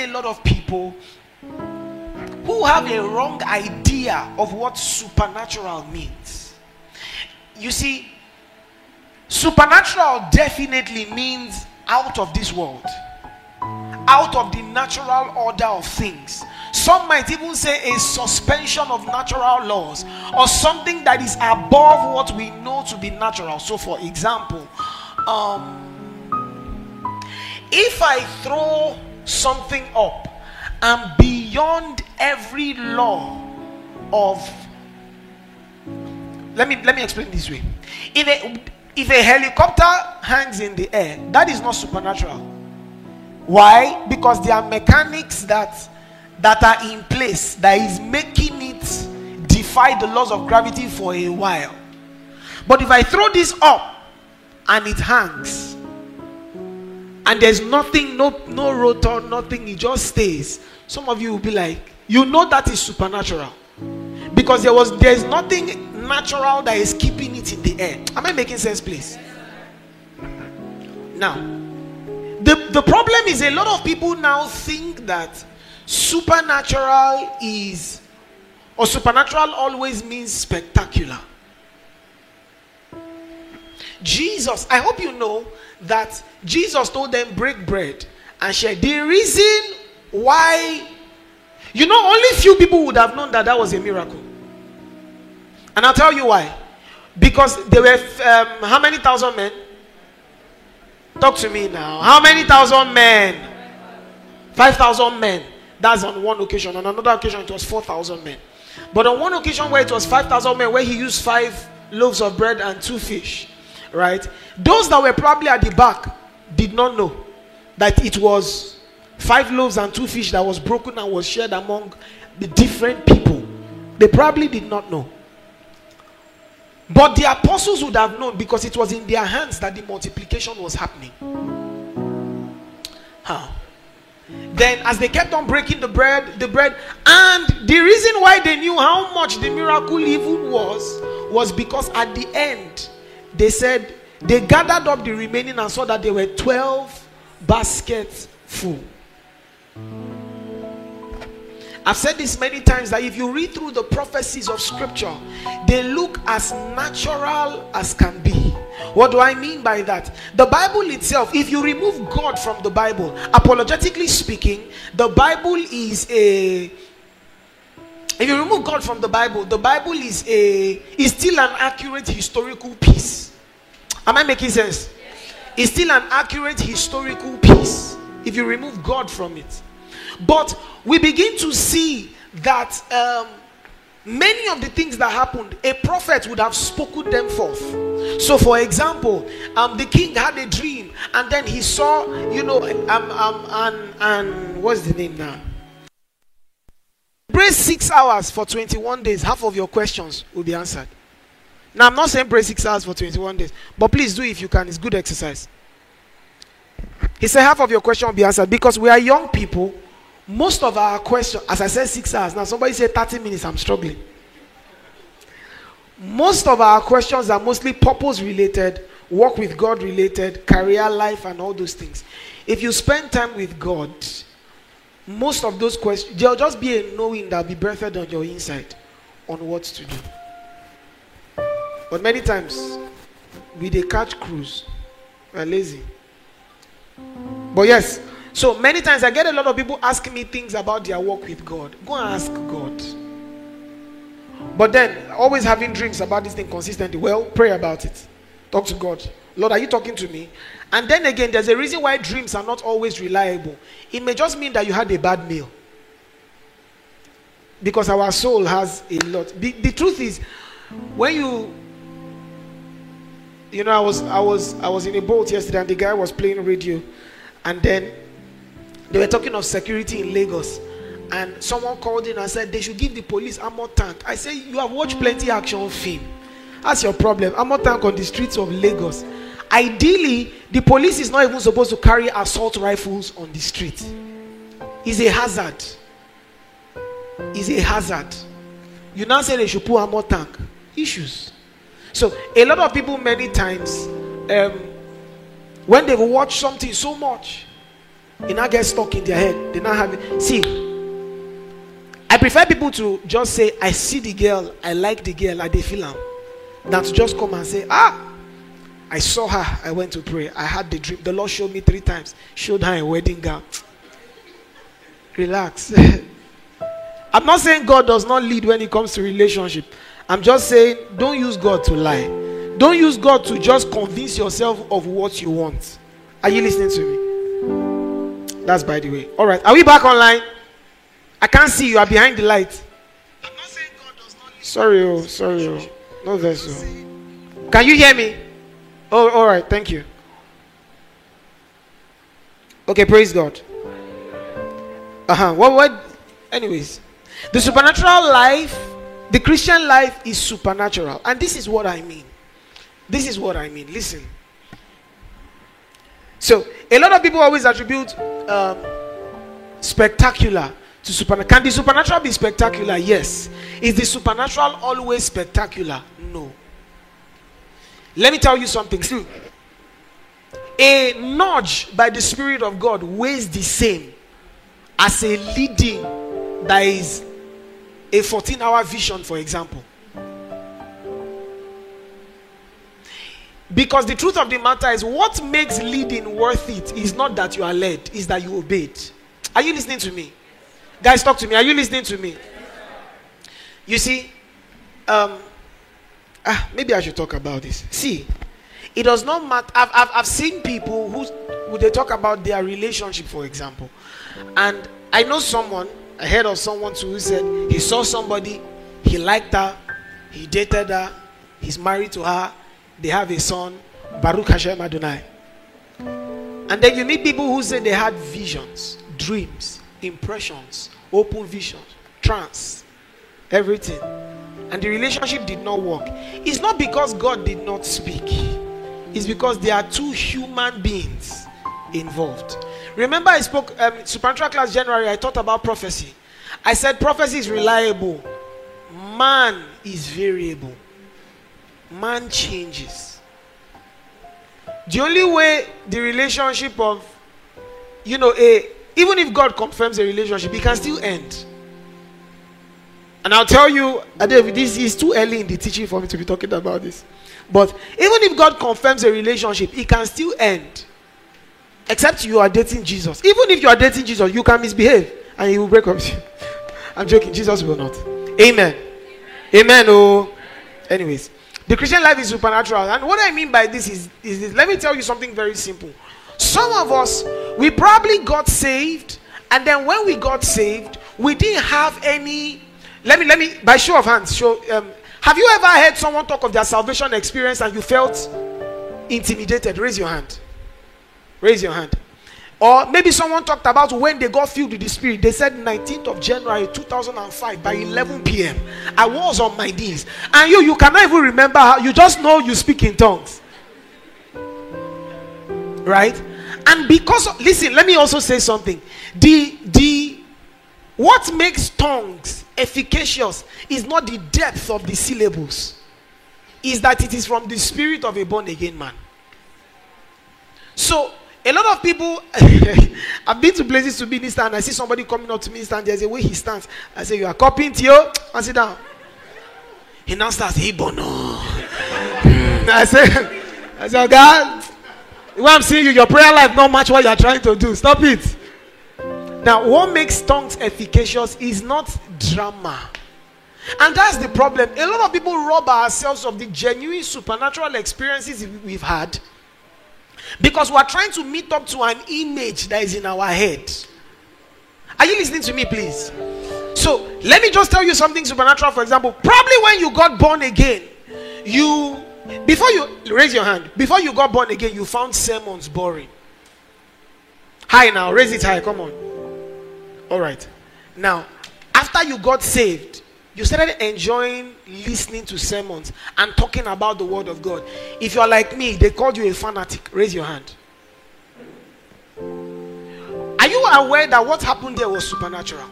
a lot of people who have a wrong idea of what supernatural means. You see, supernatural definitely means out of this world, out of the natural order of things. Some might even say a suspension of natural laws or something that is above what we know to be natural. So, for example, um, if I throw something up. And beyond every law of let me let me explain this way. If a if a helicopter hangs in the air that is not supernatural. Why? Because there are mechanics that that are in place that is making it defy the laws of gravity for a while. But if i throw this up and it hangs and there's nothing no no rotor nothing it just stays. Some of you will be like you know that is supernatural. Because there was there's nothing natural that is keeping it in the air. Am i making sense please? Now the the problem is a lot of people now think that supernatural is or supernatural always means spectacular jesus i hope you know that jesus told them break bread. And share the reason why you know only few people would have known that that was a miracle. And i'll tell you why. Because there were um, how many thousand men? Talk to me now. How many thousand men? 5000 men. That's on one occasion. On another occasion it was 4000 men. But on one occasion where it was 5000 men where he used five loaves of bread and two fish right? Those that were probably at the back did not know that it was five loaves and two fish that was broken and was shared among the different people. They probably did not know. But the apostles would have known because it was in their hands that the multiplication was happening. How then as they kept on breaking the bread the bread and the reason why they knew how much the miracle even was was because at the end they said they gathered up the remaining and saw that there were 12 baskets full I've said this many times that if you read through the prophecies of scripture, they look as natural as can be. What do I mean by that? The Bible itself, if you remove God from the Bible, apologetically speaking, the Bible is a if you remove God from the Bible, the Bible is a is still an accurate historical piece. Am I making sense? It's still an accurate historical piece if you remove God from it. But we begin to see that um, many of the things that happened, a prophet would have spoken them forth. So, for example, um, the king had a dream, and then he saw, you know, um, um, and and what's the name now? Pray six hours for 21 days. Half of your questions will be answered. Now, I'm not saying pray six hours for 21 days, but please do if you can. It's good exercise. He said half of your question will be answered because we are young people most of our questions, as I said, six hours. Now, somebody said 30 minutes, I'm struggling. Most of our questions are mostly purpose related, work with God related, career life, and all those things. If you spend time with God, most of those questions, there'll just be a knowing that'll be birthed on your inside on what to do. But many times, we they catch cruise, we're lazy. But yes, so many times I get a lot of people asking me things about their work with God. Go and ask God. But then always having dreams about this thing consistently. Well, pray about it. Talk to God. Lord, are you talking to me? And then again, there's a reason why dreams are not always reliable. It may just mean that you had a bad meal. Because our soul has a lot. The, the truth is, when you you know, I was I was I was in a boat yesterday and the guy was playing radio and then they were talking of security in Lagos, and someone called in and said they should give the police armor tank. I say you have watched plenty action film. That's your problem. Armor tank on the streets of Lagos. ideally, the police is not even supposed to carry assault rifles on the street. It's a hazard. It's a hazard. You now say they should put a more tank. Issues. So a lot of people many times, um, when they watch something so much, it now gets stuck in their head. They now have it. See, I prefer people to just say, I see the girl, I like the girl, like feel her, than to just come and say, Ah, I saw her, I went to pray, I had the dream. The Lord showed me three times, showed her a wedding gown. Relax. I'm not saying God does not lead when it comes to relationship. I'm just saying don't use God to lie. Don't use God to just convince yourself of what you want. Are you listening to me? That's by the way. All right. Are we back online? I can't see you. Are behind the light. I'm not saying God does not. Sorry, oh, sorry, oh. No vessel. Can you hear me? Oh, all right. Thank you. Okay, praise God. Uh huh. What? What? Anyways, the supernatural life, the Christian life is supernatural, and this is what I mean. This is what I mean. Listen. So, a lot of people always attribute um, spectacular to supernatural. Can the supernatural be spectacular? Yes. Is the supernatural always spectacular? No. Let me tell you something. See, a nudge by the Spirit of God weighs the same as a leading that is a 14 hour vision, for example. Because the truth of the matter is, what makes leading worth it is not that you are led, is that you obeyed. Are you listening to me? Guys, talk to me. Are you listening to me? You see, um, ah, maybe I should talk about this. See, it does not matter. I've, I've, I've seen people who, who they talk about their relationship, for example, and I know someone. I heard of someone who said he saw somebody, he liked her, he dated her, he's married to her, they have a son, Baruch Hashem Adonai. And then you meet people who say they had visions, dreams, impressions, open visions, trance, everything. And the relationship did not work. It's not because God did not speak, it's because there are two human beings involved. Remember, I spoke um, supernatural class January. I talked about prophecy. I said prophecy is reliable, man is variable, man changes. The only way the relationship of, you know, a even if God confirms a relationship, it can still end. And I'll tell you, David, this is too early in the teaching for me to be talking about this. But even if God confirms a relationship, it can still end. Except you are dating Jesus. Even if you are dating Jesus, you can misbehave and he will break up with you. I'm joking, Jesus will not. Amen. Amen. Oh, anyways, the Christian life is supernatural. And what I mean by this is, is this. let me tell you something very simple. Some of us, we probably got saved, and then when we got saved, we didn't have any. Let me, let me, by show of hands, show. Um, have you ever heard someone talk of their salvation experience and you felt intimidated? Raise your hand. Raise your hand. Or maybe someone talked about when they got filled with the Spirit. They said 19th of January 2005 by 11 p.m. I was on my knees. And you, you cannot even remember how, you just know you speak in tongues. Right? And because, of, listen, let me also say something. The, the, what makes tongues efficacious is not the depth of the syllables, is that it is from the spirit of a born again man. So, a lot of people, I've been to places to be minister and I see somebody coming up to me and there's a way he stands. I say, You are copying Theo? And sit down. He now starts, Hey, Bono. I say, I say, God, when I'm seeing you, your prayer life not match what you are trying to do. Stop it. Now, what makes tongues efficacious is not drama. And that's the problem. A lot of people rob ourselves of the genuine supernatural experiences we've had because we're trying to meet up to an image that is in our head. Are you listening to me, please? So, let me just tell you something supernatural. For example, probably when you got born again, you, before you raise your hand, before you got born again, you found sermons boring. High now, raise it high, come on. All right. Now, after you got saved, you started enjoying listening to sermons and talking about the word of God. If you are like me, they called you a fanatic. Raise your hand. Are you aware that what happened there was supernatural?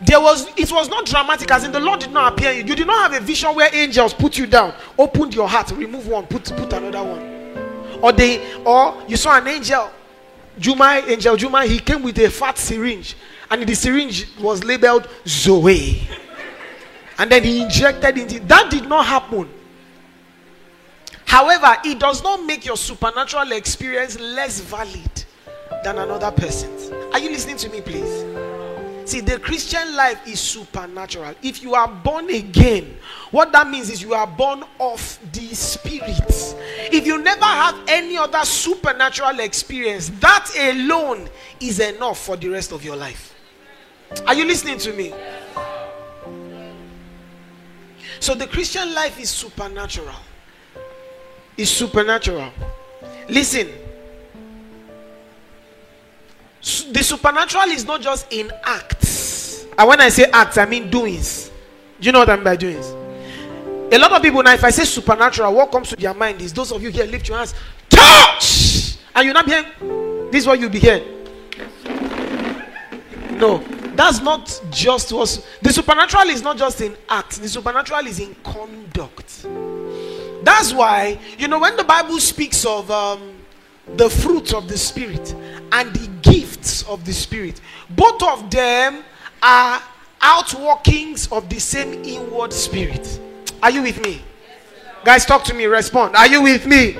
There was it was not dramatic, as in the Lord did not appear. You did not have a vision where angels put you down, opened your heart, remove one, put put another one. Or they or you saw an angel, Juma, angel Juma, he came with a fat syringe, and the syringe was labeled Zoe. And then he injected it. That did not happen. However, it does not make your supernatural experience less valid than another person's. Are you listening to me, please? See, the Christian life is supernatural. If you are born again, what that means is you are born of the Spirit. If you never have any other supernatural experience, that alone is enough for the rest of your life. Are you listening to me? So the Christian life is supernatural. Is supernatural. Listen. The supernatural is not just in acts. And when I say acts, I mean doings. Do you know what I mean by doings? A lot of people now, if I say supernatural, what comes to their mind is those of you here lift your hands, touch, and you're not hearing. This is what you'll be hearing. No, that's not just what the supernatural is not just in acts, the supernatural is in conduct. That's why, you know, when the Bible speaks of um, the fruits of the Spirit and the gifts of the Spirit, both of them are outworkings of the same inward spirit. Are you with me? Guys, talk to me, respond. Are you with me?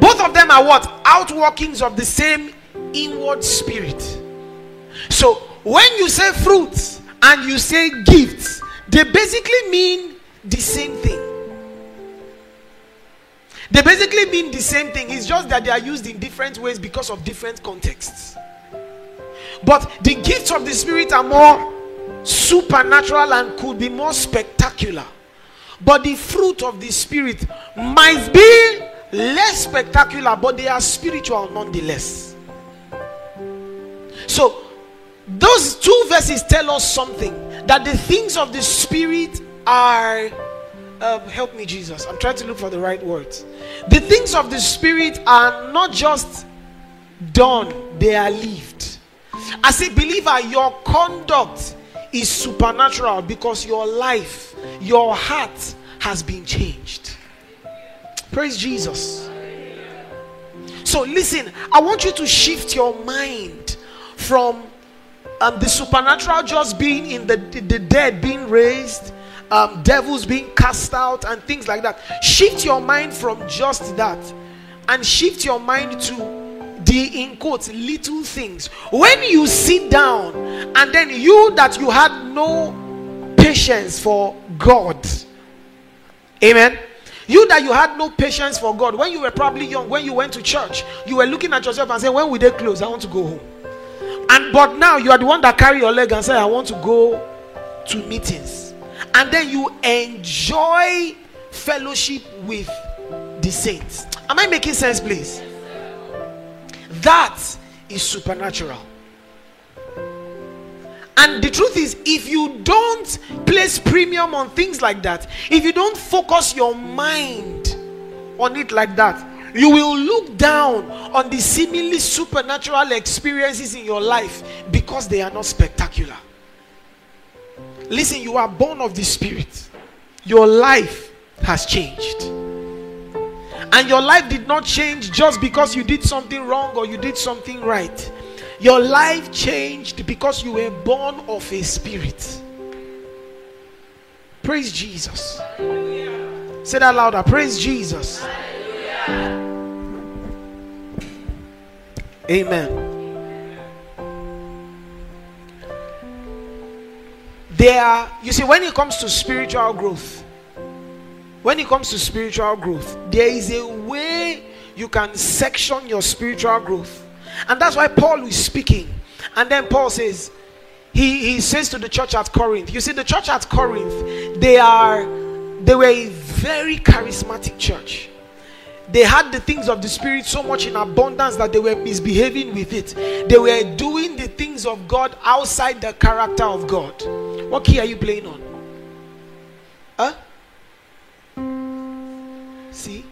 Both of them are what? Outworkings of the same inward spirit. So when you say fruits and you say gifts, they basically mean the same thing. They basically mean the same thing. It's just that they are used in different ways because of different contexts. But the gifts of the Spirit are more supernatural and could be more spectacular. But the fruit of the Spirit might be less spectacular, but they are spiritual nonetheless. So, those two verses tell us something that the things of the spirit are uh, help me jesus. I'm trying to look for the right words. The things of the spirit are not just done they are lived. As a believer your conduct is supernatural because your life your heart has been changed. Praise jesus. So listen i want you to shift your mind from um, the supernatural just being in the, the dead being raised, um, devils being cast out, and things like that. Shift your mind from just that and shift your mind to the in quotes little things. When you sit down and then you that you had no patience for God, amen. You that you had no patience for God when you were probably young, when you went to church, you were looking at yourself and saying, When will they close? I want to go home. And but now you are the one that carry your leg and say, I want to go to meetings. And then you enjoy fellowship with the saints. Am I making sense, please? That is supernatural. And the truth is, if you don't place premium on things like that, if you don't focus your mind on it like that, you will look down on the seemingly supernatural experiences in your life because they are not spectacular. Listen, you are born of the Spirit, your life has changed. And your life did not change just because you did something wrong or you did something right. Your life changed because you were born of a spirit. Praise Jesus. Say that louder. Praise Jesus. Amen. There, you see, when it comes to spiritual growth, when it comes to spiritual growth, there is a way you can section your spiritual growth, and that's why Paul is speaking. And then Paul says, he, he says to the church at Corinth, you see, the church at Corinth, they are they were a very charismatic church they had the things of the spirit so much in abundance that they were misbehaving with it. They were doing the things of God outside the character of God. What key are you playing on? Huh? C?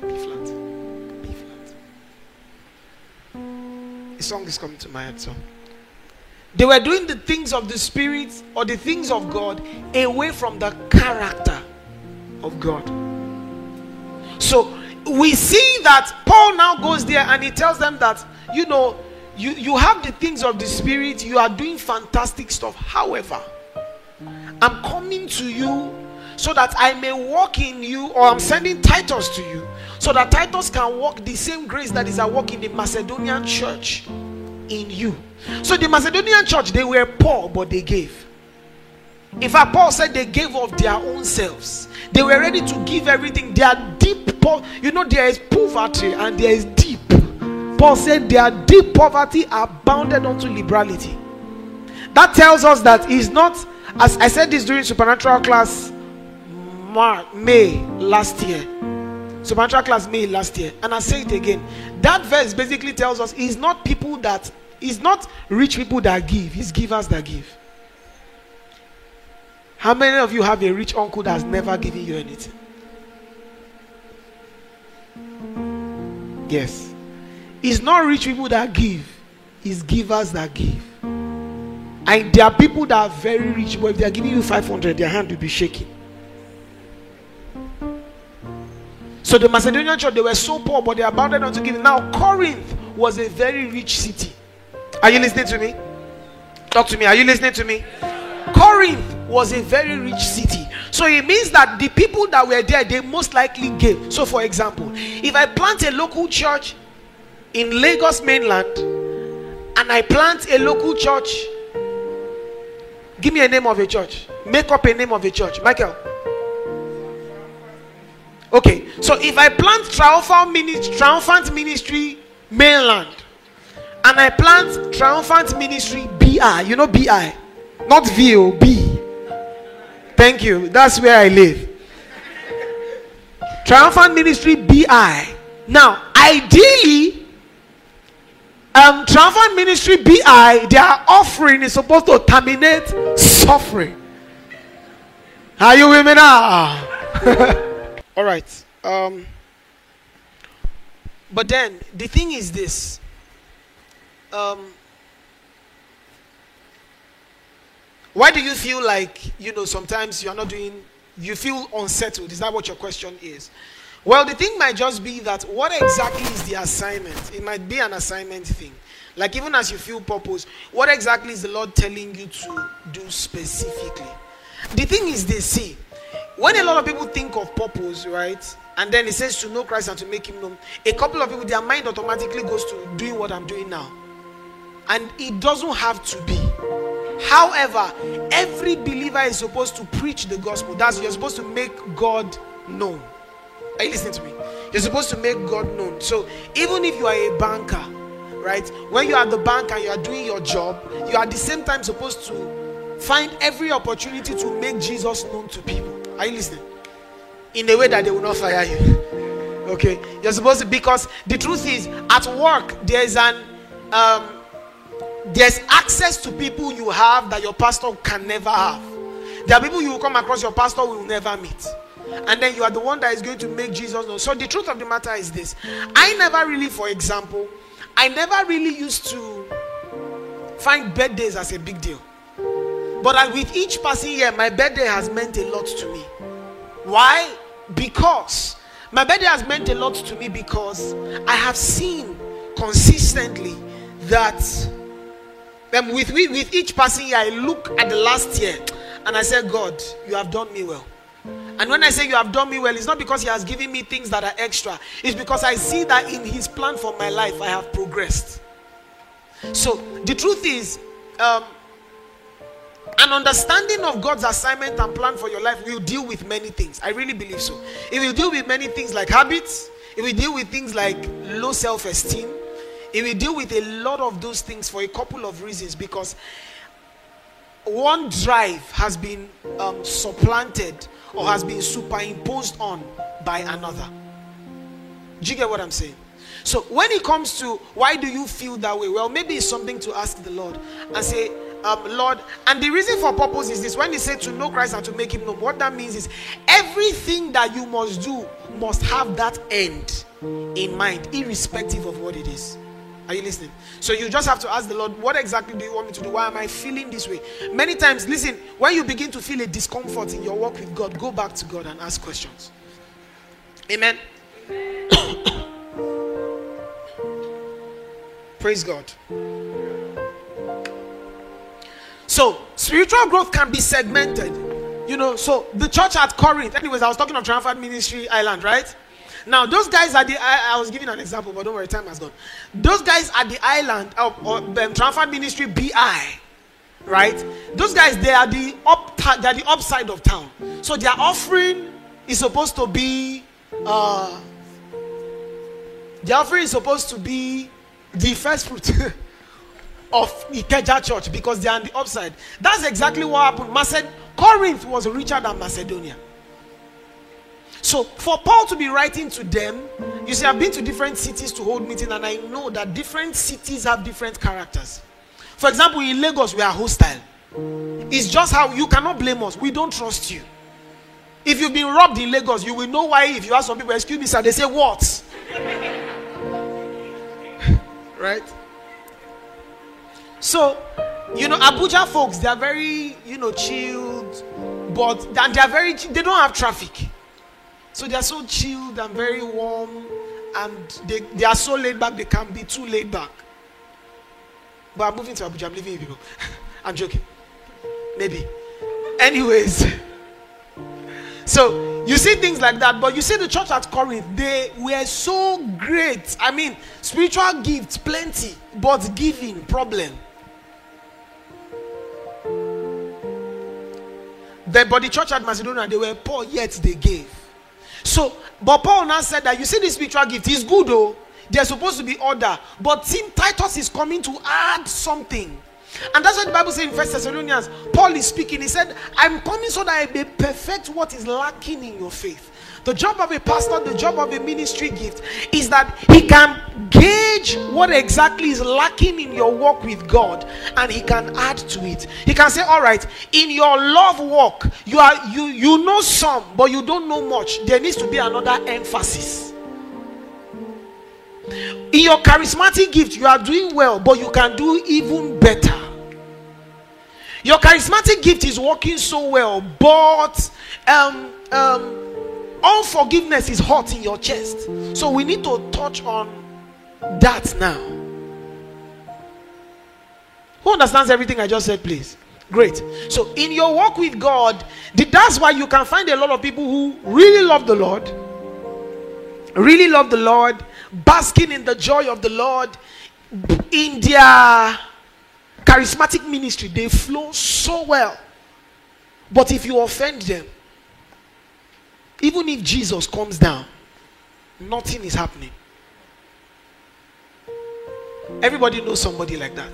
B flat. B flat. The song is coming to my head, so. They were doing the things of the Spirit or the things of God away from the character of God. So we see that Paul now goes there and he tells them that, you know, you, you have the things of the Spirit, you are doing fantastic stuff. However, I'm coming to you so that I may walk in you, or I'm sending Titus to you so that Titus can walk the same grace that is at work in the Macedonian church in you. So the Macedonian church, they were poor, but they gave. In fact, Paul said they gave of their own selves. They were ready to give everything. They are deep poor. You know, there is poverty and there is deep. Paul said their deep poverty are bounded unto liberality. That tells us that it's not, as I said this during supernatural class May last year. Supernatural class May last year. And I say it again. That verse basically tells us it's not people that it's not rich people that give, it's givers that give. How many of you have a rich uncle that has never given you anything? Yes. It's not rich people that give, it's givers that give. And there are people that are very rich, but if they are giving you 500, their hand will be shaking. So the Macedonian church, they were so poor, but they abounded unto giving. Now, Corinth was a very rich city. Are you listening to me? Talk to me. Are you listening to me? Corinth was a very rich city. So it means that the people that were there, they most likely gave. So, for example, if I plant a local church in Lagos mainland and I plant a local church, give me a name of a church. Make up a name of a church. Michael. Okay, so if I plant triumphant ministry, triumphant ministry mainland, and I plant triumphant ministry BI, you know BI, not V O B. Thank you. That's where I live. Triumphant ministry BI. Now, ideally, um, triumphant ministry BI, their offering is supposed to terminate suffering. Are you with me now? All right. Um, but then the thing is this. Um, why do you feel like you know sometimes you're not doing? You feel unsettled. Is that what your question is? Well, the thing might just be that what exactly is the assignment? It might be an assignment thing. Like even as you feel purpose, what exactly is the Lord telling you to do specifically? The thing is, they see when a lot of people think of purpose, right? And then it says to know Christ and to make him known. A couple of people, their mind automatically goes to doing what I'm doing now. And it doesn't have to be. However, every believer is supposed to preach the gospel. That's you're supposed to make God known. Are you listening to me? You're supposed to make God known. So even if you are a banker, right? When you are at the bank and you are doing your job, you are at the same time supposed to find every opportunity to make Jesus known to people. Are you listening? In a way that they will not fire you. okay, you're supposed to because the truth is at work there is an um, there's access to people you have that your pastor can never have. There are people you will come across your pastor will never meet. And then you are the one that is going to make Jesus know. So the truth of the matter is this. I never really, for example, I never really used to find birthdays as a big deal. But with each passing year, my birthday has meant a lot to me. Why? Because my birthday has meant a lot to me because I have seen consistently that um, with, with each passing year, I look at the last year and I say, God, you have done me well. And when I say you have done me well, it's not because He has given me things that are extra, it's because I see that in His plan for my life, I have progressed. So the truth is, um, an understanding of God's assignment and plan for your life will deal with many things. I really believe so. It will deal with many things like habits, it will deal with things like low self esteem, it will deal with a lot of those things for a couple of reasons because one drive has been um, supplanted or has been superimposed on by another. Do you get what I'm saying? So when it comes to why do you feel that way? Well, maybe it's something to ask the Lord and say, um, Lord. And the reason for purpose is this when he said to know Christ and to make him known, what that means is everything that you must do must have that end in mind, irrespective of what it is. Are you listening? So you just have to ask the Lord, what exactly do you want me to do? Why am I feeling this way? Many times, listen, when you begin to feel a discomfort in your walk with God, go back to God and ask questions. Amen. Praise God. So, spiritual growth can be segmented. You know, so the church at Corinth, anyways, I was talking of Triumphant Ministry Island, right? Now, those guys at the I, I, was giving an example, but don't worry, time has gone. Those guys at the island of, of um, Triumphant Ministry BI, right? Those guys they are the up they are the upside of town. So their offering is supposed to be uh the offering is supposed to be the first fruit of Ikeja church because they are on the upside. That's exactly what happened. Maced- Corinth was richer than Macedonia. So for Paul to be writing to them, you see, I've been to different cities to hold meetings, and I know that different cities have different characters. For example, in Lagos, we are hostile. It's just how you cannot blame us. We don't trust you. If you've been robbed in Lagos, you will know why. If you ask some people, excuse me, sir, they say what? right? So, you know, Abuja folks, they are very, you know, chilled, but they are very, they don't have traffic. So they are so chilled and very warm, and they, they are so laid back, they can be too laid back. But I'm moving to Abuja, I'm leaving you people. I'm joking. Maybe. Anyways. So you see things like that, but you see the church at Corinth, they were so great. I mean, spiritual gifts, plenty, but giving, problem. The, but the church at Macedonia, they were poor, yet they gave. So, but Paul now said that you see this spiritual gift is good though. There's supposed to be order, but Tim Titus is coming to add something. And that's what the Bible says in First Thessalonians. Paul is speaking. He said, I'm coming so that I may perfect what is lacking in your faith. The job of a pastor, the job of a ministry gift is that he can gauge what exactly is lacking in your walk with God and he can add to it. He can say, All right, in your love walk, you are you you know some, but you don't know much. There needs to be another emphasis. In your charismatic gift, you are doing well, but you can do even better. Your charismatic gift is working so well, but um um Unforgiveness is hot in your chest. So we need to touch on that now. Who understands everything I just said, please? Great. So in your walk with God, that's why you can find a lot of people who really love the Lord, really love the Lord, basking in the joy of the Lord in their charismatic ministry. They flow so well. But if you offend them, even if Jesus comes down, nothing is happening. Everybody knows somebody like that.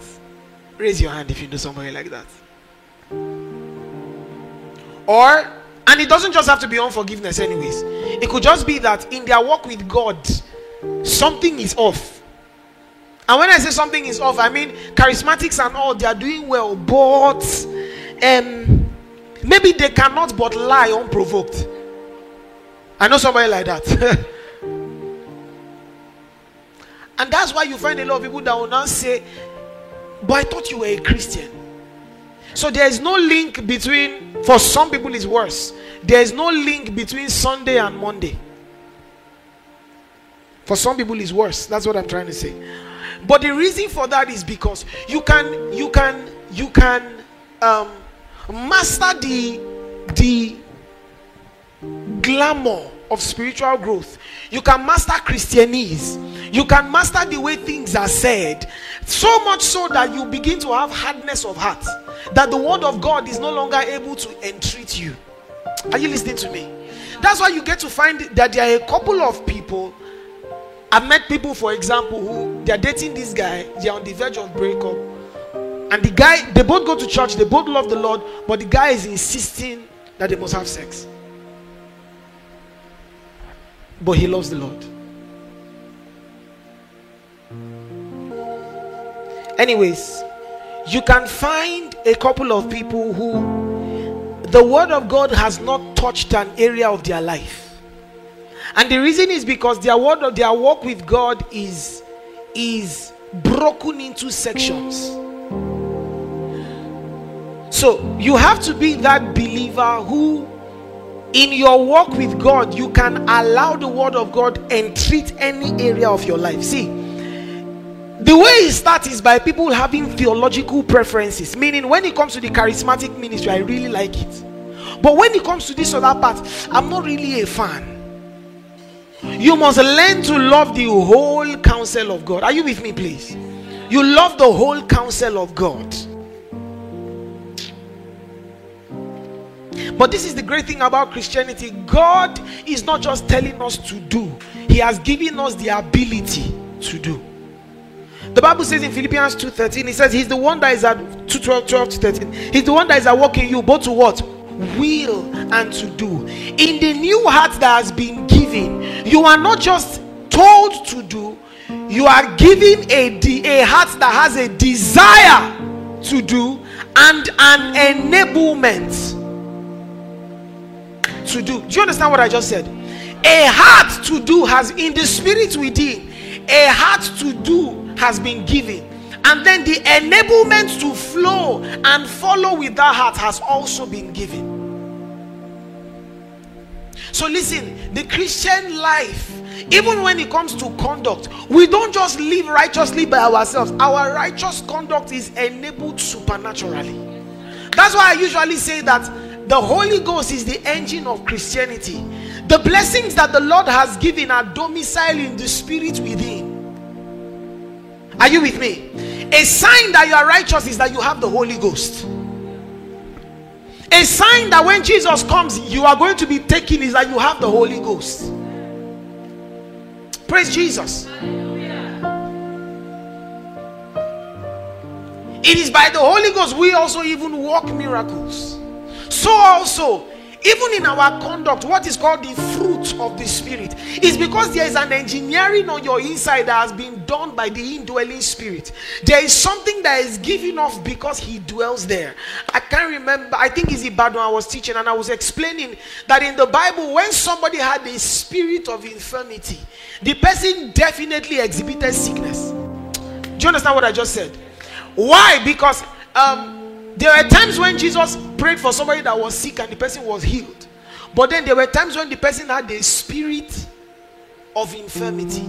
Raise your hand if you know somebody like that. Or, and it doesn't just have to be unforgiveness, anyways. It could just be that in their walk with God, something is off. And when I say something is off, I mean charismatics and all, they are doing well, but um, maybe they cannot but lie unprovoked. I know somebody like that. and that's why you find a lot of people that will now say, But I thought you were a Christian. So there is no link between, for some people, it's worse. There is no link between Sunday and Monday. For some people, it's worse. That's what I'm trying to say. But the reason for that is because you can, you can, you can um, master the the glamour of spiritual growth. You can master Christianese. You can master the way things are said. So much so that you begin to have hardness of heart. That the word of God is no longer able to entreat you. Are you listening to me? That's why you get to find that there are a couple of people. I've met people, for example, who they're dating this guy, they're on the verge of breakup. And the guy, they both go to church, they both love the Lord, but the guy is insisting that they must have sex but he loves the Lord. Anyways, you can find a couple of people who the word of God has not touched an area of their life. And the reason is because their word of their walk with God is is broken into sections. So you have to be that believer who in your walk with God you can allow the word of God and treat any area of your life. See, the way it starts is by people having theological preferences, meaning when it comes to the charismatic ministry, I really like it. But when it comes to this other part, I'm not really a fan. You must learn to love the whole counsel of God. Are you with me, please? You love the whole counsel of God. But this is the great thing about Christianity God is not just telling us to do, He has given us the ability to do. The Bible says in Philippians 2:13, He says, He's the one that is at 2 12, 12 to 13. He's the one that is at work in you, both to what? Will and to do. In the new heart that has been given, you are not just told to do, you are given a, a heart that has a desire to do and an enablement to do. Do you understand what I just said? A heart to do has in the spirit within, a heart to do has been given. And then the enablement to flow and follow with that heart has also been given. So, listen, the Christian life, even when it comes to conduct, we don't just live righteously by ourselves, our righteous conduct is enabled supernaturally. That's why I usually say that the Holy Ghost is the engine of Christianity. The blessings that the Lord has given are domiciled in the spirit within. Are you with me? A sign that you are righteous is that you have the Holy Ghost. A sign that when Jesus comes, you are going to be taken is that you have the Holy Ghost. Praise Jesus. It is by the Holy Ghost we also even walk miracles. So also, even in our conduct, what is called the fruit of the spirit is because there is an engineering on your inside that has been done by the indwelling spirit. There is something that is given off because he dwells there. I can't remember, I think it's Ibadan I was teaching, and I was explaining that in the Bible, when somebody had a spirit of infirmity, the person definitely exhibited sickness. Do you understand what I just said? Why? Because um there were times when Jesus prayed for somebody that was sick and the person was healed. But then there were times when the person had a spirit of infirmity.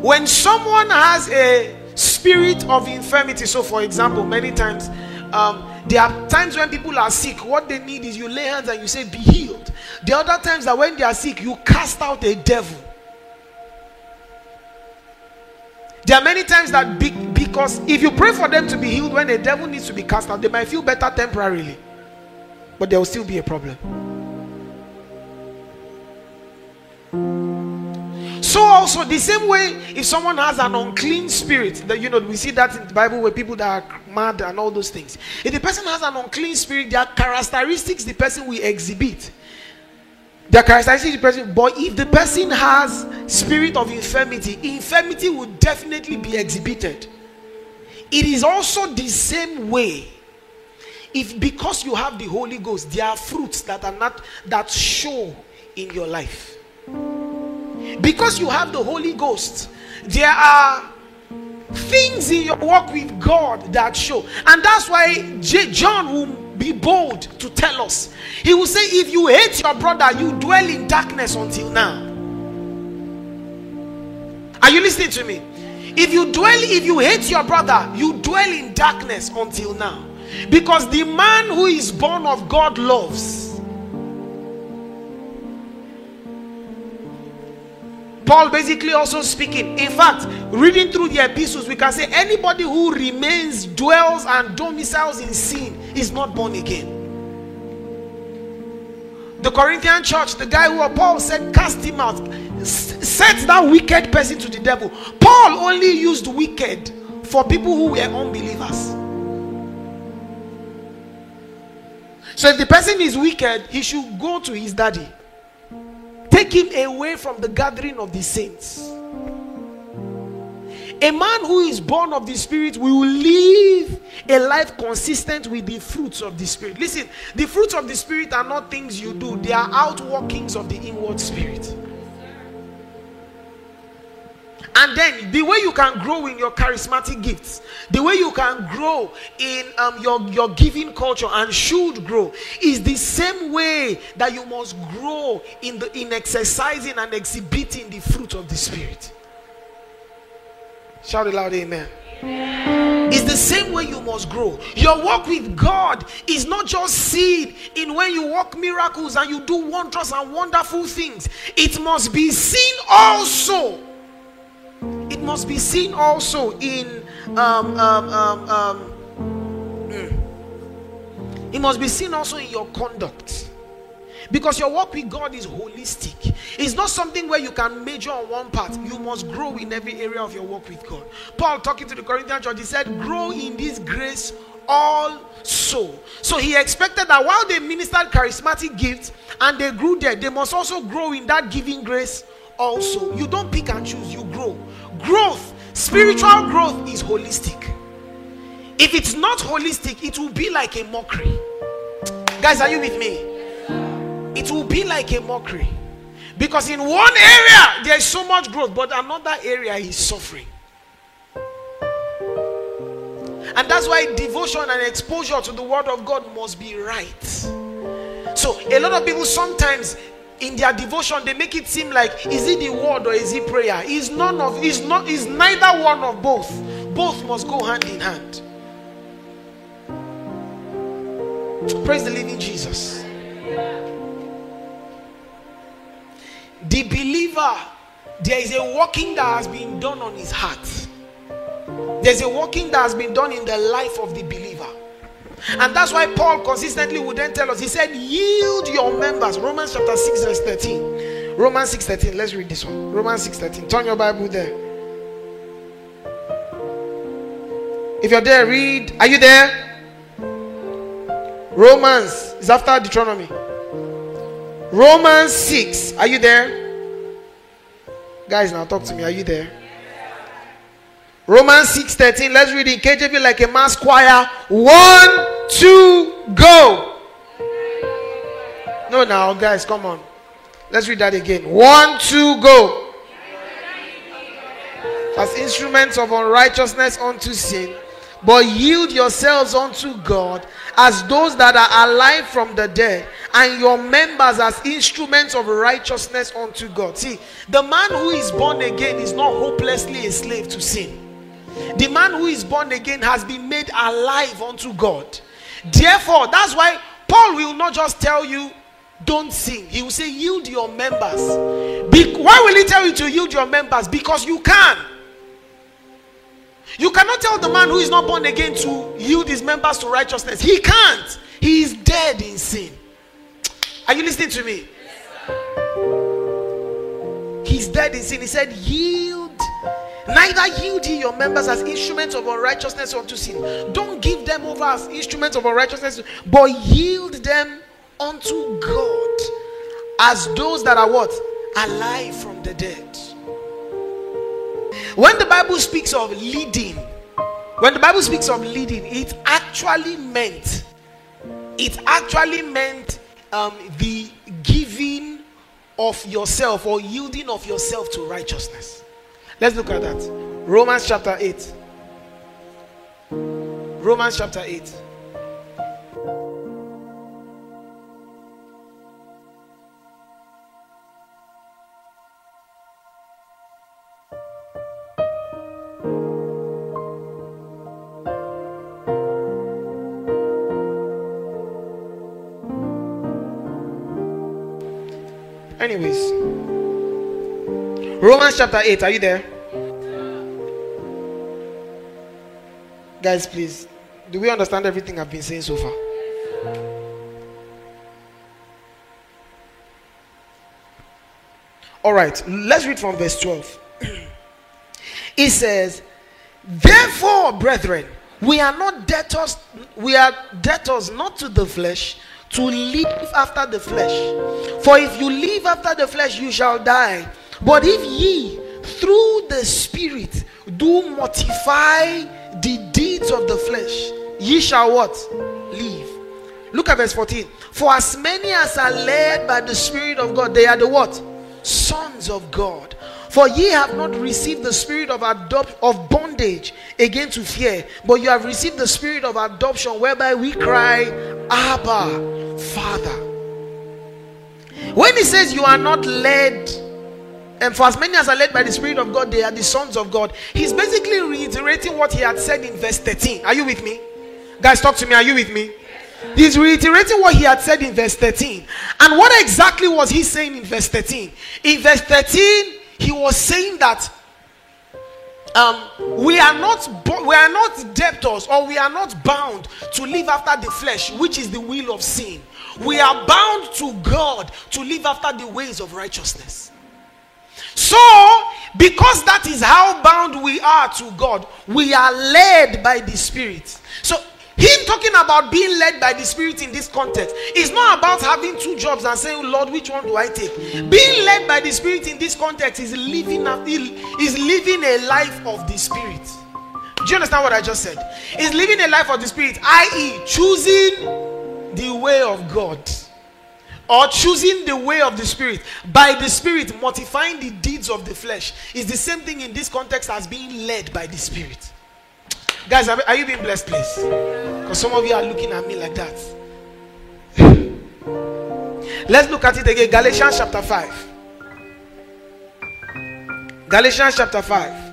When someone has a spirit of infirmity, so for example, many times um, there are times when people are sick, what they need is you lay hands and you say, Be healed. The other times that when they are sick, you cast out a devil. There are many times that big because if you pray for them to be healed when the devil needs to be cast out, they might feel better temporarily, but there will still be a problem. So also the same way, if someone has an unclean spirit, that you know we see that in the Bible where people that are mad and all those things. If the person has an unclean spirit, there are characteristics the person will exhibit the characteristics of the person but if the person has spirit of infirmity infirmity will definitely be exhibited. It is also the same way if because you have the holy ghost there are fruits that are not that show in your life. Because you have the holy ghost there are things in your walk with god that show. And that's why J- john will be bold to tell us. He will say, If you hate your brother, you dwell in darkness until now. Are you listening to me? If you dwell, if you hate your brother, you dwell in darkness until now. Because the man who is born of God loves. Paul basically also speaking. In fact, reading through the epistles, we can say anybody who remains, dwells, and domiciles in sin is not born again. The Corinthian church, the guy who Paul said, cast him out, set that wicked person to the devil. Paul only used wicked for people who were unbelievers. So if the person is wicked, he should go to his daddy. Take him away from the gathering of the saints. A man who is born of the Spirit will live a life consistent with the fruits of the Spirit. Listen, the fruits of the Spirit are not things you do, they are outworkings of the inward Spirit. And then the way you can grow in your charismatic gifts, the way you can grow in um, your, your giving culture and should grow is the same way that you must grow in the in exercising and exhibiting the fruit of the spirit. Shout it loud, amen. It's the same way you must grow. Your walk with God is not just seen in when you work miracles and you do wondrous and wonderful things. It must be seen also it must be seen also in um, um, um, um, hmm. it must be seen also in your conduct because your work with God is holistic. It's not something where you can major on one part. You must grow in every area of your work with God. Paul talking to the Corinthian church, he said, "Grow in this grace also." So he expected that while they ministered charismatic gifts and they grew there, they must also grow in that giving grace also. You don't pick and choose, you grow. Growth, spiritual growth is holistic. If it's not holistic, it will be like a mockery. Guys, are you with me? It will be like a mockery. Because in one area there is so much growth, but another area is suffering. And that's why devotion and exposure to the word of God must be right. So a lot of people sometimes in their devotion they make it seem like is it the word or is it prayer? Is none of is not is neither one of both. Both must go hand in hand. Praise the living jesus. The believer there is a working that has been done on his heart. There's a working that has been done in the life of the believer and that's why Paul consistently would then tell us, he said, yield your members. Romans chapter 6, verse 13. Romans 6 13. Let's read this one. Romans 6 13. Turn your Bible there. If you're there, read. Are you there? Romans is after Deuteronomy. Romans 6. Are you there? Guys, now talk to me. Are you there? Romans 6:13. Let's read in KJV like a mass choir. One, two, go. No, now, guys, come on. Let's read that again. One, two, go. As instruments of unrighteousness unto sin, but yield yourselves unto God as those that are alive from the dead, and your members as instruments of righteousness unto God. See, the man who is born again is not hopelessly a slave to sin. The man who is born again has been made alive unto God. Therefore, that's why Paul will not just tell you, don't sin. He will say, yield your members. Be- why will he tell you to yield your members? Because you can. You cannot tell the man who is not born again to yield his members to righteousness. He can't. He is dead in sin. Are you listening to me? He's dead in sin. He said, yield Neither yield ye your members as instruments of unrighteousness unto sin. Don't give them over as instruments of unrighteousness, but yield them unto God as those that are what? Alive from the dead. When the Bible speaks of leading, when the Bible speaks of leading, it actually meant it actually meant um, the giving of yourself or yielding of yourself to righteousness. Let's look at that. Romans chapter 8. Romans chapter 8. Anyways, Romans chapter 8, are you there? Guys, please, do we understand everything I've been saying so far? All right, let's read from verse 12. it says, Therefore, brethren, we are not debtors, we are debtors not to the flesh to live after the flesh. For if you live after the flesh, you shall die. But if ye through the Spirit do mortify the deeds of the flesh, ye shall what? Live. Look at verse 14. For as many as are led by the Spirit of God, they are the what? Sons of God. For ye have not received the spirit of adopt of bondage again to fear, but you have received the spirit of adoption, whereby we cry, Abba, Father. When he says you are not led, and for as many as are led by the Spirit of God, they are the sons of God, he's basically reiterating what he had said in verse 13. Are you with me? Guys, talk to me. Are you with me? He's reiterating what he had said in verse 13. And what exactly was he saying in verse 13? In verse 13, he was saying that um, we are not we are not debtors or we are not bound to live after the flesh, which is the will of sin. We are bound to God to live after the ways of righteousness. So, because that is how bound we are to God, we are led by the Spirit. So, him talking about being led by the Spirit in this context is not about having two jobs and saying, Lord, which one do I take? Being led by the Spirit in this context is living a, is living a life of the Spirit. Do you understand what I just said? Is living a life of the Spirit, i.e., choosing the way of God or choosing the way of the Spirit by the Spirit, mortifying the deeds of the flesh is the same thing in this context as being led by the Spirit. Guys, are you being blessed, please? Because some of you are looking at me like that. Let's look at it again. Galatians chapter 5. Galatians chapter 5.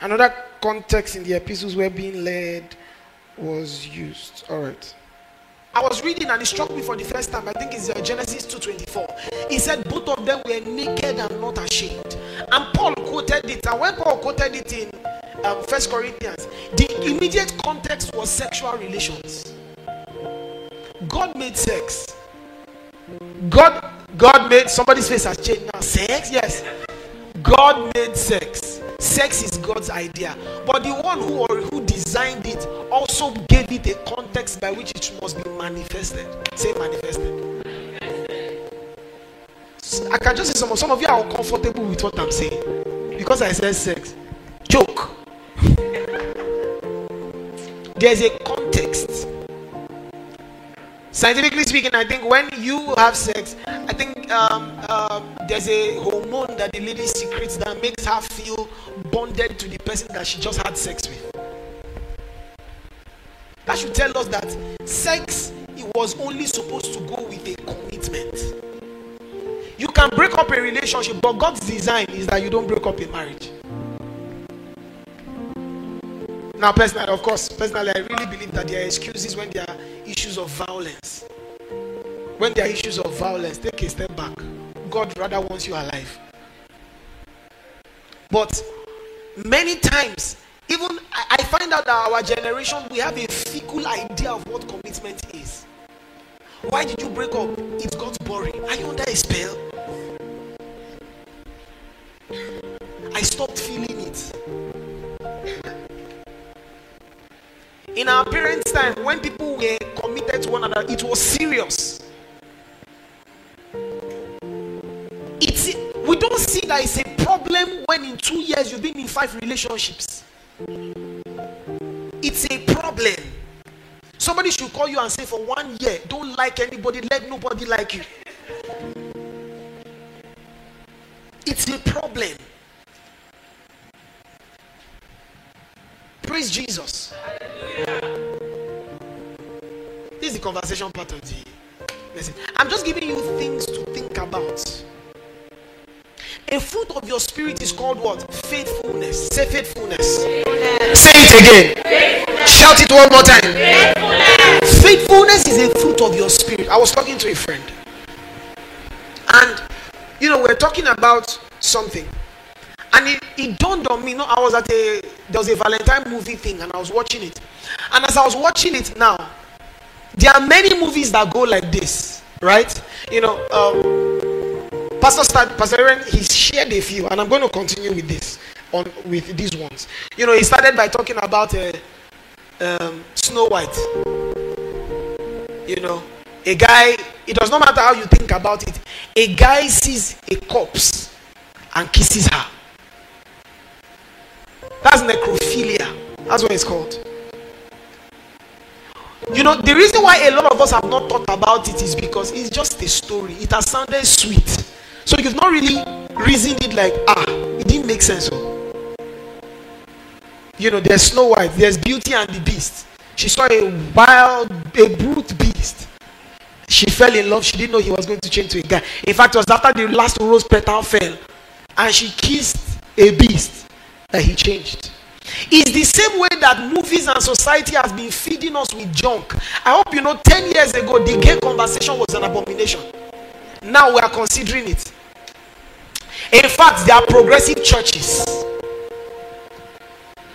Another context in the epistles where being led was used. All right. I was reading and it struck me for the first time. I think it's uh, Genesis 2:24. He said both of them were naked and not ashamed. And Paul quoted it. And when Paul quoted it in um, First Corinthians, the immediate context was sexual relations. God made sex. God, God made somebody's face has changed now. Sex, yes. God made sex. Sex is God's idea, but the one who who designed it also gave it a context by which it must be manifested. Say manifested. I can just say some some of you are uncomfortable with what I'm saying because I said sex. Joke. There's a context. Scientifically speaking, I think when you have sex, I think um, um, there's a hormone that the lady secretes that makes her feel bonded to the person that she just had sex with. That should tell us that sex it was only supposed to go with a commitment. You can break up a relationship, but God's design is that you don't break up a marriage. Now, personally, of course, personally, I really believe that there are excuses when there are issues of violence. When there are issues of violence, take a step back. God rather wants you alive. But many times, even I find out that our generation we have a fickle idea of what commitment is. Why did you break up? It got boring. Are you under a spell? I stopped feeling In our parents' time, when people were committed to one another, it was serious. It's we don't see that it's a problem when in two years you've been in five relationships. It's a problem. Somebody should call you and say, for one year, don't like anybody, let nobody like you. It's a problem. Praise Jesus. This is the conversation part of the message. I'm just giving you things to think about. A fruit of your spirit is called what? Faithfulness. Say faithfulness. faithfulness. Say it again. Faithfulness. Shout it one more time. Faithfulness. faithfulness is a fruit of your spirit. I was talking to a friend. And you know, we're talking about something. And it, it dawned on me, you know, I was at a there was a Valentine movie thing and I was watching it. And as I was watching it now, there are many movies that go like this, right? You know, um, Pastor start, Pastor Aaron, he shared a few, and I'm going to continue with this on with these ones. You know, he started by talking about uh, um, Snow White. You know, A guy, it does not matter how you think about it. A guy sees a corpse and kisses her. That's necrophilia. That's what it's called. You know, the reason why a lot of us have not thought about it is because it's just a story. It has sounded sweet. So you've not really reasoned it like, ah, it didn't make sense. Oh. You know, there's Snow White, there's Beauty and the Beast. She saw a wild, a brute beast. She fell in love. She didn't know he was going to change to a guy. In fact, it was after the last rose petal fell and she kissed a beast that he changed. It's the same way that movies and society has been feeding us with junk. I hope you know 10 years ago, the gay conversation was an abomination. Now we are considering it. In fact, there are progressive churches.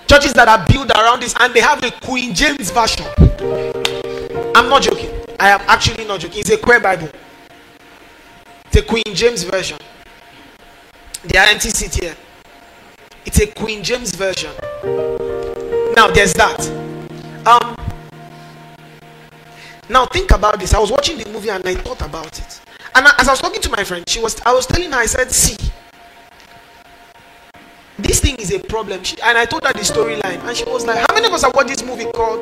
Churches that are built around this and they have a Queen James version. I'm not joking. I am actually not joking. It's a queer Bible. A Queen James version. The empty seat here. It's a Queen James version. Now there's that. Um. Now think about this. I was watching the movie and I thought about it. And as I was talking to my friend, she was I was telling her, I said, see, this thing is a problem. She, and I told her the storyline, and she was like, How many of us have watched this movie called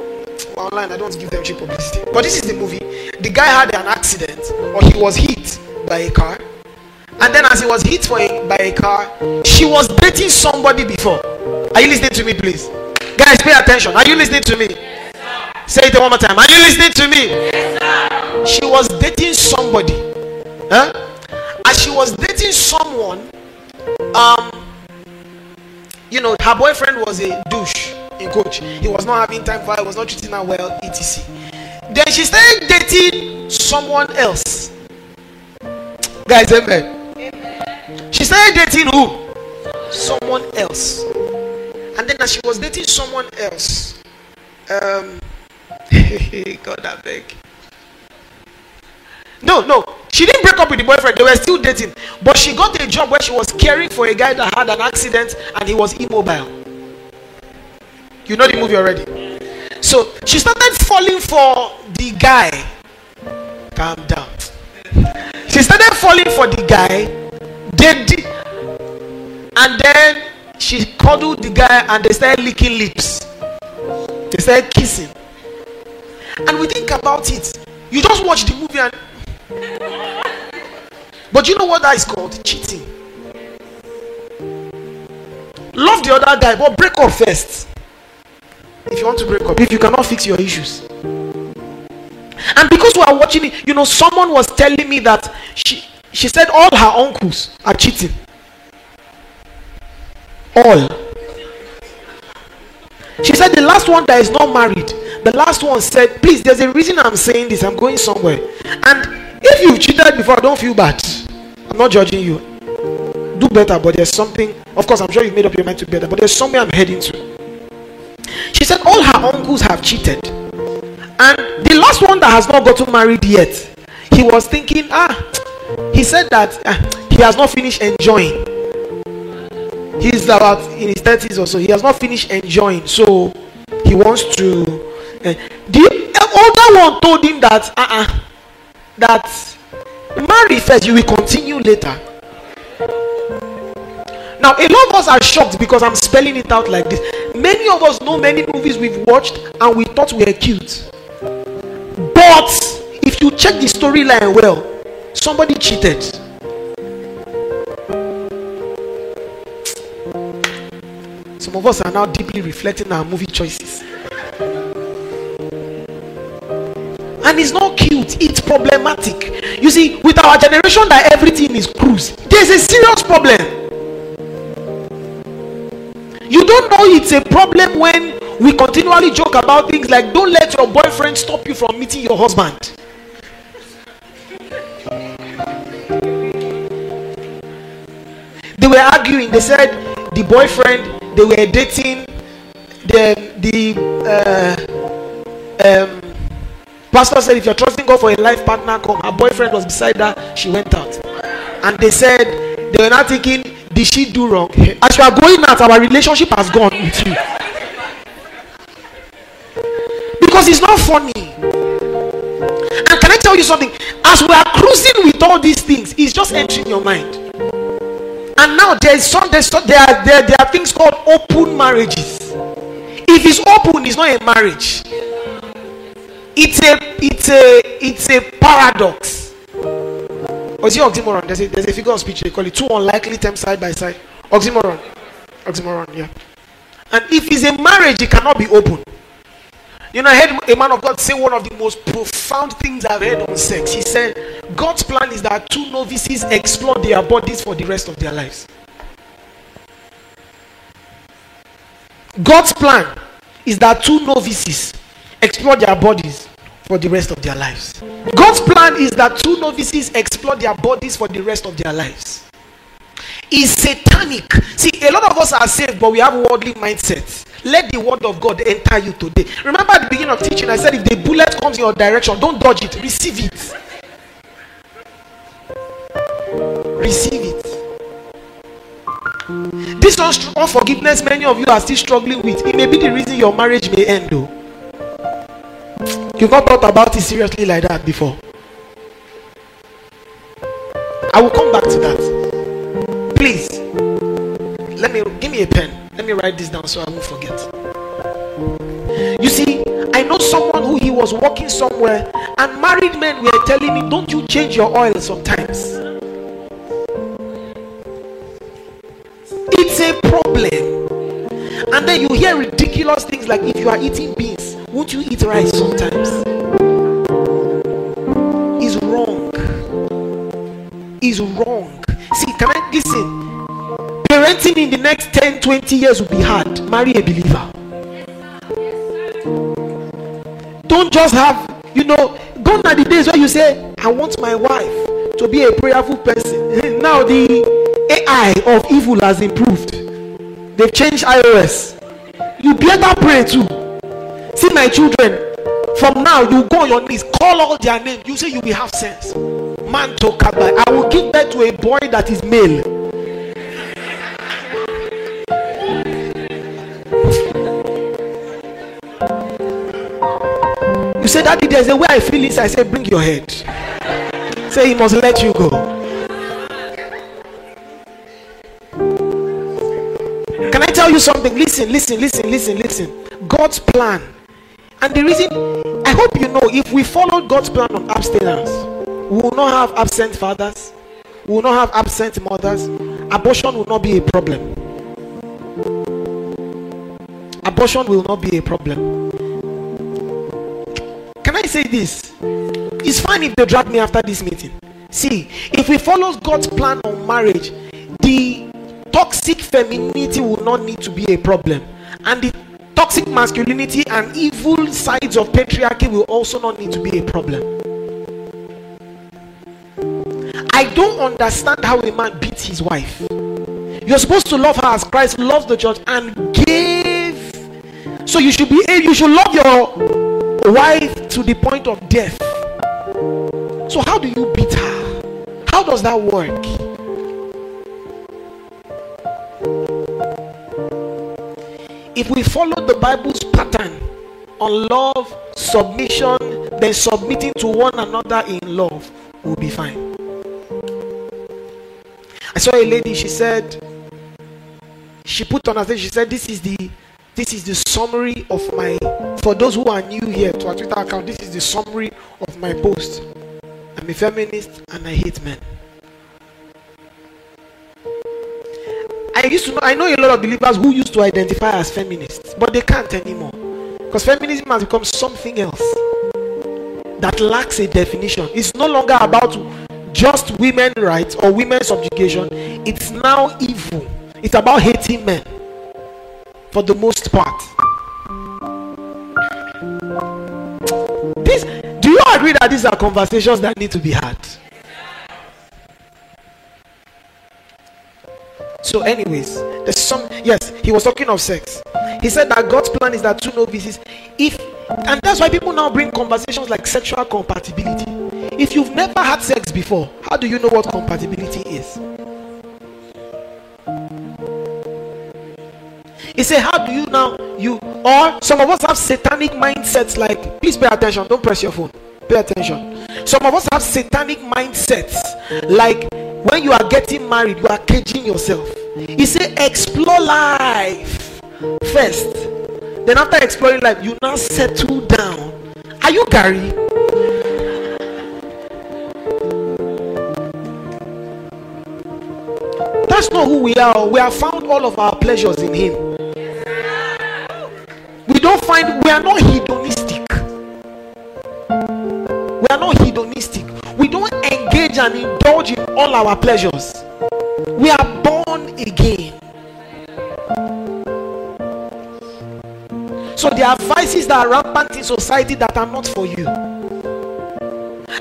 well, online? I don't give them cheap publicity. But this is the movie. The guy had an accident, or he was hit by a car. And then as he was hit a, by a car, she was dating somebody before. Are you listening to me, please? Guys, pay attention. Are you listening to me? Yes, Say it one more time. Are you listening to me? Yes, she was dating somebody. Huh? As she was dating someone, um, you know, her boyfriend was a douche in coach. He was not having time for her, he was not treating her well, etc. Then she started dating someone else. Guys, amen. She started dating who? Someone else. And then as she was dating someone else, um, God, I beg. No, no, she didn't break up with the boyfriend. They were still dating, but she got a job where she was caring for a guy that had an accident and he was immobile. You know the movie already. So she started falling for the guy. Calm down. She started falling for the guy did, and then she cuddled the guy and they started licking lips. They started kissing. And we think about it. You just watch the movie and but you know what that is called? Cheating. Love the other guy, but break up first. If you want to break up, if you cannot fix your issues. And because we are watching it, you know, someone was telling me that she she said all her uncles are cheating. All. She said the last one that is not married, the last one said, Please, there's a reason I'm saying this. I'm going somewhere. And if you've cheated before, don't feel bad. I'm not judging you. Do better, but there's something. Of course, I'm sure you've made up your mind to better, but there's somewhere I'm heading to. She said all her uncles have cheated. And the last one that has not gotten married yet, he was thinking, ah, he said that uh, he has not finished enjoying. He's about in his 30s or so. He has not finished enjoying. So he wants to. Uh, the older one told him that uh-uh, that marry first, you will continue later. Now, a lot of us are shocked because I'm spelling it out like this. Many of us know many movies we've watched and we thought we were cute. But if you check the storyline well, Somebody cheated. Some of us are now deeply reflecting our movie choices. And it's not cute, it's problematic. You see, with our generation that everything is cruise, there's a serious problem. You don't know it's a problem when we continually joke about things like don't let your boyfriend stop you from meeting your husband. They were arguing. They said the boyfriend they were dating, the the uh, um, pastor said if you're trusting God for a life partner, come. Her boyfriend was beside her. She went out, and they said they were not thinking, did she do wrong? As you are going out, our relationship has gone with you because it's not funny. And can I tell tell you something? As we are cruising with all these things, it's just entering your mind. And now some there's some, there are there, there are things called open marriages. If it's open, it's not a marriage. It's a it's a it's a paradox. Or is it oxymoron? There's a there's a figure of speech they call it two unlikely terms side by side. Oxymoron. Oxymoron, yeah. And if it's a marriage, it cannot be open. You know, I heard a man of God say one of the most profound things I've heard on sex. He said, God's plan is that two novices explore their bodies for the rest of their lives. God's plan is that two novices explore their bodies for the rest of their lives. God's plan is that two novices explore their bodies for the rest of their lives. Is satanic. See, a lot of us are saved, but we have worldly mindsets. Let the word of God enter you today. Remember at the beginning of teaching, I said if the bullet comes in your direction, don't dodge it, receive it. Receive it. This unforgiveness, many of you are still struggling with. It may be the reason your marriage may end, though. You've not thought about it seriously like that before. I will come back to that. Please, let me give me a pen. Let me write this down so I won't forget. You see, I know someone who he was working somewhere, and married men were telling me, Don't you change your oil sometimes? It's a problem. And then you hear ridiculous things like if you are eating beans, won't you eat rice sometimes? Is wrong. Is wrong. See, can I listen? Parenting in the next 10 20 years will be hard. Marry a believer. Don't just have, you know, gone are the days where you say, I want my wife to be a prayerful person. Now the AI of evil has improved. They've changed iOS. You better pray too. See my children. From now, you go on your knees, call all their names. You say you will have sense. Man to I will give birth to a boy that is male. Daddy, there's a way I feel this. I say, Bring your head. Say, He must let you go. Can I tell you something? Listen, listen, listen, listen, listen. God's plan. And the reason, I hope you know, if we follow God's plan on abstinence, we will not have absent fathers, we will not have absent mothers. Abortion will not be a problem. Abortion will not be a problem. Say this? It's fine if they drag me after this meeting. See, if we follow God's plan on marriage, the toxic femininity will not need to be a problem, and the toxic masculinity and evil sides of patriarchy will also not need to be a problem. I don't understand how a man beats his wife. You're supposed to love her as Christ loves the church and gave. So you should be you should love your wife to the point of death. So, how do you beat her? How does that work? If we follow the Bible's pattern on love, submission, then submitting to one another in love, we'll be fine. I saw a lady, she said, she put on her face, she said, This is the this is the summary of my, for those who are new here to our Twitter account, this is the summary of my post. I'm a feminist and I hate men. I used to know, I know a lot of believers who used to identify as feminists, but they can't anymore. Because feminism has become something else that lacks a definition. It's no longer about just women rights or women's subjugation, it's now evil. It's about hating men for the most part. This, do you agree that these are conversations that need to be had? So, anyways, there's some. Yes, he was talking of sex. He said that God's plan is that two novices, if and that's why people now bring conversations like sexual compatibility. If you've never had sex before, how do you know what compatibility is? He said, How do you now? You or some of us have satanic mindsets like, please pay attention, don't press your phone. Pay attention. Some of us have satanic mindsets. Like when you are getting married, you are caging yourself. He said, explore life first. Then after exploring life, you now settle down. Are you Gary? That's not who we are. We have found all of our pleasures in Him. Don't find, we are not hedonistic. We are not hedonistic. We don't engage and indulge in all our pleasures. We are born again. So there are vices that are rampant in society that are not for you.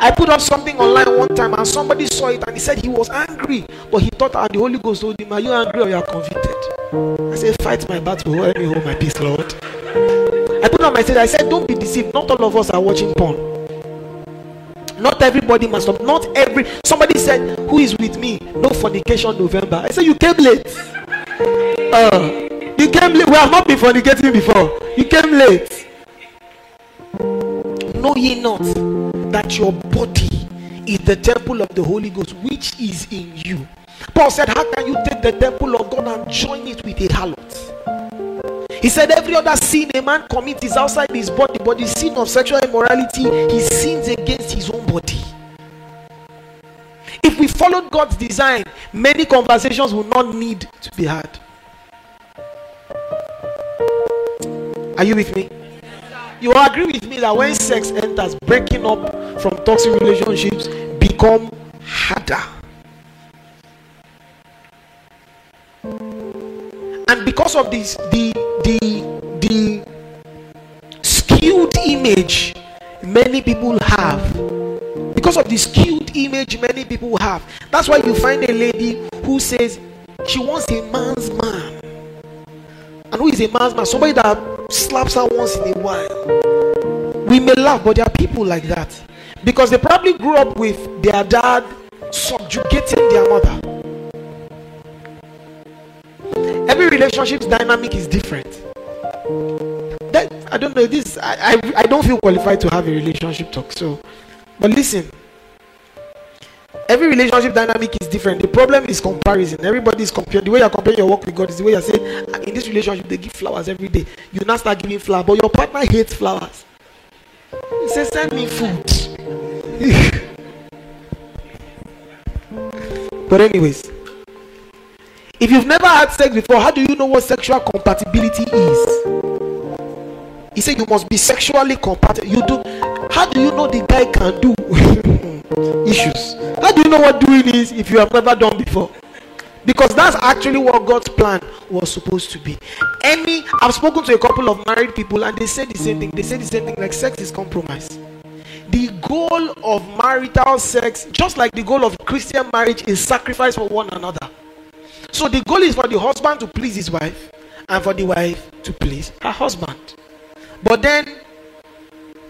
I put up something online one time and somebody saw it and he said he was angry, but he thought and the Holy Ghost told him, Are you angry or you are convicted? I said, Fight my battle, let me hold my peace, Lord. I put on my stage, I said, Don't be deceived. Not all of us are watching porn. Not everybody must stop. Not every somebody said, Who is with me? No fornication November. I said, You came late. Uh, you came late. We have not been fornicating before. You came late. Know ye not that your body is the temple of the Holy Ghost, which is in you. Paul said, How can you take the temple of God and join it with a harlot? He said, Every other sin a man commits is outside his body, but the sin of sexual immorality, he sins against his own body. If we followed God's design, many conversations will not need to be had. Are you with me? You agree with me that when sex enters, breaking up from toxic relationships become harder. And because of this, the the the skewed image many people have, because of the skewed image many people have, that's why you find a lady who says she wants a man's man. And who is a man's man? Somebody that slaps her once in a while. We may laugh, but there are people like that because they probably grew up with their dad subjugating their mother. Every relationship's dynamic is different. That I don't know. This I, I I don't feel qualified to have a relationship talk. So, but listen. Every relationship dynamic is different. The problem is comparison. Everybody is comparing. The way you're comparing your work with God is the way you're saying, "Ah, in this relationship, they give flowers every day. You now start giving flowers, but your partner hates flowers. He says, Send me food. but, anyways, if you've never had sex before, how do you know what sexual compatibility is? He said you must be sexually compatible. You do. How do you know the guy can do issues? How do you know what doing is if you have never done before? Because that's actually what God's plan was supposed to be. Any, I've spoken to a couple of married people and they say the same thing. They say the same thing like sex is compromise. The goal of marital sex, just like the goal of Christian marriage, is sacrifice for one another. So the goal is for the husband to please his wife and for the wife to please her husband. But then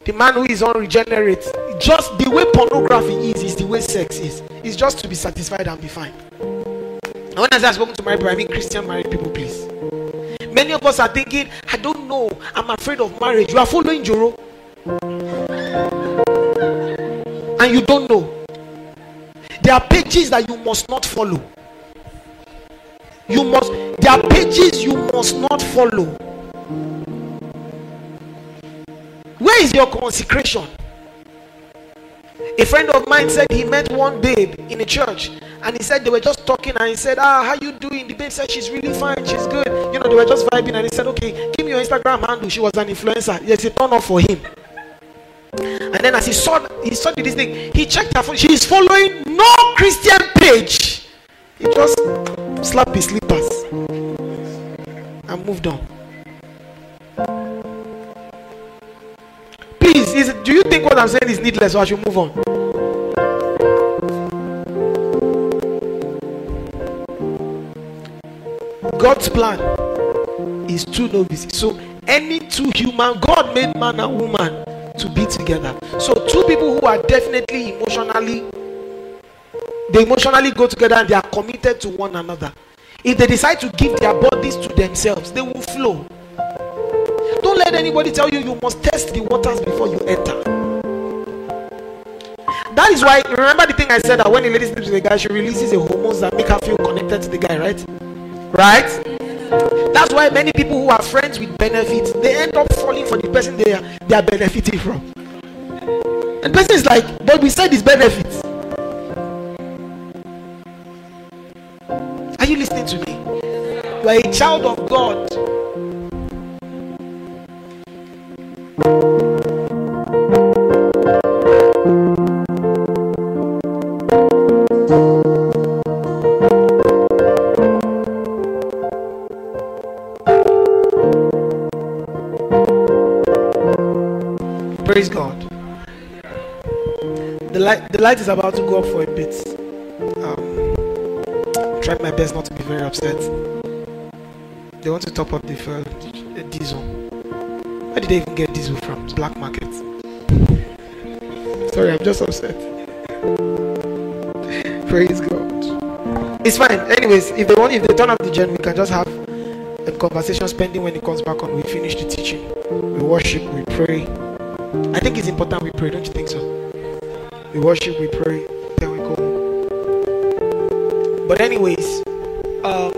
the man who is unregenerate, just the way pornography is, is the way sex is. It's just to be satisfied and be fine. And when I say I've spoken to married people, I mean Christian married people, please. Many of us are thinking, I don't know, I'm afraid of marriage. You are following Joro. And you don't know. There are pages that you must not follow. You must, there are pages you must not follow. Where is your consecration? A friend of mine said he met one babe in a church and he said they were just talking and he said, Ah, how you doing? The babe said she's really fine, she's good. You know, they were just vibing and he said, Okay, give me your Instagram handle. She was an influencer. Yes, it turned off for him. And then as he saw he saw this thing, he checked her phone. She is following no Christian page. He just slapped his slippers and moved on. Please, is, do you think what I'm saying is needless or I should move on? God's plan is two novices. So any two human, God made man and woman to be together. So two people who are definitely emotionally, they emotionally go together and they are committed to one another. If they decide to give their bodies to themselves, they will flow. Don't let anybody tell you you must test the waters before you enter. that is why remember the thing I said that when a lady sleeps with a guy, she releases a hormones that make her feel connected to the guy, right? Right? That's why many people who are friends with benefits they end up falling for the person they are they are benefiting from. And the person is like, but we said it's benefits. Are you listening to me? You are a child of God. Praise God. The light, the light is about to go up for a bit. Try my best not to be very upset. They want to top up the fuel, the diesel. Where did they even get diesel from? Black market. Sorry, I'm just upset. Praise God. It's fine. Anyways, if they want, if they turn up the gen, we can just have a conversation spending when it comes back on. We finish the teaching, we worship, we pray. I think it's important we pray, don't you think so? We worship, we pray. But anyways, um,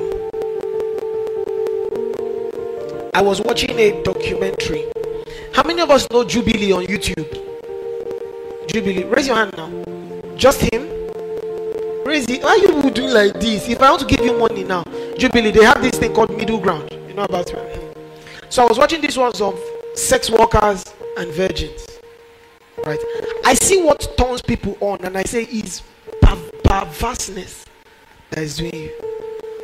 I was watching a documentary. How many of us know Jubilee on YouTube? Jubilee, raise your hand now. Just him. Raise it. Why you doing like this? If I want to give you money now, Jubilee, they have this thing called middle ground. You know about it. So I was watching this ones of sex workers and virgins. Right? I see what turns people on, and I say is perverseness that is doing you.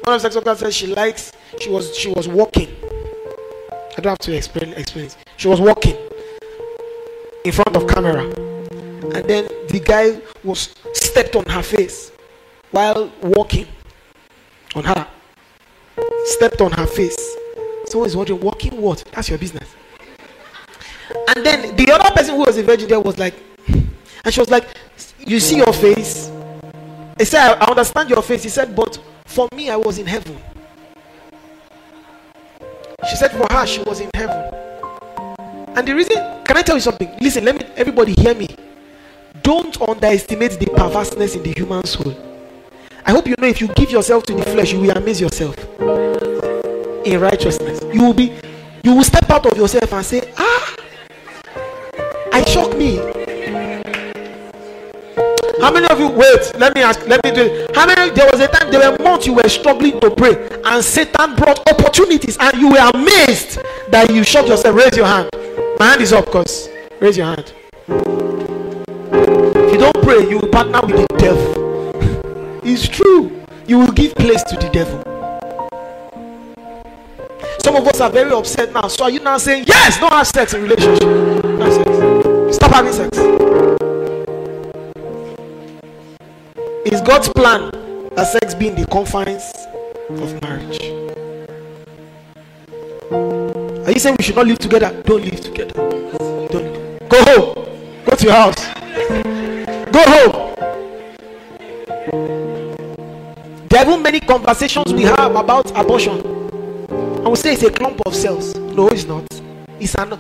One of the sex workers said she likes. She was she was walking. I don't have to explain explain. She was walking in front of camera, and then the guy was stepped on her face while walking on her. Stepped on her face. Someone is wondering, walking what? That's your business. And then the other person who was a virgin there was like, and she was like, You see your face? He said, I understand your face. He said, But for me, I was in heaven. She said, For her, she was in heaven. And the reason, can I tell you something? Listen, let me, everybody hear me. Don't underestimate the perverseness in the human soul. I hope you know if you give yourself to the flesh, you will amaze yourself in righteousness. You will be, you will step out of yourself and say, Ah, I shock me. How many of you wait? Let me ask. Let me do it. How many? There was a time there were months you were struggling to pray, and Satan brought opportunities, and you were amazed that you shocked yourself. Raise your hand. My hand is up, cause raise your hand. If you don't pray, you will partner with the devil. it's true. You will give place to the devil. Some of us are very upset now. So are you now saying yes? Don't have sex in relationship. No sex. Stop having sex. It's God's plan that sex be in the confines of marriage. Are you saying we should not live together? Don't live together. Don't go home. Go to your house. Go home. There are many conversations we have about abortion. I will say it's a clump of cells. No, it's not. It's an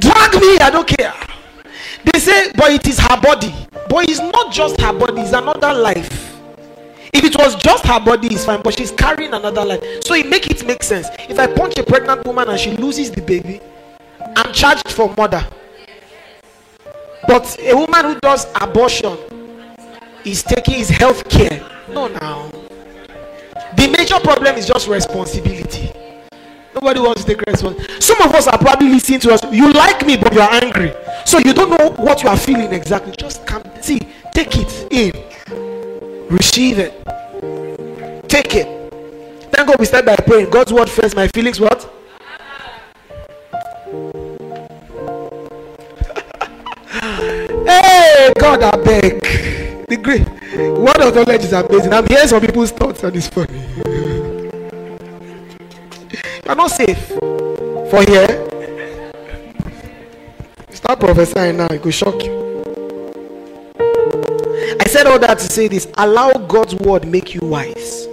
drag me, I don't care. They say, but it is her body. But it's not just her body, it's another life. If it was just her body, it's fine, but she's carrying another life. So it make it make sense. If I punch a pregnant woman and she loses the baby, I'm charged for murder. But a woman who does abortion is taking his health care. No, now. The major problem is just responsibility. Nobody wants to take responsibility. Some of us are probably listening to us. You like me, but you are angry. So you don't know what you are feeling exactly. Just come, see, take it in, receive it, take it. Thank God we start by praying. God's word first, my feelings what? hey, God, I beg. The great word of knowledge is amazing. I'm hearing some people's thoughts on this phone. You are not safe for here. Start prophesying now, it will shock you. I said all that to say this allow God's word make you wise.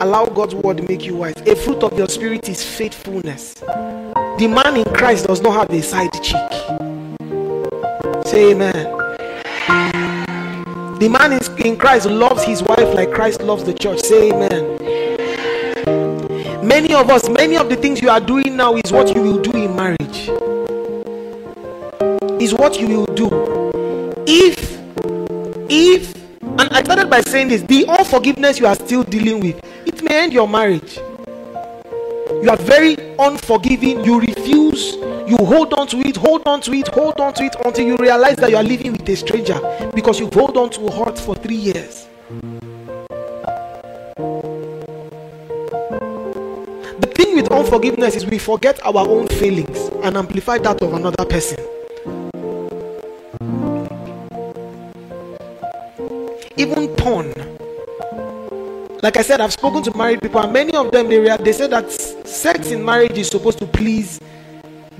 Allow God's word make you wise. A fruit of your spirit is faithfulness. The man in Christ does not have a side cheek. Say amen. The man in Christ loves his wife like Christ loves the church. Say amen. Many of us, many of the things you are doing now is what you will do in marriage. Is what you will do. If, if, and I started by saying this the unforgiveness you are still dealing with, it may end your marriage. You are very unforgiving, you refuse, you hold on to it, hold on to it, hold on to it until you realize that you are living with a stranger because you've held on to a heart for three years. The thing with unforgiveness is we forget our own feelings and amplify that of another person. Like I said, I've spoken to married people, and many of them they, they say that sex in marriage is supposed to please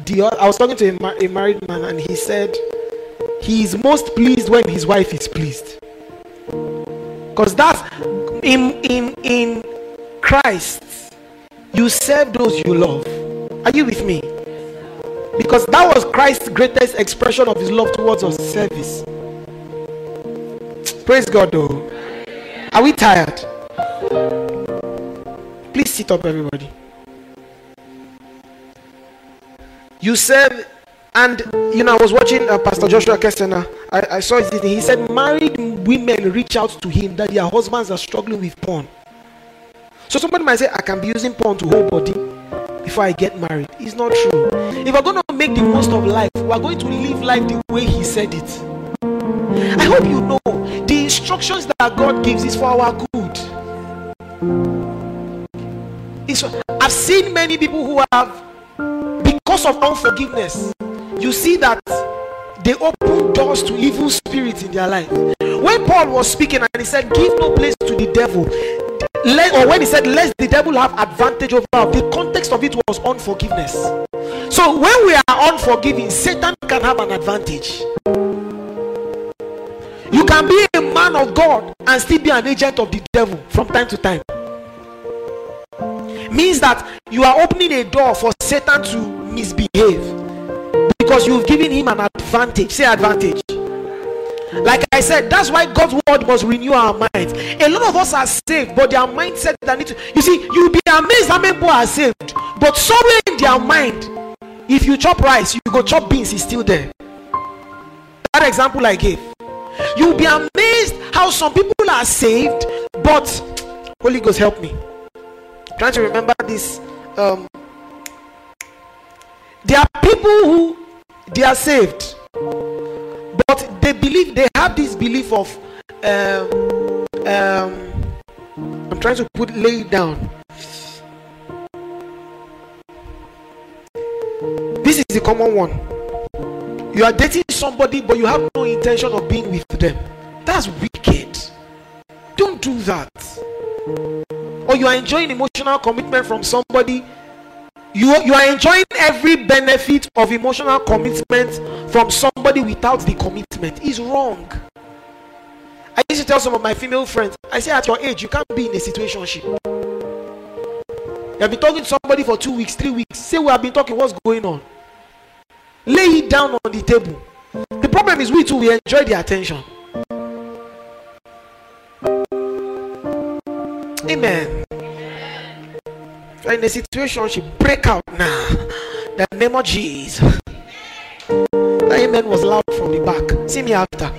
the. I was talking to a, a married man, and he said he is most pleased when his wife is pleased, because that's in in in Christ. You serve those you love. Are you with me? Because that was Christ's greatest expression of his love towards us service. Praise God, though. Are we tired? Please sit up, everybody. You said, and you know, I was watching uh, Pastor Joshua Kessena. I, I saw his thing. He said, married women reach out to him that their husbands are struggling with porn. So somebody might say, I can be using porn to hold body before I get married. It's not true. If we're going to make the most of life, we're going to live life the way He said it. I hope you know the instructions that God gives is for our good. It's, I've seen many people who have, because of unforgiveness, you see that they open doors to evil spirits in their life. When Paul was speaking and he said, Give no place to the devil, let, or when he said, Let the devil have advantage over us, the context of it was unforgiveness. So when we are unforgiving, Satan can have an advantage. You can be a man of God and still be an agent of the devil from time to time. Means that you are opening a door for Satan to misbehave because you've given him an advantage. Say advantage. Like I said, that's why God's word must renew our minds. A lot of us are saved, but their mindset that need to. You see, you'll be amazed how many people are saved, but somewhere in their mind, if you chop rice, you go chop beans, is still there. That example I gave. You'll be amazed how some people are saved, but Holy Ghost help me. trying to remember this. Um, there are people who they are saved, but they believe they have this belief of um, um, I'm trying to put lay down. This is the common one. You are dating somebody, but you have no intention of being with them. That's wicked. Don't do that. Or you are enjoying emotional commitment from somebody. You, you are enjoying every benefit of emotional commitment from somebody without the commitment. Is wrong. I used to tell some of my female friends, I say at your age, you can't be in a situationship. You have been talking to somebody for two weeks, three weeks. Say we have been talking, what's going on? Lay it down on the table. The problem is we too we enjoy the attention. Amen. In a situation, she break out now. The name of Jesus. The amen was loud from the back. See me after.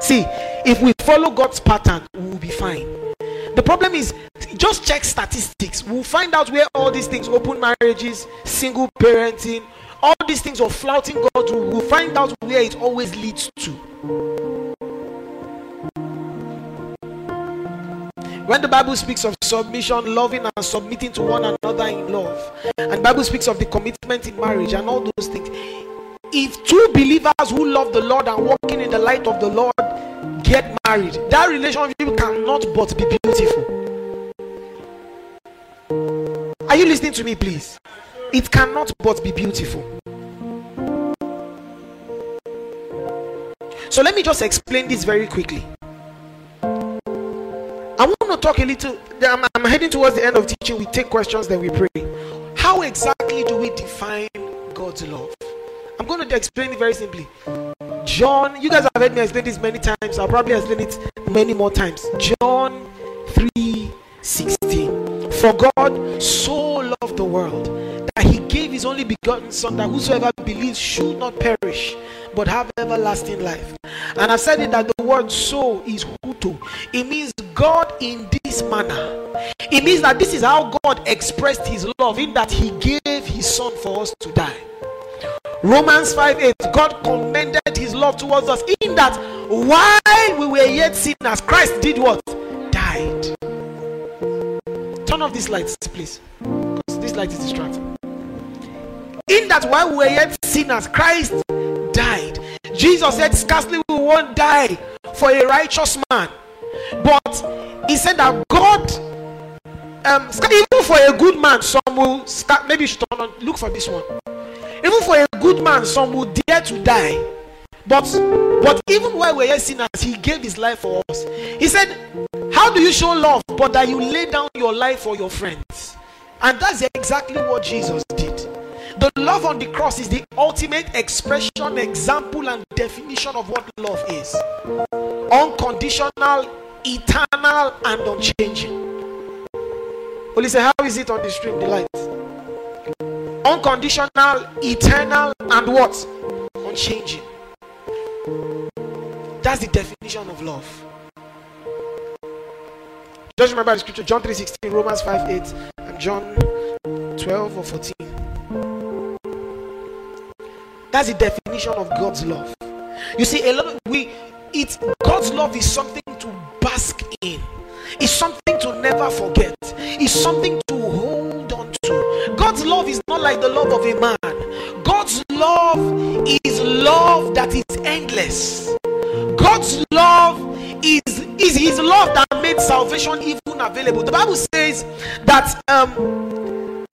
See, if we follow God's pattern, we will be fine. The problem is, just check statistics. We'll find out where all these things open marriages, single parenting, all these things of flouting God, we'll find out where it always leads to. When the Bible speaks of submission, loving and submitting to one another in love, and Bible speaks of the commitment in marriage and all those things, if two believers who love the Lord and walking in the light of the Lord get married, that relationship cannot but be beautiful. Are you listening to me, please? It cannot but be beautiful. So let me just explain this very quickly. I want to talk a little. I'm, I'm heading towards the end of teaching. We take questions, then we pray. How exactly do we define God's love? I'm going to explain it very simply. John, you guys have heard me explain this many times. I'll probably explain it many more times. John 3 16. For God so loved the world that he gave his only begotten Son, that whosoever believes should not perish, but have everlasting life. And I've said it that the word so is huto. It means God in this manner. It means that this is how God expressed his love, in that he gave his son for us to die. Romans 5 8, God commended his love towards us in that while we were yet sinners, Christ did what? Turn off these lights, please. Because this light is distracting. In that while we were yet sinners, Christ died. Jesus said, Scarcely we won't die for a righteous man. But he said that God, um, even for a good man, some will start. Maybe you should on, look for this one. Even for a good man, some will dare to die. But but even while we're yet sinners, he gave his life for us. He said, How do you show love? But that you lay down your life for your friends. And that's exactly what Jesus did. The love on the cross is the ultimate expression, example, and definition of what love is unconditional, eternal, and unchanging. Only say, How is it on the stream? The light. Unconditional, eternal, and what? Unchanging. That's the definition of love. Just remember the scripture John 3 16, Romans 5 8, and John 12 or 14. That's the definition of God's love. You see, a lot of we it's God's love is something to bask in, it's something to never forget, it's something to hold on to. God's love is not like the love of a man, God's love is love that is endless. God's love is is his love that made salvation even available. The Bible says that um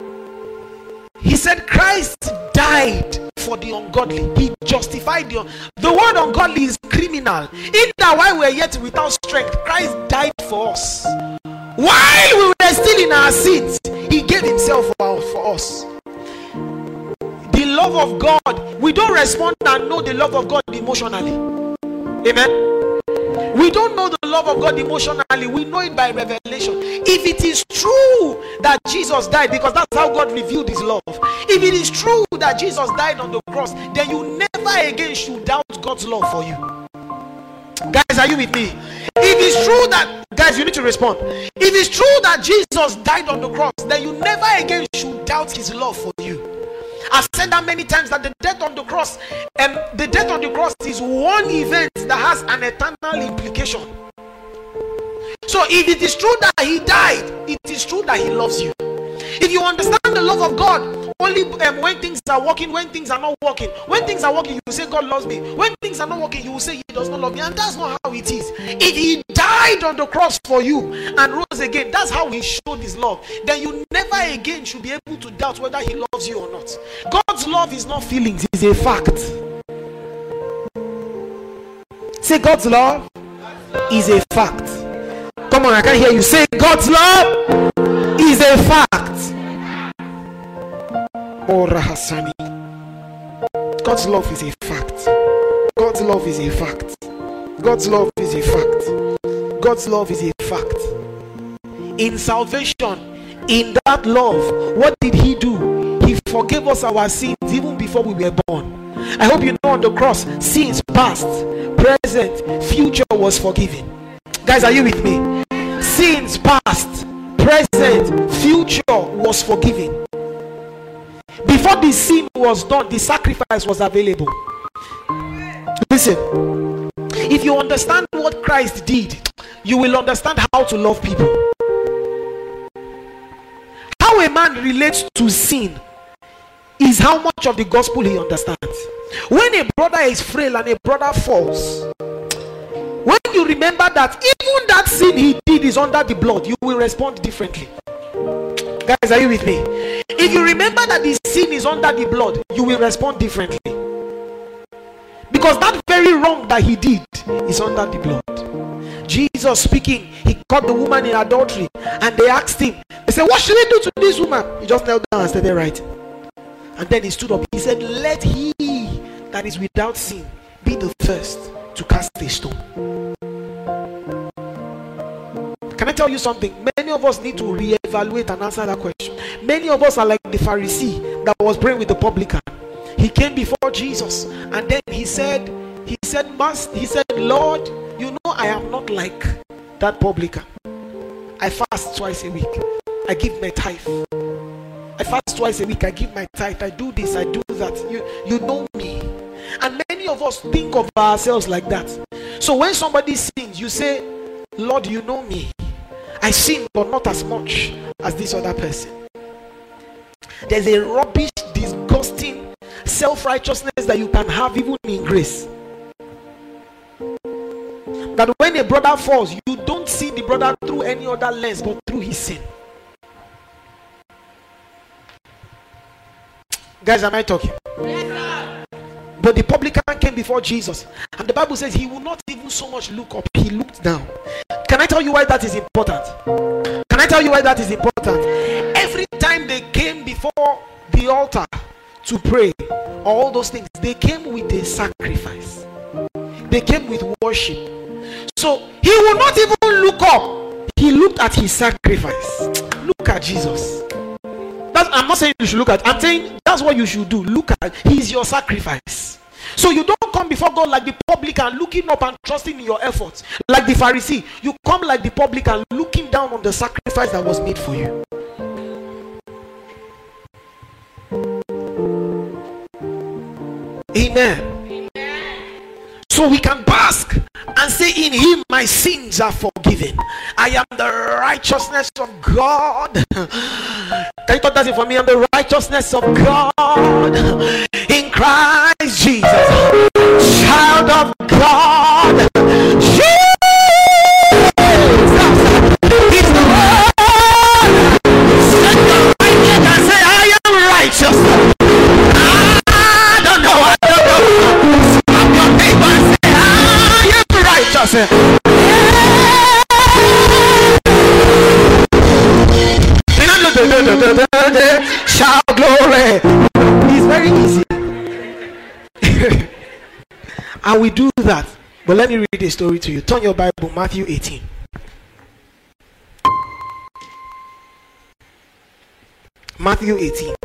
he said Christ died for the ungodly. He justified the the word ungodly is criminal. In that while we are yet without strength, Christ died for us. While we were still in our sins, he gave himself for, for us. The love of God, we don't respond and know the love of God emotionally. Amen. We don't know the love of God emotionally, we know it by revelation. If it is true that Jesus died, because that's how God revealed his love, if it is true that Jesus died on the cross, then you never again should doubt God's love for you. Guys, are you with me? If it's true that, guys, you need to respond. If it's true that Jesus died on the cross, then you never again should doubt his love for you. I've said that many times that the death on the cross, and um, the death on the cross is one event that has an eternal implication. So if it is true that he died, it is true that he loves you. If you understand the love of God, only um, when things are working, when things are not working, when things are working, you say God loves me. When things are not working, you will say He does not love me, and that's not how it is. If He died on the cross for you and rose again, that's how He showed His love. Then you never again should be able to doubt whether He loves you or not. God's love is not feelings; it's a fact. Say God's love is a fact. Come on, I can hear you. Say God's love is a fact. Oh, Ora Hassani. God's love is a fact. God's love is a fact. God's love is a fact. God's love is a fact. In salvation, in that love, what did He do? He forgave us our sins even before we were born. I hope you know on the cross, sins past, present, future was forgiven. Guys, are you with me? Sins past, present, future was forgiven. Before the sin was done, the sacrifice was available. Listen, if you understand what Christ did, you will understand how to love people. How a man relates to sin is how much of the gospel he understands. When a brother is frail and a brother falls, when you remember that even that sin he did is under the blood, you will respond differently. Guys, are you with me? If you remember that the sin is under the blood, you will respond differently. Because that very wrong that he did is under the blood. Jesus speaking, he caught the woman in adultery and they asked him, They said, What should we do to this woman? He just knelt down and said, right. And then he stood up. He said, Let he that is without sin be the first to cast a stone. Can I tell you something? Many of us need to reevaluate and answer that question. Many of us are like the Pharisee that was praying with the publican. He came before Jesus and then he said, He said, Must he said, Lord, you know I am not like that publican. I fast twice a week. I give my tithe. I fast twice a week. I give my tithe. I do this. I do that. You you know me. And many of us think of ourselves like that. So when somebody sins, you say, Lord, you know me. I sin, but not as much as this other person. There's a rubbish, disgusting self righteousness that you can have even in grace. That when a brother falls, you don't see the brother through any other lens but through his sin. Guys, am I talking? But the publican came before Jesus, and the Bible says he will not even so much look up, he looked down. Can I tell you why that is important? Can I tell you why that is important? Every time they came before the altar to pray, all those things, they came with a sacrifice, they came with worship. So he will not even look up, he looked at his sacrifice. Look at Jesus. That's, I'm not saying you should look at. I'm saying that's what you should do. Look at. He's your sacrifice. So you don't come before God like the publican, looking up and trusting in your efforts, like the Pharisee. You come like the publican, looking down on the sacrifice that was made for you. Amen. So we can bask and say, In him my sins are forgiven. I am the righteousness of God. Can you talk that for me? I'm the righteousness of God in Christ Jesus. Child of God. Jesus. And we do that. But let me read a story to you. Turn your Bible, Matthew 18. Matthew 18.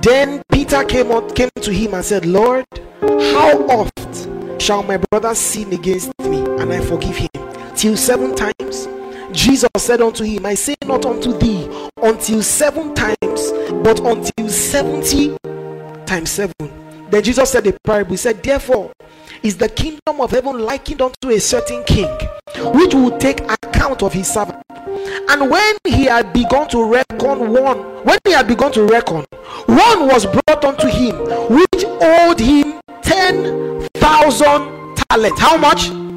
Then Peter came up, came to him and said, Lord, how oft shall my brother sin against me and I forgive him? Till seven times? Jesus said unto him, I say not unto thee until seven times, but until seventy times seven. Then Jesus said a parable. He said, Therefore, is the kingdom of heaven likened unto a certain king, which would take account of his servant. And when he had begun to reckon one, when he had begun to reckon, one was brought unto him, which owed him ten thousand talents. How much?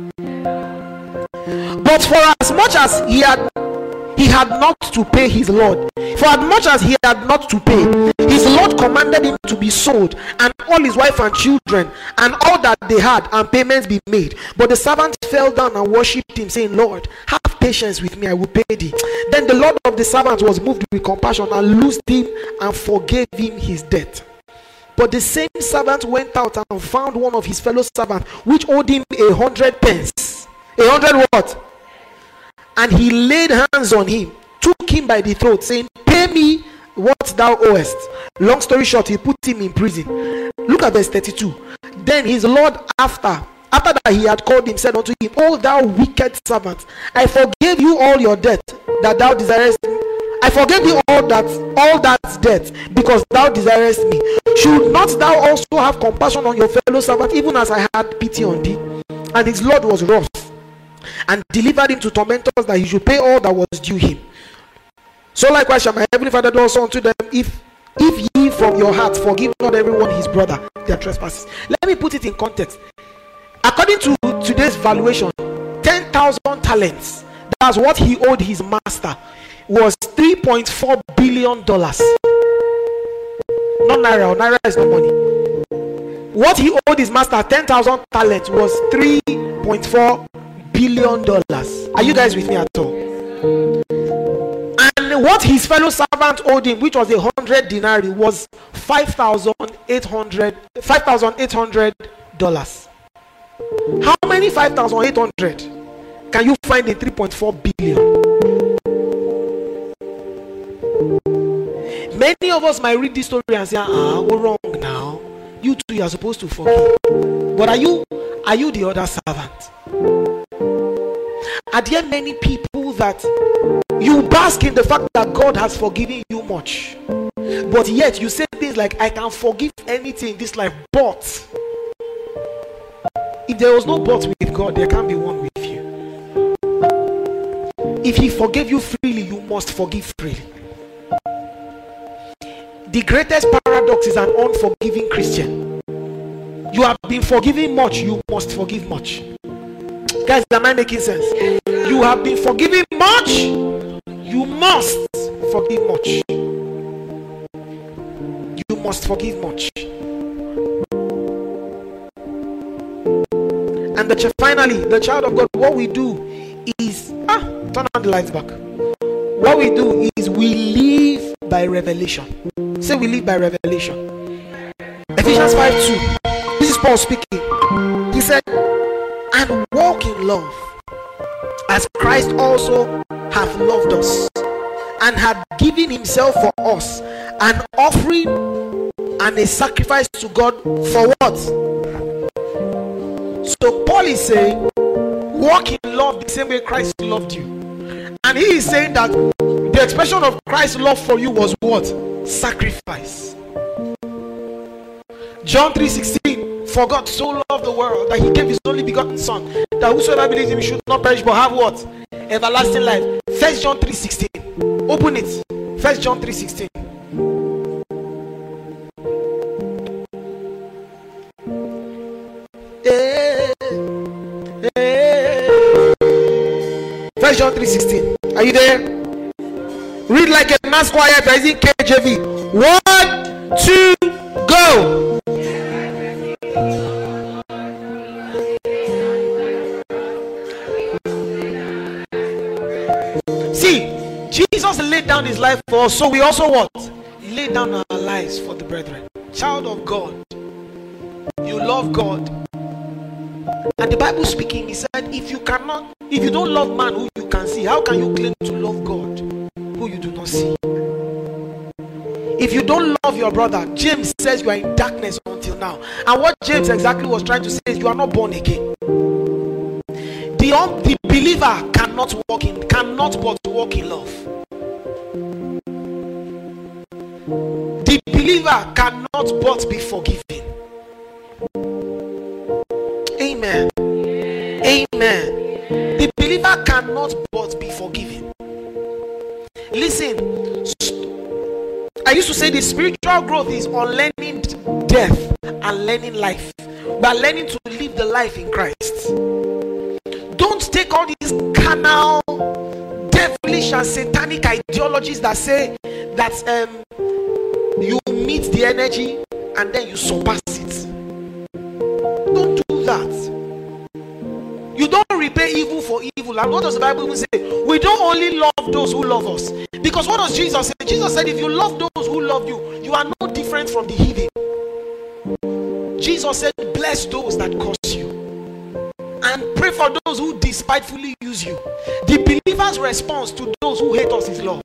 But for as much as he had he had not to pay his lord, for as much as he had not to pay, his lord commanded him to be sold, and all his wife and children, and all that they had, and payments be made. But the servant fell down and worshipped him, saying, Lord, have patience with me, I will pay thee. Then the lord of the servant was moved with compassion and loosed him and forgave him his debt. But the same servant went out and found one of his fellow servants, which owed him a hundred pence. A hundred what? And he laid hands on him, took him by the throat, saying, Pay me what thou owest. Long story short, he put him in prison. Look at verse 32. Then his Lord, after after that he had called him, said unto him, O thou wicked servant, I forgave you all your debt that thou desirest. Me. I forgave you all that all that debt because thou desirest me. Should not thou also have compassion on your fellow servant, even as I had pity on thee? And his Lord was wroth and delivered him to tormentors that he should pay all that was due him. So likewise shall my heavenly Father do also unto them if if ye from your heart forgive not everyone his brother their trespasses. Let me put it in context. According to today's valuation, 10,000 talents, that's what he owed his master, was 3.4 billion dollars. Not naira, oh, naira is no money. what he owed his master 10,000 talents was 3.4 billion dollars. Are you guys with me at all? And what his fellow servant owed him, which was a hundred denarii, was 5,800 $5,800. How many 5,800 can you find in 3.4 billion? Many of us might read this story and say, ah, we're wrong now. You too, you are supposed to forgive. But are you are you the other servant? Are there many people that you bask in the fact that God has forgiven you much? But yet you say things like, I can forgive anything in this life, but if there was no but with God, there can't be one with you. If He forgave you freely, you must forgive freely. The greatest paradox is an unforgiving Christian. You have been forgiven much, you must forgive much. Guys, am I making sense? You have been forgiven much, you must forgive much. You must forgive much. And the finally, the child of God, what we do is ah, turn on the lights back. What we do is we live by revelation. Say we live by revelation. Ephesians 5 2. This is Paul speaking. He said, and walk in love as Christ also hath loved us and had given himself for us an offering and a sacrifice to God for what? So Paul is saying, walk in love the same way Christ loved you. And he is saying that the expression of Christ's love for you was what? Sacrifice. John 3:16 For God so loved the world that he gave his only begotten son that whosoever believes in him should not perish but have what? Everlasting life. First John 3:16. Open it. First John 3:16. Eh, eh. First John 3:16. Are you there? Read like a mass choir in KJV. One, two, go. Down his life for us, so we also what? Lay down our lives for the brethren. Child of God, you love God, and the Bible speaking, he said, if you cannot, if you don't love man who you can see, how can you claim to love God who you do not see? If you don't love your brother, James says you are in darkness until now. And what James exactly was trying to say is you are not born again. The, the believer cannot walk in, cannot but walk in love. The believer cannot but be forgiven. Amen. Amen. The believer cannot but be forgiven. Listen, I used to say the spiritual growth is on learning death and learning life, but learning to live the life in Christ. Don't take all these carnal, devilish, and satanic ideologies that say that um, you meet the energy and then you surpass it. Don't do that. You don't repay evil for evil. And what does the Bible even say? We don't only love those who love us. Because what does Jesus say? Jesus said, if you love those who love you, you are no different from the heathen. Jesus said, bless those that curse you. And pray for those who despitefully use you. The believer's response to those who hate us is love.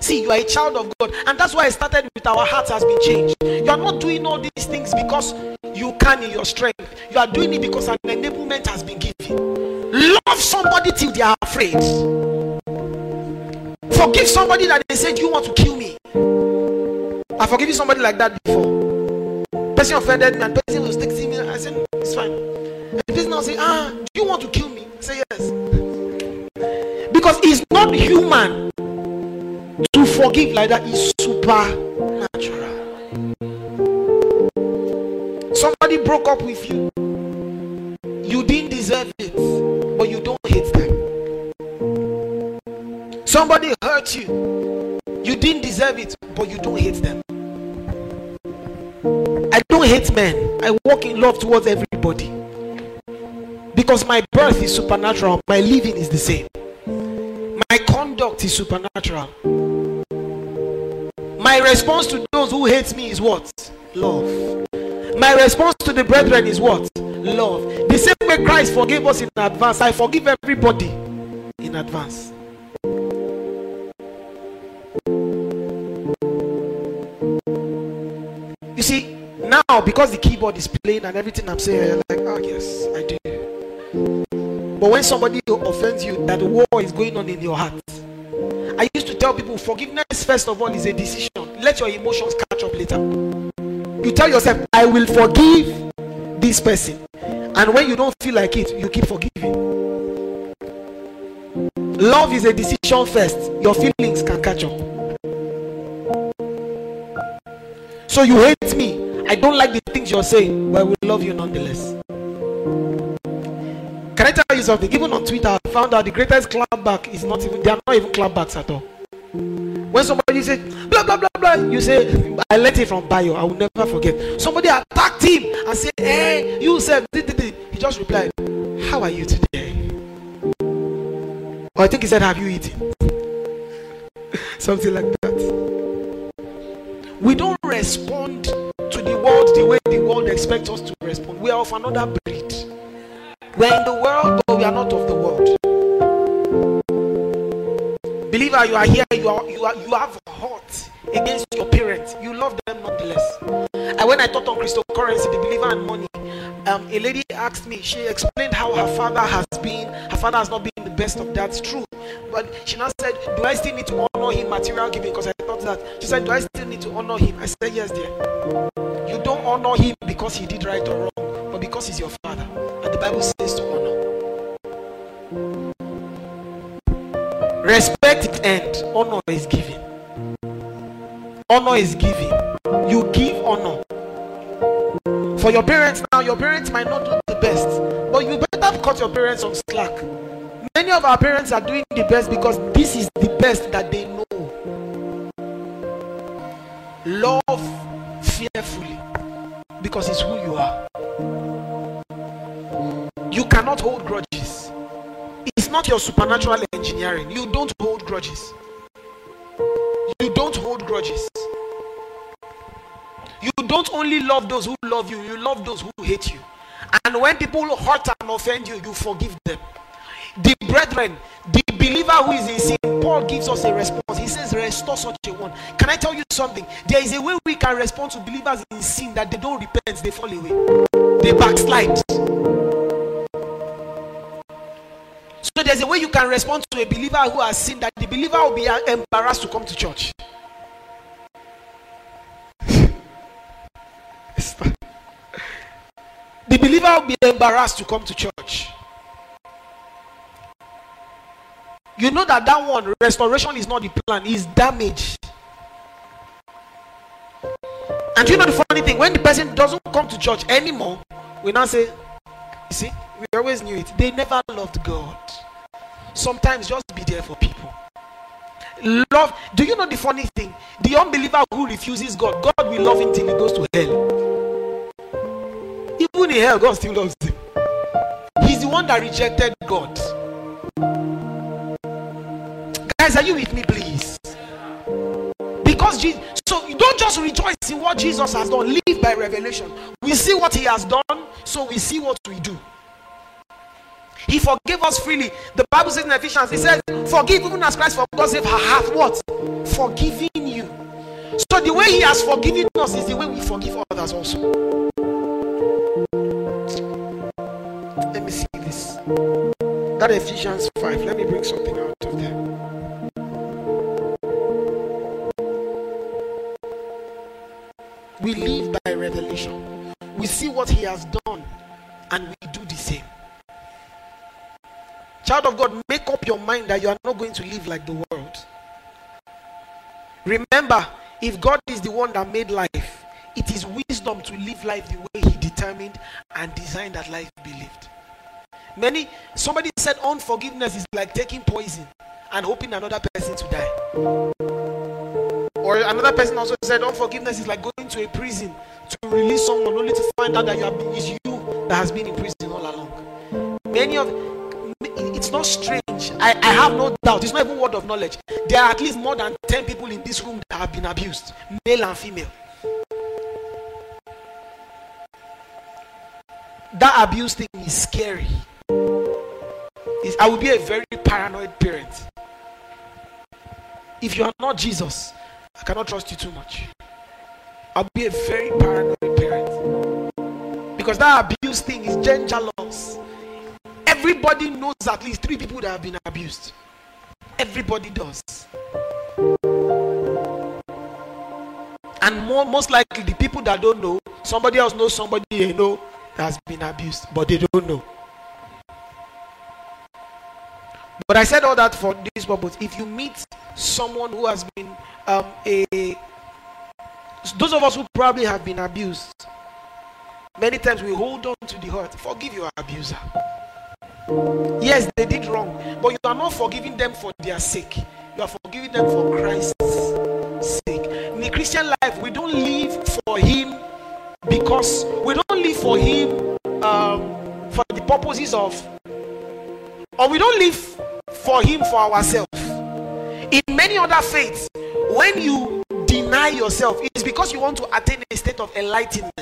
See, you are a child of God, and that's why I started with our hearts has been changed. You are not doing all these things because you can in your strength, you are doing it because an enablement has been given. Love somebody till they are afraid. Forgive somebody that they said you want to kill me. I forgive somebody like that before. Person offended me, and person was texting me. I said, It's fine. And the person now say, Ah, do you want to kill me? I say, Yes. Because it's not human to forgive like that is supernatural. Somebody broke up with you, you didn't deserve it, but you don't hate them. Somebody hurt you, you didn't deserve it, but you don't hate them. I don't hate men. I walk in love towards everybody. Because my birth is supernatural, my living is the same. My conduct is supernatural. My response to those who hate me is what? Love. My response to the brethren is what? Love. The same way Christ forgave us in advance, I forgive everybody in advance. You see, now because the keyboard is playing and everything I'm saying, you're like, oh yes, I do. But when somebody offends you, that war is going on in your heart. I used to tell people forgiveness, first of all, is a decision. Let your emotions catch up later. You tell yourself, I will forgive this person. And when you don't feel like it, you keep forgiving. Love is a decision first. Your feelings can catch up. So you hate me. I don't like the things you're saying, but I will love you nonetheless. Can I tell you something? Even on Twitter, I found out the greatest clapback is not even, they are not even clapbacks at all. When somebody says blah blah blah blah, you say, I learned it from Bio, I will never forget. Somebody attacked him and said, Hey, you said, he just replied, How are you today? Or I think he said, Have you eaten? Something like that. We don't respond to the world the way the world expects us to respond. We are of another breed. We are in the world, but we are not of the world. Believer, you are here, you are you are you have hurt against your parents. You love them nonetheless. And when I taught on cryptocurrency, the believer and money, um, a lady asked me, she explained how her father has been, her father has not been the best of that's true. But she now said, Do I still need to honor him material giving? Because I thought that. She said, Do I still need to honor him? I said, Yes, dear. You don't honor him because he did right or wrong, but because he's your father. And the Bible says to honor. Respect it and honor is given. Honor is given. You give honor. For your parents now, your parents might not do the best, but you better cut your parents some slack. Many of our parents are doing the best because this is the best that they know. Love fearfully because it's who you are. You cannot hold grudges. It's not your supernatural engineering. You don't hold grudges. You don't hold grudges. You don't only love those who love you, you love those who hate you. And when people hurt and offend you, you forgive them. The brethren, the believer who is in sin, Paul gives us a response. He says, Restore such a one. Can I tell you something? There is a way we can respond to believers in sin that they don't repent, they fall away, they backslide. So there's a way you can respond to a believer who has sinned that the believer will be embarrassed to come to church. the believer will be embarrassed to come to church. You know that that one restoration is not the plan, it's damage. And you know the funny thing, when the person doesn't come to church anymore, we now say, You see, we always knew it. They never loved God. Sometimes just be there for people. Love. Do you know the funny thing? The unbeliever who refuses God, God will love him till he goes to hell. Even in hell, God still loves him. He's the one that rejected God. Guys, are you with me, please? Because Jesus, so you don't just rejoice in what Jesus has done, live by revelation. We see what he has done, so we see what we do. He forgave us freely. The Bible says in Ephesians, it says, Forgive even as Christ for God's sake hath what? Forgiving you. So the way he has forgiven us is the way we forgive others also. Let me see this. That Ephesians 5. Let me bring something out of there. We live by revelation. We see what he has done and we do the same. Child of God, make up your mind that you are not going to live like the world. Remember, if God is the one that made life, it is wisdom to live life the way He determined and designed that life be lived. Many, somebody said unforgiveness is like taking poison and hoping another person to die. Or another person also said unforgiveness is like going to a prison to release someone only to find out that you have it's you that has been in prison all along. Many of it's not strange. I, I have no doubt. It's not even word of knowledge. There are at least more than 10 people in this room that have been abused, male and female. That abuse thing is scary. It's, I would be a very paranoid parent. If you are not Jesus, I cannot trust you too much. I'll be a very paranoid parent. Because that abuse thing is dangerous. Everybody knows at least three people that have been abused. Everybody does. And more, most likely, the people that don't know, somebody else knows somebody they know that has been abused, but they don't know. But I said all that for this purpose. If you meet someone who has been um, a those of us who probably have been abused, many times we hold on to the hurt. Forgive your abuser. Yes, they did wrong, but you are not forgiving them for their sake. You are forgiving them for Christ's sake. In the Christian life, we don't live for Him because we don't live for Him um, for the purposes of, or we don't live for Him for ourselves. In many other faiths, when you deny yourself, it's because you want to attain a state of enlightenment.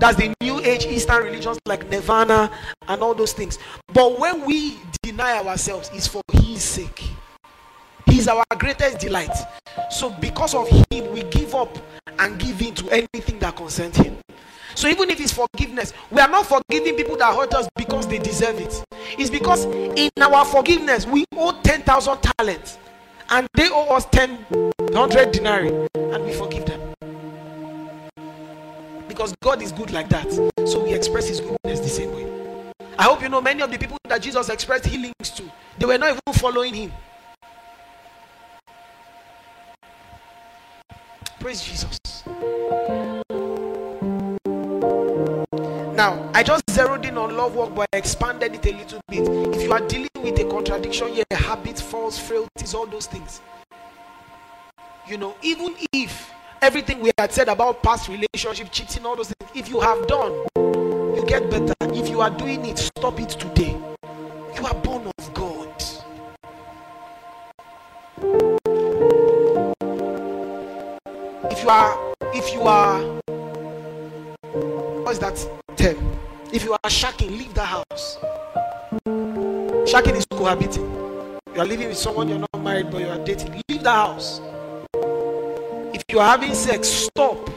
That's the new age Eastern religions like Nirvana and all those things. But when we deny ourselves, it's for His sake. He's our greatest delight. So, because of Him, we give up and give in to anything that concerns Him. So, even if it's forgiveness, we are not forgiving people that hurt us because they deserve it. It's because in our forgiveness, we owe 10,000 talents and they owe us 10, 100 denarii, and we forgive them because God is good like that. So we express His goodness the same way. I hope you know many of the people that Jesus expressed healings to, they were not even following Him. Praise Jesus. Now, I just zeroed in on love work, but I expanded it a little bit. If you are dealing with a contradiction, yeah, habit, false, frailties, all those things. You know, even if everything we had said about past relationship, cheating, all those things. If you have done, you get better. If you are doing it, stop it today. You are born of God. If you are, if you are, what's that term? If you are shacking, leave the house. Shacking is cohabiting. You are living with someone you're not married, but you are dating. Leave the house. If you are having sex, stop.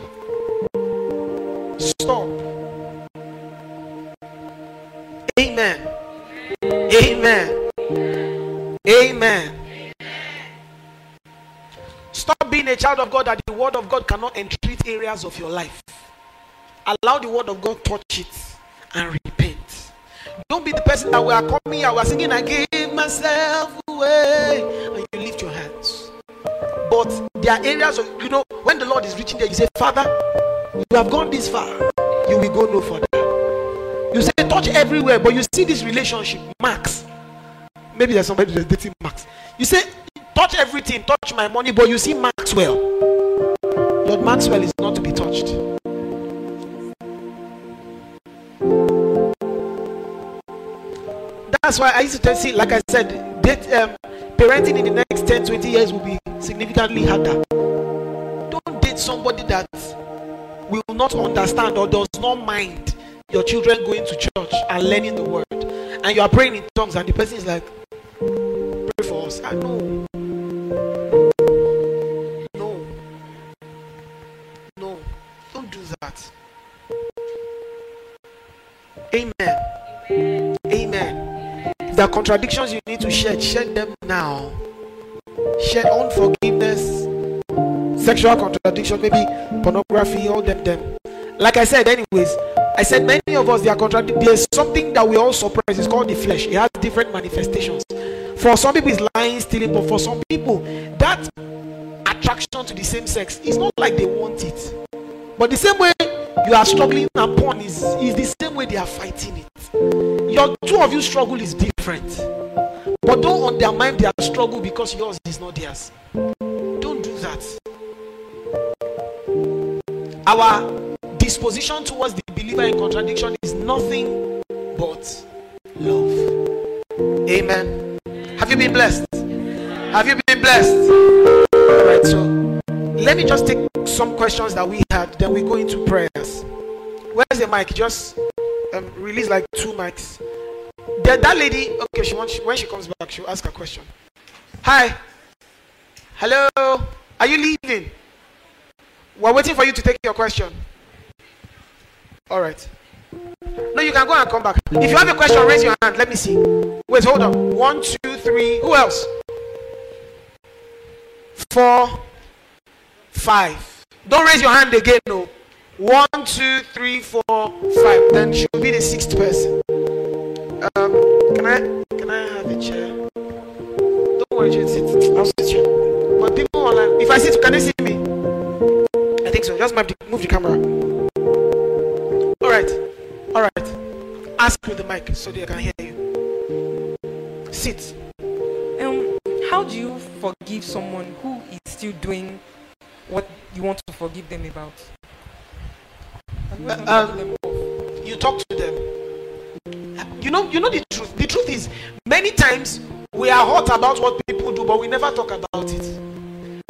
Stop. Amen. Amen. Amen. Stop being a child of God that the word of God cannot entreat areas of your life. Allow the word of God touch it and repent. Don't be the person that we are coming here, we are singing, I gave myself away, and you lift your hands. But there are areas of, you know, when the Lord is reaching there, you say, Father, you have gone this far, you will go no further. You say, touch everywhere, but you see this relationship, Max. Maybe there's somebody that's dating Max. You say, touch everything, touch my money, but you see Maxwell. Lord Maxwell is not to be touched. That's why I used to tell, see, like I said, date, um, parenting in the next 10 20 years will be significantly harder. Don't date somebody that will not understand or does not mind your children going to church and learning the word. And you are praying in tongues, and the person is like, Pray for us. Ah, I know. No. No. Don't do that. Amen. Amen. If are contradictions you need to shed, shed them now. Shed unforgiveness, sexual contradiction, maybe pornography, all them, them. Like I said, anyways, I said many of us they are contradicting. There's something that we all suppress. It's called the flesh. It has different manifestations. For some people, it's lying, stealing, but for some people, that attraction to the same sex is not like they want it. But the same way you are struggling and porn is, is the same way they are fighting it. Your two of you struggle is different. But don't undermine their struggle because yours is not theirs. Don't do that. Our disposition towards the believer in contradiction is nothing but love. Amen. Have you been blessed? Have you been blessed? All right, so let me just take some questions that we had, then we go into prayers. Where's the mic? Just um, release like two mics. The, that lady, okay, she wants when she comes back, she'll ask a question. Hi. Hello. Are you leaving? We're waiting for you to take your question. All right. No, you can go and come back. If you have a question, raise your hand. Let me see. Wait, hold on. One, two, three. Who else? Four, five. Don't raise your hand again, no. One, two, three, four, five. Then she'll be the sixth person. Um, can I can I have a chair? Don't worry, just sit. I'll sit here. But people online, if I sit, can they see me? I think so. Just move the, camera. All right, all right. Ask with the mic so they can hear you. Sit. Um, how do you forgive someone who is still doing what you want to forgive them about? Uh, of? You talk to them. You know, you know the truth. The truth is, many times we are hot about what people do, but we never talk about it.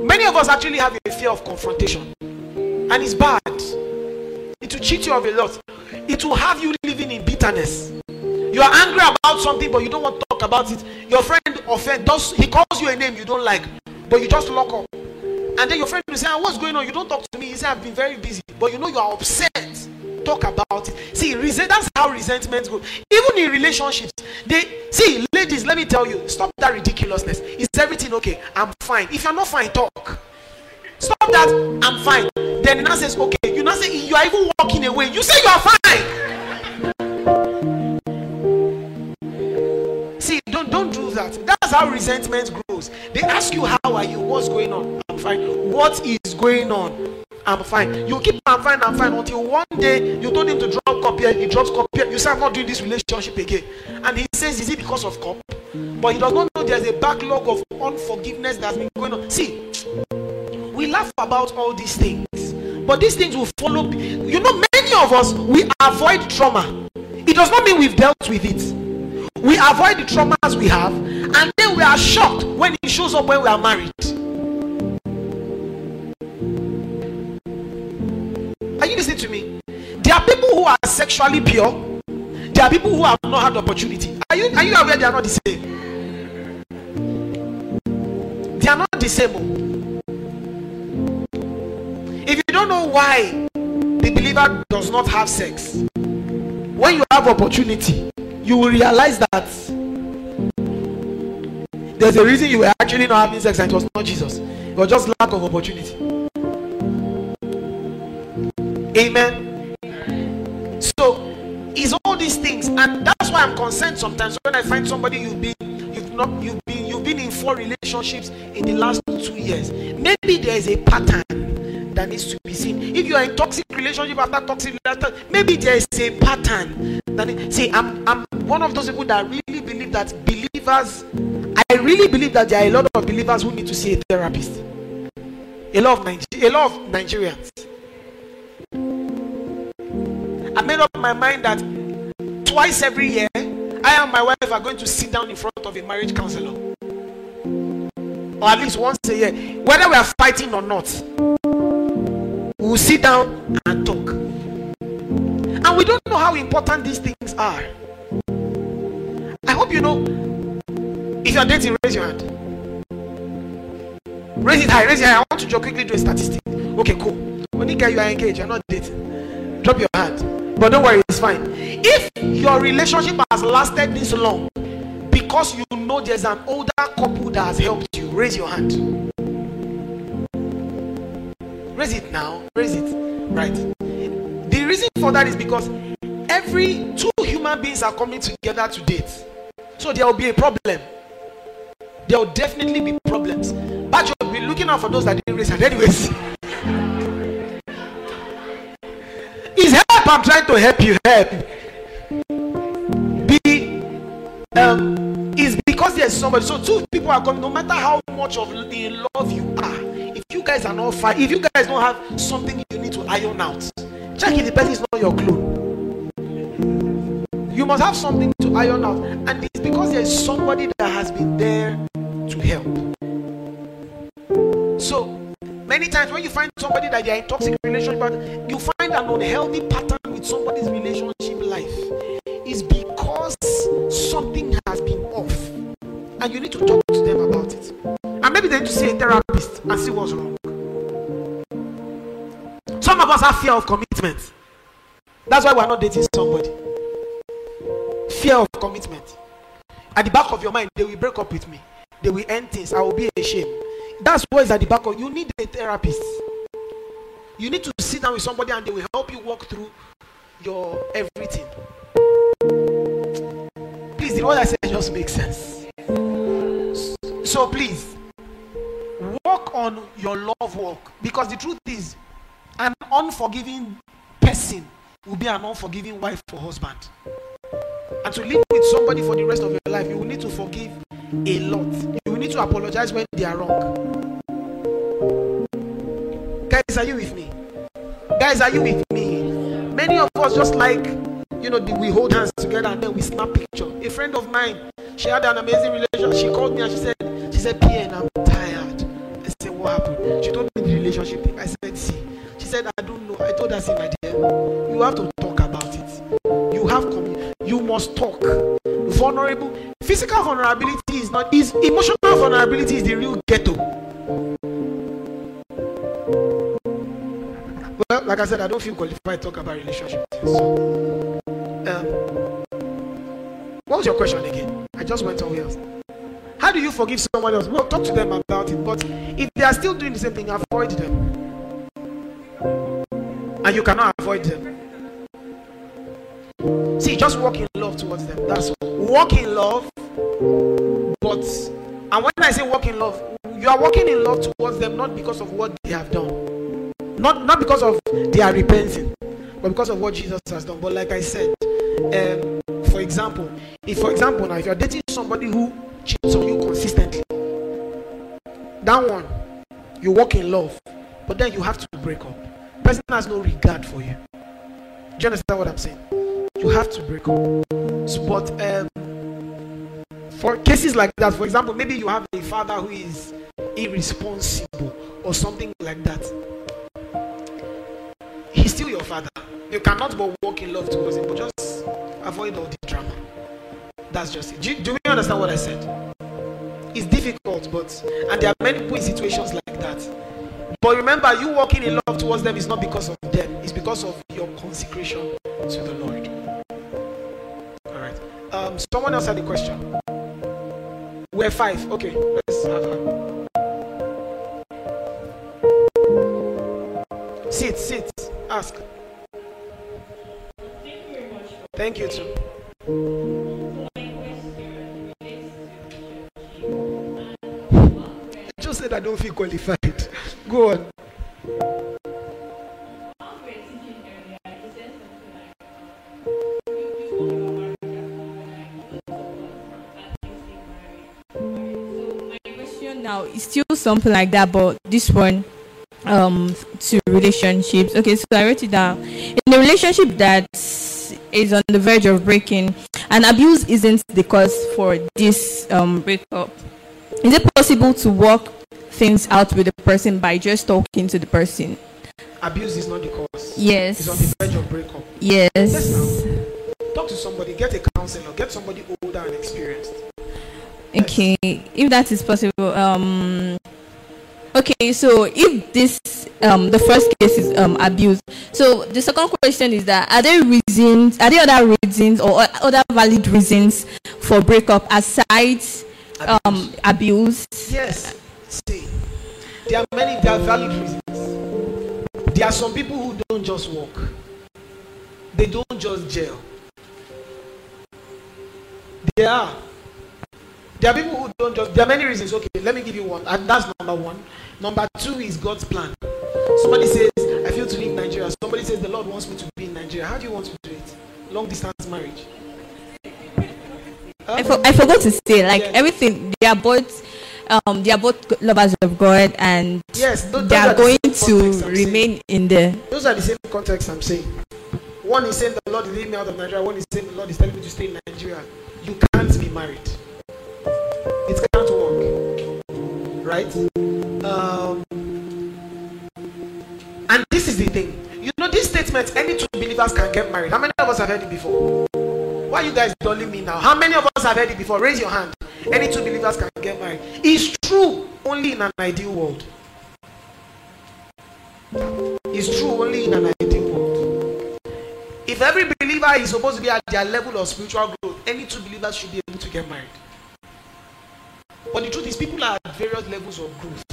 Many of us actually have a fear of confrontation, and it's bad. It will cheat you of a lot. It will have you living in bitterness. You are angry about something, but you don't want to talk about it. Your friend offend does he calls you a name you don't like, but you just lock up. And then your friend will say, ah, What's going on? You don't talk to me. He said, I've been very busy. But you know you are upset. Talk about it. See, that's how resentment goes. Even in relationships, they see, ladies, let me tell you, stop that ridiculousness. Is everything okay? I'm fine. If you're not fine, talk. Stop that. I'm fine. Then he now says, Okay. You now say you are even walking away. You say you are fine. See, don't don't do that. That's how resentment grows. They ask you, How are you? What's going on? I'm fine. What is going on? I'm fine. You keep I'm fine, I'm fine until one day you told him to drop copy, he drops copy. You say, I'm not doing this relationship again. And he says, Is it because of cop? But he does not know there's a backlog of unforgiveness that's been going on. See, we laugh about all these things, but these things will follow. You know, many of us we avoid trauma. It does not mean we've dealt with it. We avoid the traumas we have, and then we are shocked when it shows up when we are married. Are you listening to me? There are people who are sexually pure. There are people who have not had opportunity. Are you are you aware they are not the same? They are not the same. oh. If you don't know why the believer does not have sex, when you have opportunity, you will realize that there's a reason you were actually not having sex and it was not Jesus. It was just lack of opportunity. Amen. So it's all these things, and that's why I'm concerned sometimes when I find somebody you've been you've not you've been you've been in four relationships in the last two years. Maybe there is a pattern that needs to be seen. If you are in toxic relationship after toxic relationship, maybe there is a pattern that see I'm I'm one of those people that really believe that believers I really believe that there are a lot of believers who need to see a therapist. A lot of Niger- a lot of Nigerians. Made up my mind that twice every year, I and my wife are going to sit down in front of a marriage counselor. Or at least once a year. Whether we are fighting or not, we will sit down and talk. And we don't know how important these things are. I hope you know. If you're dating, raise your hand. Raise it high, raise it high. I want to quickly do a statistic. Okay, cool. Only guy you are engaged, you're not dating. Drop your hand. But don't worry, it's fine. If your relationship has lasted this long because you know there's an older couple that has helped you, raise your hand. Raise it now. Raise it. Right. The reason for that is because every two human beings are coming together to date. So there will be a problem. There will definitely be problems. But you'll be looking out for those that didn't raise hand. Anyways. I'm trying to help you. Help. Be um is because there's somebody. So two people are coming. No matter how much of in love you are, if you guys are not fight, if you guys don't have something you need to iron out, Check if the person is not your clone. You must have something to iron out, and it's because there is somebody that has been there to help. So many times when you find somebody that they are in toxic relationship, but you find an unhealthy pattern with somebody's relationship life, is because something has been off, and you need to talk to them about it. And maybe they need to see a therapist and see what's wrong. Some of us have fear of commitment. That's why we're not dating somebody. Fear of commitment. At the back of your mind, they will break up with me. They will end things. I will be ashamed. That's what is at the back of you need a therapist. You need to sit down with somebody and they will help you walk through your everything. Please, the what I said just makes sense. So please work on your love walk because the truth is an unforgiving person will be an unforgiving wife or husband. And to live with somebody for the rest of your life, you will need to forgive a lot. You need to apologize when they are wrong. Guys, are you with me? Guys, are you with me? Many of us just like, you know, we hold hands together and then we snap picture. A friend of mine, she had an amazing relationship. She called me and she said, she said, PN, I'm tired. I said, what happened? She told me the relationship. I said, see. She said, I don't know. I told her, see, my dear, you have to talk about it. Have commu- you must talk. Vulnerable, physical vulnerability is not is emotional vulnerability is the real ghetto. Well, like I said, I don't feel qualified to talk about relationships. So, um, what was your question again? I just went away. else. How do you forgive someone else? Well, talk to them about it. But if they are still doing the same thing, avoid them. And you cannot avoid them. See, just walk in love towards them. That's all. Walk in love, but and when I say walk in love, you are walking in love towards them not because of what they have done, not not because of they are repenting, but because of what Jesus has done. But like I said, um, for example, if for example now if you're dating somebody who cheats on you consistently, that one you walk in love, but then you have to break up. Person has no regard for you. Do you understand what I'm saying? You have to break up. But um, for cases like that, for example, maybe you have a father who is irresponsible or something like that. He's still your father. You cannot but walk in love towards him, but just avoid all the drama. That's just it. Do, you- do understand what I said? It's difficult, but and there are many situations like that. But remember, you walking in love towards them is not because of them, it's because of your consecration to the Lord. Um, someone else had a question. We're five. Okay, let's have her. Sit, sit, ask. Thank you very much. Thank you too. I just said I don't feel qualified. Go on. Something like that, but this one um to relationships. Okay, so I wrote it down. In a relationship that is on the verge of breaking, and abuse isn't the cause for this um breakup. Is it possible to work things out with the person by just talking to the person? Abuse is not the cause. Yes, it's on Yes. the verge of breakup. Yes. now. Talk to somebody, get a counselor, get somebody older and experienced. Okay, if that is possible. Um, okay, so if this um the first case is um abuse, so the second question is that are there reasons, are there other reasons or other valid reasons for breakup aside um abuse? Yes. See, there are many, there are valid reasons. There are some people who don't just walk, they don't just jail. There are. There are people who don't just. There are many reasons. Okay, let me give you one, and that's number one. Number two is God's plan. Somebody says, "I feel to leave Nigeria." Somebody says, "The Lord wants me to be in Nigeria." How do you want to do it? Long distance marriage. I, for, I forgot to say like everything they are both um, they are both lovers of God and Yes, those they are are going to I'm saying. remain in the. Those are the same context I'm saying. One is saying the Lord is leading me out of Nigeria. One is saying the Lord is telling me to stay in Nigeria. You can't be married. Right? Um, and this is the thing. You know, this statement, any two believers can get married. How many of us have heard it before? Why you guys dulling me now? How many of us have heard it before? Raise your hand. Any two believers can get married. It's true only in an ideal world. It's true only in an ideal world. If every believer is supposed to be at their level of spiritual growth, any two believers should be able to get married. But the truth is, people are at various levels of growth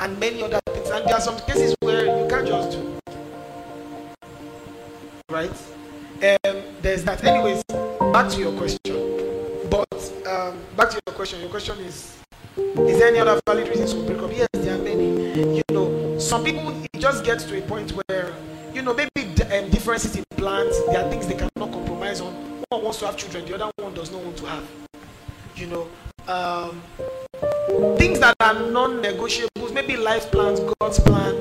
and many other things. And there are some cases where you can't just do. Right? Um, there's that. Anyways, back to your question. But um, back to your question. Your question is is there any other valid reasons for breakup? Yes, there are many. You know, some people it just gets to a point where you know maybe um, differences in plans. There are things they cannot compromise on. One wants to have children, the other one does not want to have. You know, um, things that are non-negotiables. Maybe life plans, God's plan,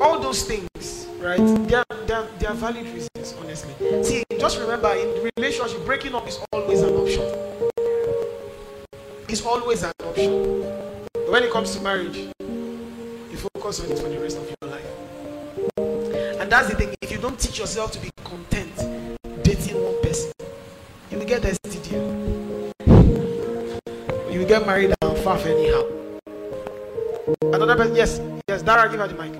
all those things. Right? They are, they are, they are valid reasons. Honestly, see, just remember in relationship, breaking up is always an option It's always an option. But when it comes to marriage, you focus on it for the rest of your life. And that's the thing. If you don't teach yourself to be content dating one person, you will get STD. You get married and faff anyhow. Another person, yes, yes, Dara, give her the mic.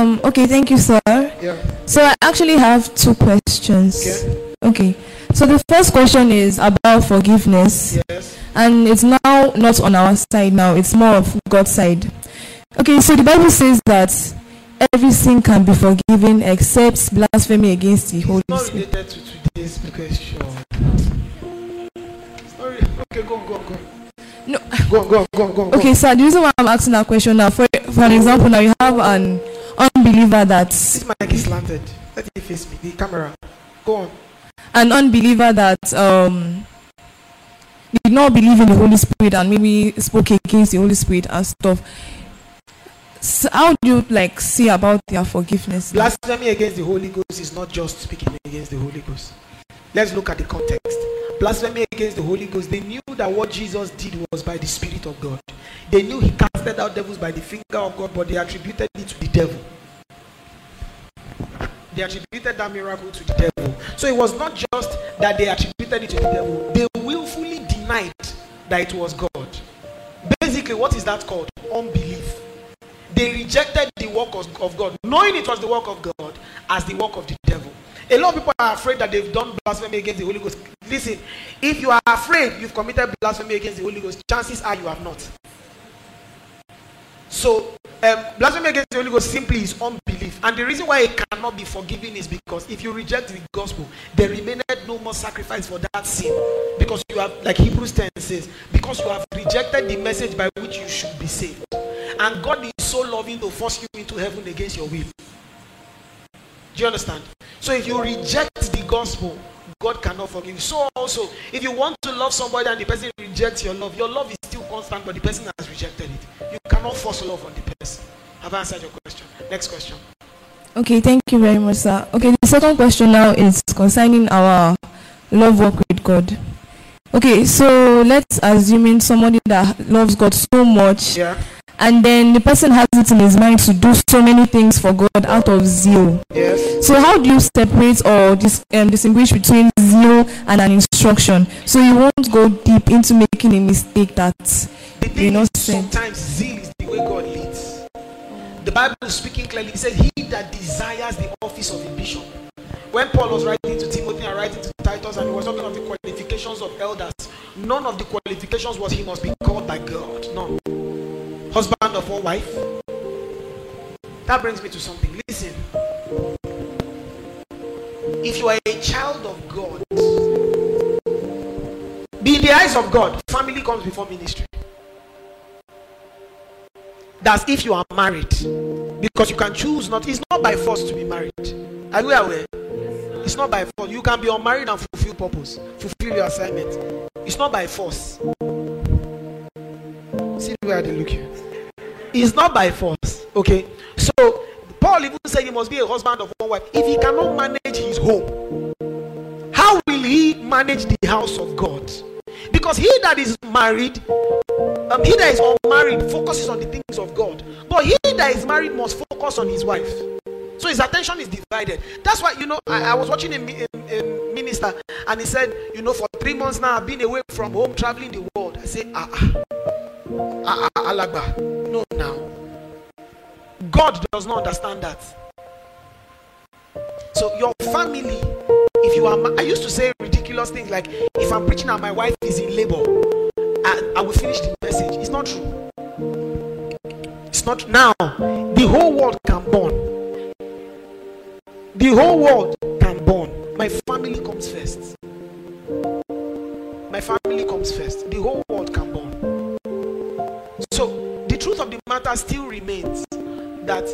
Um, okay, thank you, sir. Yeah. So I actually have two questions. Okay. Okay. So the first question is about forgiveness, Yes. and it's now not on our side now. It's more of God's side. Okay. So the Bible says that every sin can be forgiven except blasphemy against the Holy Not Spirit. related to today's question. Okay, go go go on. No. Go on, go go go on. go on. Okay, so the reason why I'm asking that question now, for for an example, now you have an unbeliever that This mic is slanted. Let it face me. The camera. Go on. an unbeliever that um did not believe in the Holy Spirit and maybe spoke against the Holy Spirit and stuff. So how do you like see about their forgiveness? Blasphemy against the Holy Ghost is not just speaking against the Holy Ghost. Let's look at the context. Blasphemy against the Holy Ghost. They knew that what Jesus did was by the Spirit of God. They knew he casted out devils by the finger of God, but they attributed it to the devil. They attributed that miracle to the devil. So it was not just that they attributed it to the devil, they willfully denied that it was God. Basically, what is that called? Unbelief. They rejected the work of, of God, knowing it was the work of God, as the work of the devil. A lot of people are afraid that they've done blasphemy against the Holy Ghost. Listen, if you are afraid you've committed blasphemy against the Holy Ghost, chances are you have not. So, um, blasphemy against the Holy Ghost simply is unbelief. And the reason why it cannot be forgiven is because if you reject the gospel, there remained no more sacrifice for that sin. Because you have, like Hebrews 10 says, because you have rejected the message by which you should be saved. And God is so loving to force you into heaven against your will. Do you understand? So if you reject the gospel, God cannot forgive you. So also, if you want to love somebody and the person rejects your love, your love is still constant, but the person has rejected it. You cannot force love on the person. Have I answered your question? Next question. Okay, thank you very much, sir. Okay, the second question now is concerning our love work with God. Okay, so let's assuming somebody that loves God so much Yeah. and then the person has it in his mind to do so many things for God out of zeal. Yes. So how do you separate or dis- um, distinguish between zeal and an instruction? So you won't go deep into making a mistake that The you know sometimes zeal is the way God leads. The Bible is speaking clearly. It said, He that desires the office of a bishop. When Paul was writing to Timothy and writing to Titus, and he was talking of the qualifications of elders, none of the qualifications was he must be called by God. No. Husband of one wife. That brings me to something. Listen. If you are a child of God, be in the eyes of God, family comes before ministry. That's if you are married. Because you can choose not, it's not by force to be married. Are you aware? It's not by force. You can be unmarried and fulfill purpose, fulfill your assignment. It's not by force. See where they look here. It's not by force. Okay. So Paul even said he must be a husband of one wife. If he cannot manage his home, how will he manage the house of God? Because he that is married, um, he that is unmarried focuses on the things of God. But he that is married must focus on his wife. So his attention is divided. That's why, you know, I, I was watching a, a, a, minister and he said, you know, for three months now I've been away from home, traveling the world. I say, ah, ah, ah, ah Alagba. No, now. God does not understand that. So your family, if you are, I used to say ridiculous things like, if I'm preaching and my wife is in labor, I, I will finish the message. It's not true. It's not now. The whole world can burn the whole world can burn. My family comes first. My family comes first. The whole world can burn. So the truth of the matter still remains that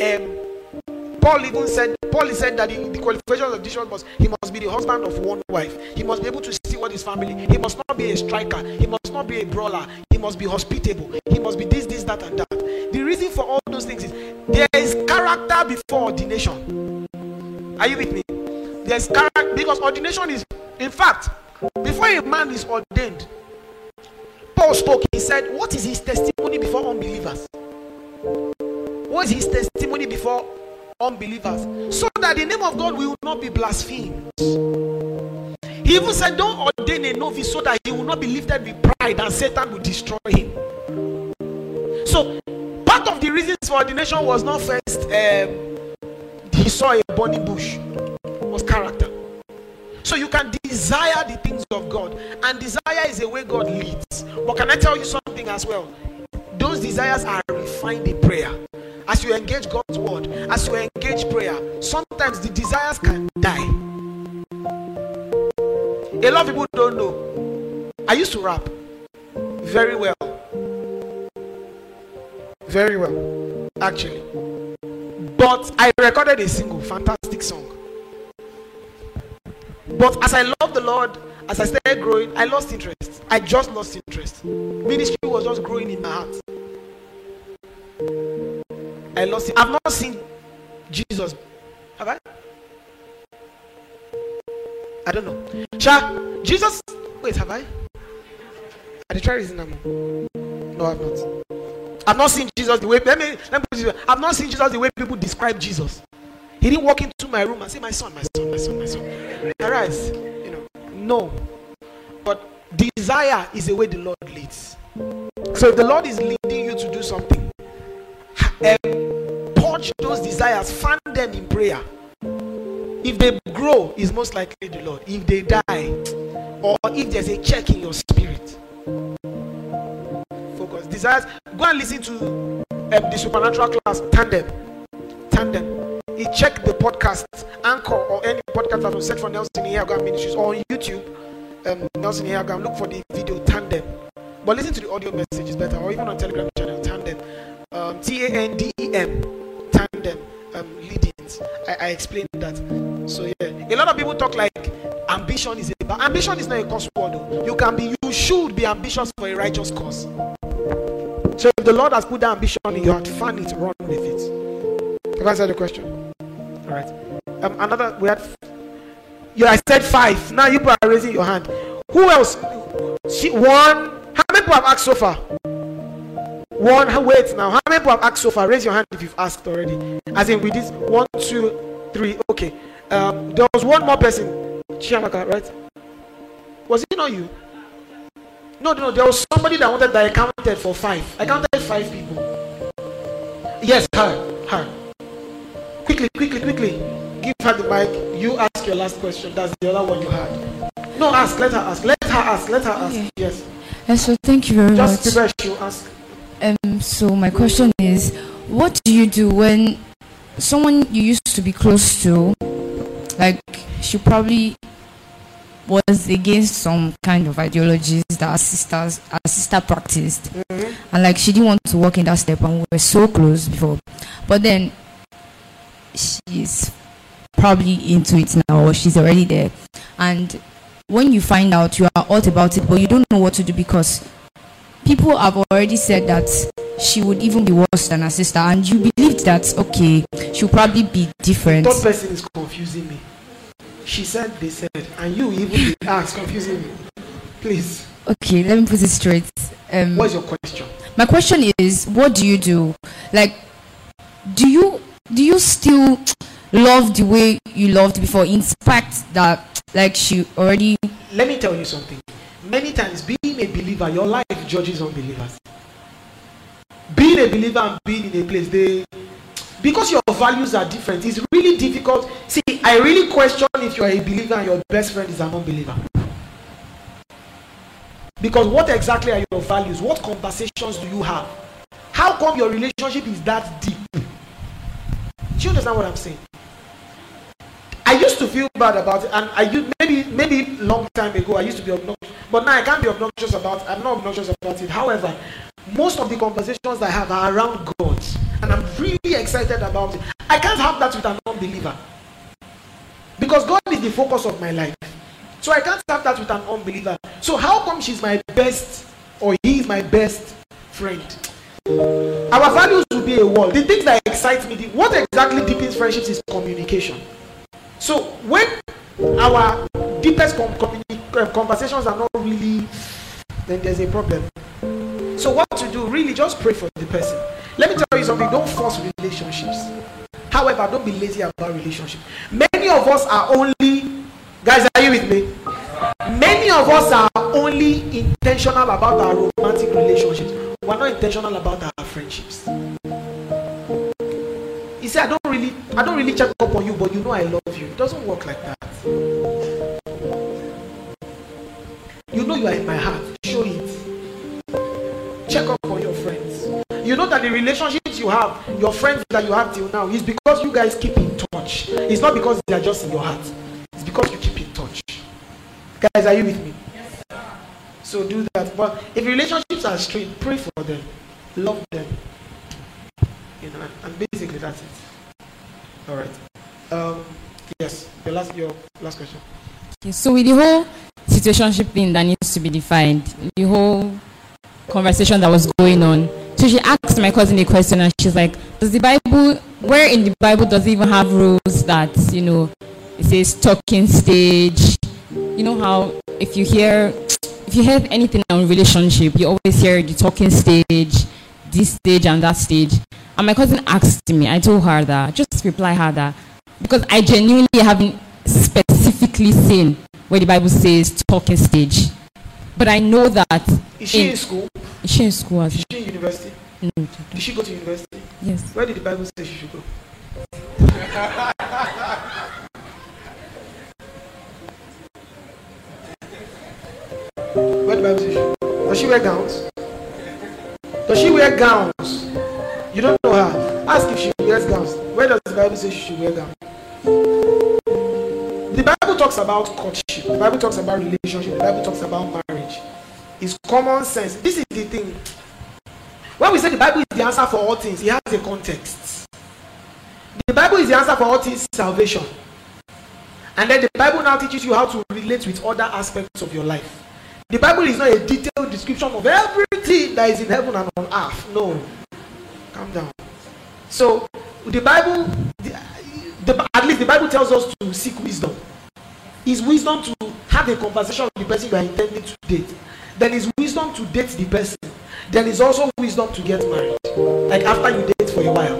um, Paul even said Paul said that the, the qualifications of this one was he must be the husband of one wife. He must be able to see what his family. He must not be a striker. He must not be a brawler. He must be hospitable. He must be this, this, that, and that. The reason for all those things is there is character before ordination. Are you with me? There's character because ordination is, in fact, before a man is ordained, Paul spoke. He said, What is his testimony before unbelievers? What is his testimony before unbelievers? So that the name of God will not be blasphemed. He even said, Don't ordain a novice so that he will not be lifted with pride and Satan will destroy him. So, part of the reasons for ordination was not first um, he saw a burning bush was character. So you can desire the things of God, and desire is a way God leads. But can I tell you something as well? Those desires are refined in prayer. As you engage God's word, as you engage prayer, sometimes the desires can die. A lot of people don't know. I used to rap very well. Very well, actually. But I recorded a single, fantastic song. But as I love the Lord, as I started growing, I lost interest. I just lost interest. Ministry was just growing in my heart. I lost it. I've not seen Jesus. Have I? I don't know. Sha, Jesus. Wait, have I? I did try reason No, I've not. I've not seen Jesus the way. Let me, let me I've not seen Jesus the way people describe Jesus. He didn't walk into my room and say, "My son, my son, my son, my son." Arise, you know. No, but desire is the way the Lord leads. So if the Lord is leading you to do something, um, purge those desires, fan them in prayer. If they grow, is most likely the Lord. If they die, or if there's a check in your spirit. Desires. Go and listen to um, the supernatural class tandem. Tandem. He check the podcast, Anchor, or any podcast that was set for Nelson Ihiagam Ministries or on YouTube. Um, Nelson Ihiagam. Look for the video tandem. But listen to the audio message is better, or even on Telegram channel tandem. Um, T A N D E M. Tandem. Um, leadings. I, I explained that. So yeah, a lot of people talk like ambition is a bad ambition is not a cause word. You can be, you should be ambitious for a righteous cause. So if the Lord has put that ambition in your heart, fan it, run with it. Have I answered the question? All right. Um, another, we had, you, I said five. Now you are raising your hand. Who else? She, one. How many people have asked so far? One. Wait now. How many people have asked so far? Raise your hand if you've asked already. As in with this one, two, three. Okay. Um, there was one more person. Chiamaka, right? Was it not you? No, no, there was somebody that wanted that I counted for five. I counted five people. Yes, her, her. Quickly, quickly, quickly. Give her the mic. You ask your last question. That's the other one you had. No, ask. Let her ask. Let her ask. Let her ask. Okay. Yes. And so thank you very Just much. Just prepare. She'll ask. Um. So my question is, what do you do when someone you used to be close to, like she probably was against some kind of ideologies that our sisters our sister practiced mm-hmm. and like she didn't want to walk in that step and we were so close before but then she's probably into it now or she's already there and when you find out you are all about it, but you don't know what to do because people have already said that she would even be worse than her sister, and you believed that okay, she'll probably be different. Third person is confusing me. She said, they said, and you even ask confusing me. Please, Okay, let me put it straight. Um, what's your question? my question is, what do you do? Like, do you do you still love the way you loved before, in spite that like she already Let me tell you something. Many times, being a believer, your life judges unbelievers. Being a believer and being in a place, they because your values are different, it's really difficult. See, I really question if you are a believer and your best friend is an unbeliever. Because what exactly are your values? What conversations do you have? How come your relationship is that deep? Do you understand what I'm saying? I used to feel bad about it, and I used maybe maybe long time ago I used to be obnoxious, but now I can't be obnoxious about. I'm not obnoxious about it. However, most of the conversations I have are around God, and I'm really excited about it. I can't have that with an unbeliever because God is the focus of my life. So I can't have that with an unbeliever. So how come she's my best or he is my best friend? Our values will be a wall. The things that excite me, the- what exactly deepens friendships is communication. So when our deepest com- uh, conversations are not really, then there's a problem. So what to do? Really, just pray for the person. Let me tell you something. Don't force relationships. However, don't be lazy about relationships. Many of us are only, guys, are you with me? Many of us are only intentional about our romantic relationships. We're not intentional about our friendships. You see, I don't really, I don't really check up on you, but you know I love you. It doesn't work like that. You know you are in my heart. Show it. Check up on your friends. You know that the relationships you have, your friends that you have till now, is because you guys keep in touch. It's not because they are just in your heart. It's because you keep in touch. Guys, are you with me? Yes, sir. So do that. But if relationships are strained, pray for them. Love them. You know, and, and basically that's it. All right. Um, yes. The last, your last question. Okay, so with the whole situationship thing that needs to be defined, the whole conversation that was going on. So she asked my cousin a question and she's like, Does the Bible where in the Bible does it even have rules that, you know, it says talking stage? You know how if you hear if you hear anything on relationship, you always hear the talking stage, this stage and that stage. And my cousin asked me, I told her that, just reply her that because I genuinely haven't specifically seen where the Bible says talking stage. But I know that Is she in, in school? is she in school as Is she in university? no, Did she go to university? yes. Where did the Bible say she should go? Where the Bible say she should go? Does she wear gowns? Does she wear gowns? You don't know her. Ask if she wears gowns. Where does the Bible say she should wear gowns? Talks about courtship. The Bible talks about relationship. The Bible talks about marriage. It's common sense. This is the thing. When we say the Bible is the answer for all things, it has a context. The Bible is the answer for all things salvation. And then the Bible now teaches you how to relate with other aspects of your life. The Bible is not a detailed description of everything that is in heaven and on earth. No. Calm down. So, the Bible, the, the, at least the Bible tells us to seek wisdom. Is wisdom to have a conversation with the person you are intending to date. Then is wisdom to date the person. Then is also wisdom to get married. Like after you date for a while.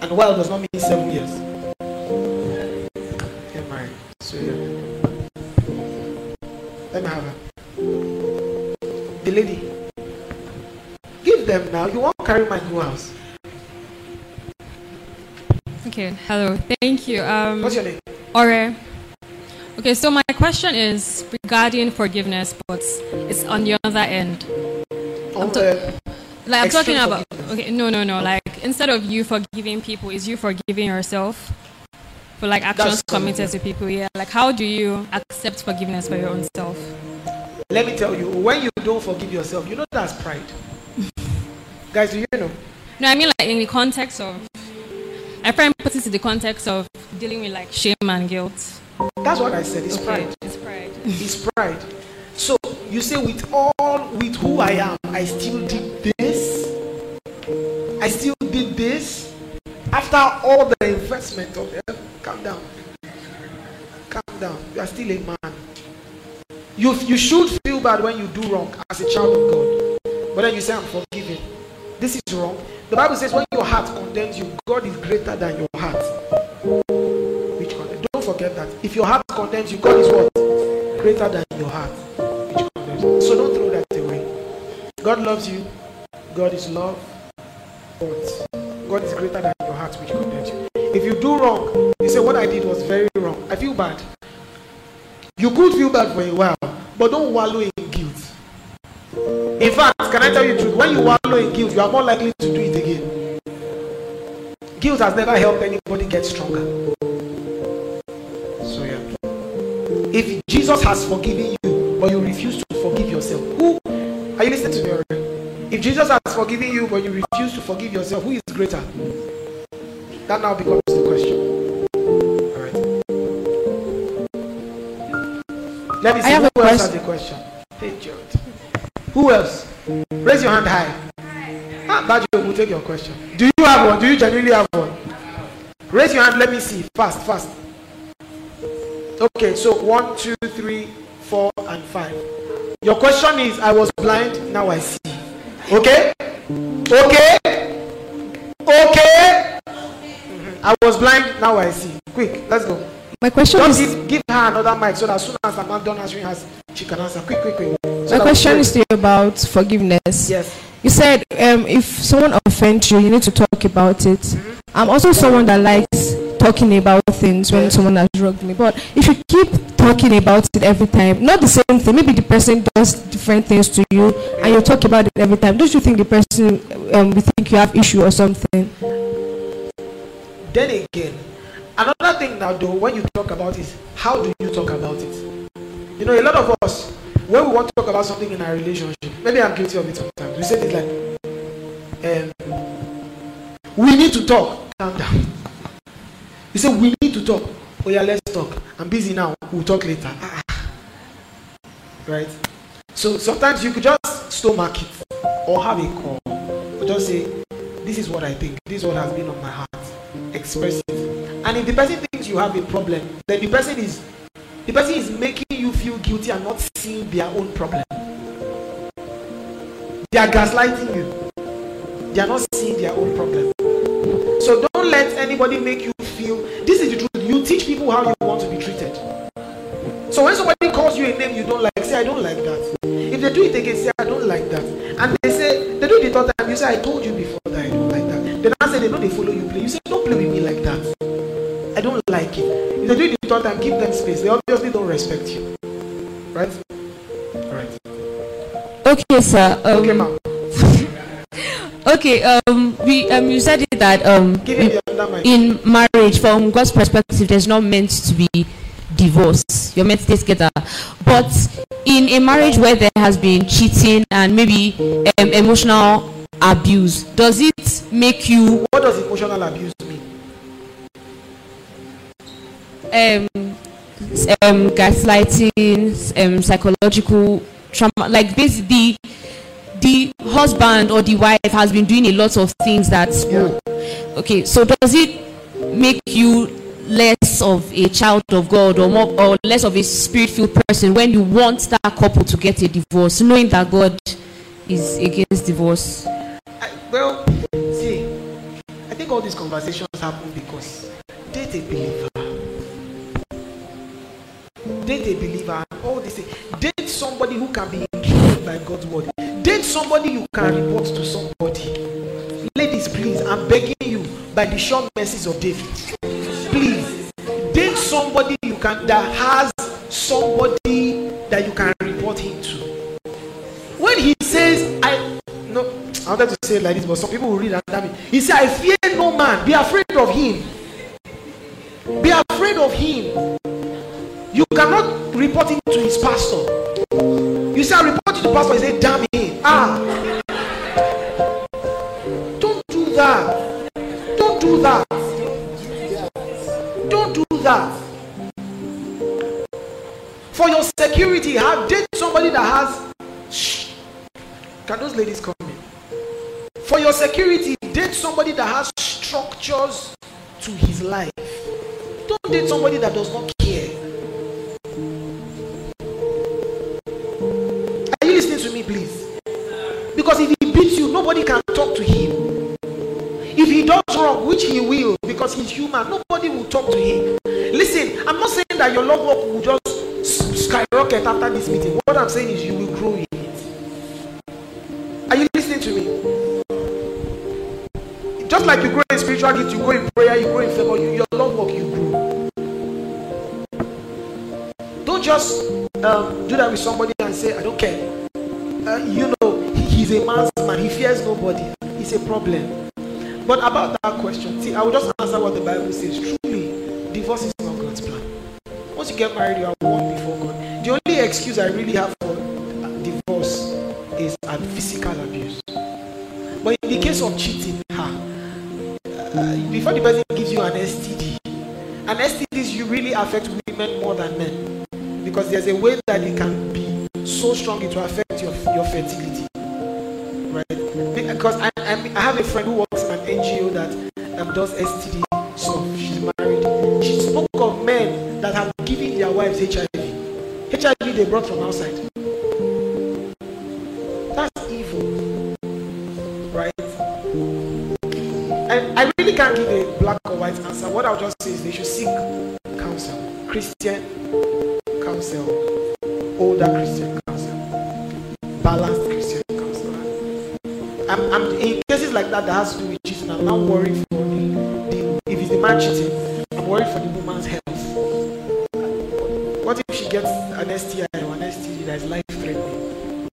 And a while does not mean seven years. Get married. So yeah. Let me have her. The lady. Give them now. You won't carry my new house. Okay, hello. Thank you. Um, What's your name? Ore. Okay, so my question is regarding forgiveness, but it's on the other end. The Like I'm talking about. Okay, no, no, no. Like instead of you forgiving people, is you forgiving yourself for like actions That's committed to people? Yeah. Like how do you accept forgiveness for your own self? Let me tell you, when you don't forgive yourself, you know that's pride. Guys, do you know? No, I mean like in the context of. I try and put it in the context of dealing with like shame and guilt. That's what I said. It's Okay, pride. It's pride. is pride. So you say, with all, with who I am, I still did this. I still did this. After all the investment of it, calm down. Calm down. You are still a man. You, you should feel bad when you do wrong as a child of God. But then you say, I'm forgiven. This is wrong. The Bible says, when your heart condemns you, God is greater than your heart. Which condemns. Don't forget that. If your heart condemns you, God is what? Greater than your heart. Which condemns. So don't throw that away. God loves you. God is love. But God is greater than your heart, which condemns you. If you do wrong, you say, What I did was very wrong. I feel bad. You could feel bad for a while, but don't wallow in. In fact, can I tell you the truth? When you wallow in guilt, you are more likely to do it again. Guilt has never helped anybody get stronger. So, yeah. If Jesus has forgiven you, but you refuse to forgive yourself, who are you listening to me already? If Jesus has forgiven you, but you refuse to forgive yourself, who is greater? That now becomes the question. All right. Let me see. I have who a else has a question? Hey, George. Who else? Raise your hand high. Ah, Bajo will take your question. Do you have one? Do you genuinely have one? Raise your hand. Let me see. Fast, fast. Okay, so one, two, three, four, and five. Your question is: I was blind, now I see. Okay? Okay? Okay? Mhm. I was blind, now I see. Quick, let's go. My question Just is give, give her another mic so that as soon as I'm done answering her, she can answer. Quick, quick, quick. So my question is to you about forgiveness. Yes. You said um, if someone offends you, you need to talk about it. Mm-hmm. I'm also someone that likes talking about things when someone has wronged me. But if you keep talking about it every time, not the same thing, maybe the person does different things to you, and you talk about it every time. Don't you think the person um, will think you have issue or something? Then again, another thing now though, when you talk about it, how do you talk about it? You know, a lot of us, when we want to talk about something in our relationship, maybe I'm guilty of it sometimes. We say things like, um, we need to talk. Calm down. You say we need to talk. Oh yeah, let's talk. I'm busy now. We'll talk later. Ah, ah. Right? So sometimes you could just stomach it or have a call. Or just say, this is what I think. This is what has been on my heart. Express it. And if the person thinks you have a problem, then the person is the person is making feel guilty and not seeing their own problem. They are gaslighting you. They are not seeing their own problem. So don't let anybody make you feel this is the truth. You teach people how you want to be treated. So when somebody calls you a name you don't like, say I don't like that. If they do it again, say I don't like that. And they say they do it the third time, you say I told you before that I don't like that. Then I say they know they follow you play. You say don't play with me like that. I don't like it. They do it the third time, give them space. They obviously don't respect you. Right? Right. Okay, sir. Um, Okay, ma'am. Okay, um, we um, you said it that um, Give him the other in marriage, from God's perspective, there's not meant to be divorce. You're meant to stay together. But in a marriage where there has been cheating and maybe um, emotional abuse, does it make you What does emotional abuse mean? Um, um, gaslighting, um, psychological trauma? Like basically, the husband or the wife has been doing a lot of things that Yeah. okay so does it make you less of a child of god or more or less of a spirit-filled person when you want that couple to get a divorce knowing that god is against divorce I, well, see, I think all these conversations happen because date a believer. Date a believer and all this. thing. Date somebody who can be intrigued by God's word. Date somebody you can report to somebody. Ladies, please, I'm begging you by the sure mercies of David. Please, date somebody you can that has somebody that you can report him to. when he says i no i wanted to say it like this but some people will read under me he said i fear no man be afraid of him be afraid of him you cannot report him to his pastor you say i report you to pastor he say damn him ah don't do that don't do that don't do that for your security security, have date somebody that has. Shh. Can those ladies come in? For your security, date somebody that has structures to his life. Don't date somebody that does not care. Please? Because if he beats you, nobody can talk to him. If he does wrong, which he will, because he's human, nobody will talk to him. Listen, I'm not saying that your love walk will just skyrocket after this meeting. What I'm saying is you will grow in it. Are you listening to me? Just like you grow in spiritual you grow in prayer, you grow in favor, you, your love walk, you grow. Don't just um, do that with somebody and say, I don't care. Uh, you know, he- he's a man's man, he fears nobody. It's a problem. But about that question, see, I will just answer what the Bible says. Truly, divorce is not God's plan. Once you get married, you are one before God. The only excuse I really have for divorce is physical abuse. But in the case of cheating, ha, uh, before the person gives you an STD, an STDs you really affect women more than men because there's a way that it can be so strong it will affect your your fertility, right? Because I, I, I have a friend who works in an NGO that um, does STD stuff. She's married. She spoke of men that have given their wives HIV. HIV they brought from outside. That's evil, right? And I really can't give a black or white answer. What I'll just say is they should seek counsel, Christian counsel, older Christian counsel, balanced Christian counsel. I'm, I'm in cases like that that has to do with cheating. I'm not worried for the, the if it's the man cheating. I'm worried for the woman's health. What if she gets an STI or an STD that is life threatening?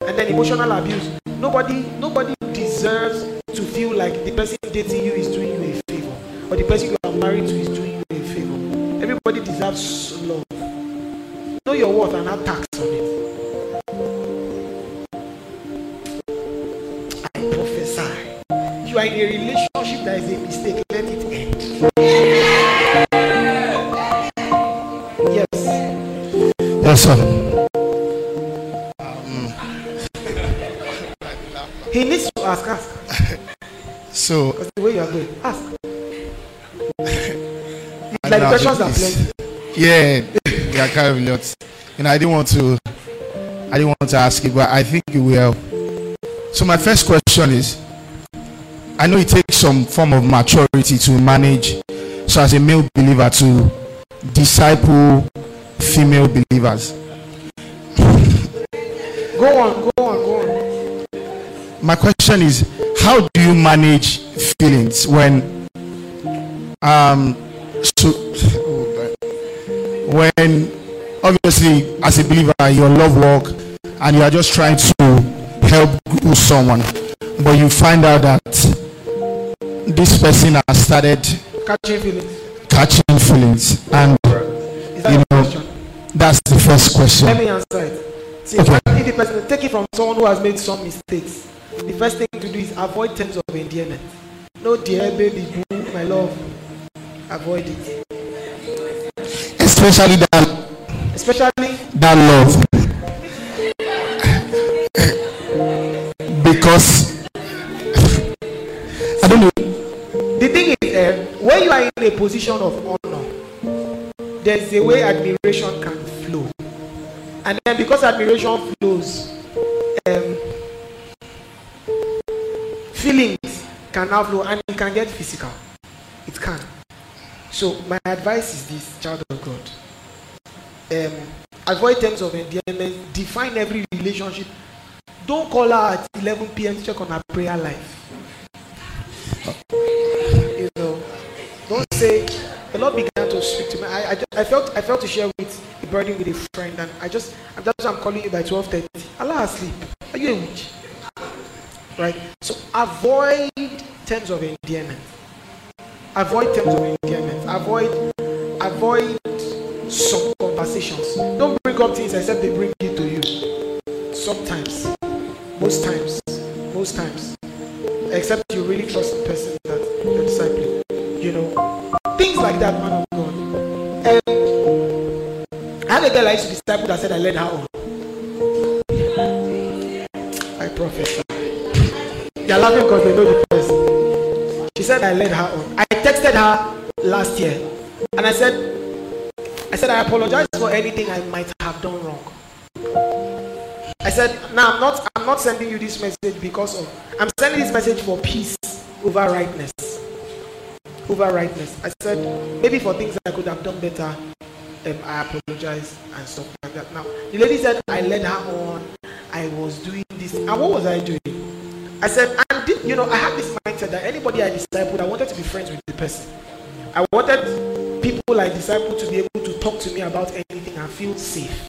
And then emotional abuse. Nobody, nobody deserves to feel like the person dating you is doing you a favor, or the person you are married to is doing you a favor. Everybody deserves love. Know your worth and not tax on it. I prophesy. You are in a relationship that is a mistake. Let it end. Yes. Yes, sir. He needs to ask. Ask. So, Because the way you are going. Ask. Like the questions are plenty. yeah, yeah, kind of lot. You know, I didn't want to, I didn't want to ask you, but I think you will. So my first question is, I know it takes some form of maturity to manage, so as a male believer to disciple female believers. Go on, go on, go on. my question is how do you manage feelings when um so when obviously as a believer your love walk and you are just trying to help someone but you find out that this person has started Catching feelings. catching feelings and you know that's the first question Let me answer it. See, Okay. if the person take it from someone who has made some mistakes, the first thing to do is avoid terms of endearment. No, dear baby, boo, my love. Avoid it. Especially that Especially that love because I don't know the thing is, uh, when you are in a position of honor, there's a way admiration can flow, and then because admiration flows, um, feelings can now flow, and it can get physical. It can. So my advice is this, child of God. Um, avoid terms of endearment. Define every relationship. Don't call her at 11 p.m. to check on her prayer life. You know, don't say. The Lord began to speak to me. I, I, I felt I felt to share with a burden with a friend, and I just I'm just I'm calling you by 12:30. Allah asleep. Are you a witch? Right. So avoid terms of endearment. Avoid terms endearment. Avoid avoid some conversations. Don't bring up things except they bring it to you. Sometimes, most times, most times, except you really trust the person that you're discipling. You know, things like that, man of God. And I had a girl I used to disciple that said I led her on. I prophesy. They are laughing because they know the person. She said I led her on. I texted her last year and I said, I said I apologize for anything I might have done wrong. I said, now I'm not I'm not sending you this message because of I'm sending this message for peace over rightness. Over rightness. I said maybe for things I could have done better, um, I apologize and stuff like that. Now the lady said I led her on, I was doing this, and what was I doing? I said, and thi- you know, I had this mindset that anybody I discipled, I wanted to be friends with the person. I wanted people I discipled to be able to talk to me about anything and feel safe.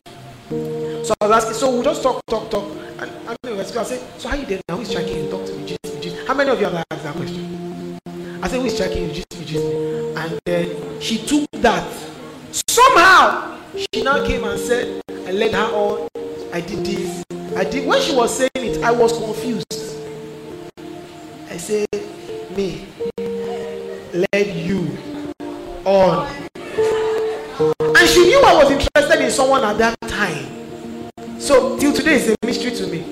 So I was asking, so we'll just talk, talk, talk. And mean, I said, so how you doing now? Who is checking you? Talk to me, me, gist. How many of you have asked that question? I said, who is checking you? Gist me. And then she took that. Somehow, she now came and said, I led her on. I did this. I did. When she was saying it, I was confused. I said, me, led you on. And she knew I was interested in someone at that time. So till today it's a mystery to me.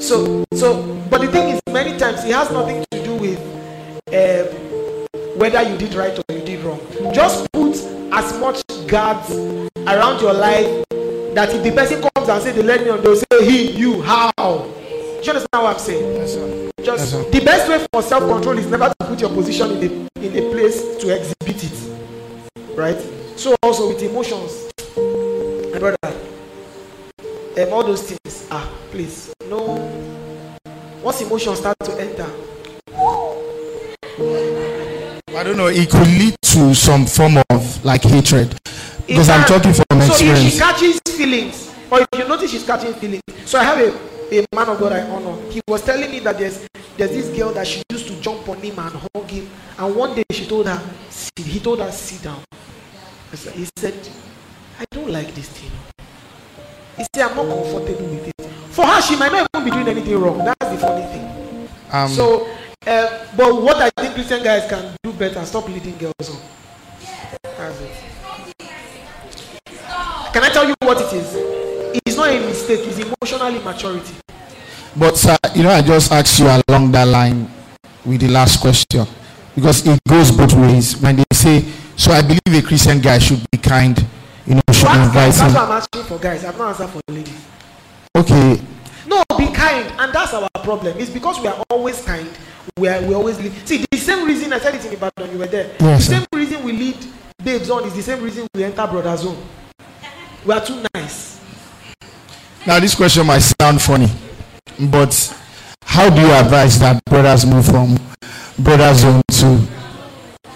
So so but the thing is many times it has nothing to do with um, whether you did right or you did wrong. Just put as much guards around your life that if the person comes and say they let me on, they'll say he, you, how. Do you understand what I'm saying? Yes, sir. Just Yes, the best way for self-control is never to put your position in a in a place to exhibit it. Right? So also with emotions, my brother, um, all those things. Ah, please, no. Once emotions start to enter, I don't know. It could lead to some form of like hatred because I'm talking from So if she catches feelings, or if you notice she's catching feelings. So I have a, a man of God I honor. He was telling me that there's there's this girl that she used to jump on him and hug him, and one day she told her, sit, he told her sit down. Said- He said, I don't like this thing. He said, I'm not comfortable with it. For her, she might not even be doing anything wrong. That's the funny thing. Um, So, uh, but what I think Christian guys can do better, stop leading girls on. That's it. Can I tell you what it is? It's not a mistake, it's emotional immaturity. But sir, you know, I just asked you along that line with the last question because it goes both ways. When they say, so I believe a Christian guy should be kind, you know, should invite that's him. what I'm asking for guys. I've not answered for ladies. Okay, No, be kind, and that's our problem. It's because we are always kind. We are we always lead. See, the same reason I said it in Ibadan, you were there. Yes, the sir. same reason we lead babes on is the same reason we enter brother zone. We are too nice. Now this question might sound funny, but how do you advise that brothers move from brother zone to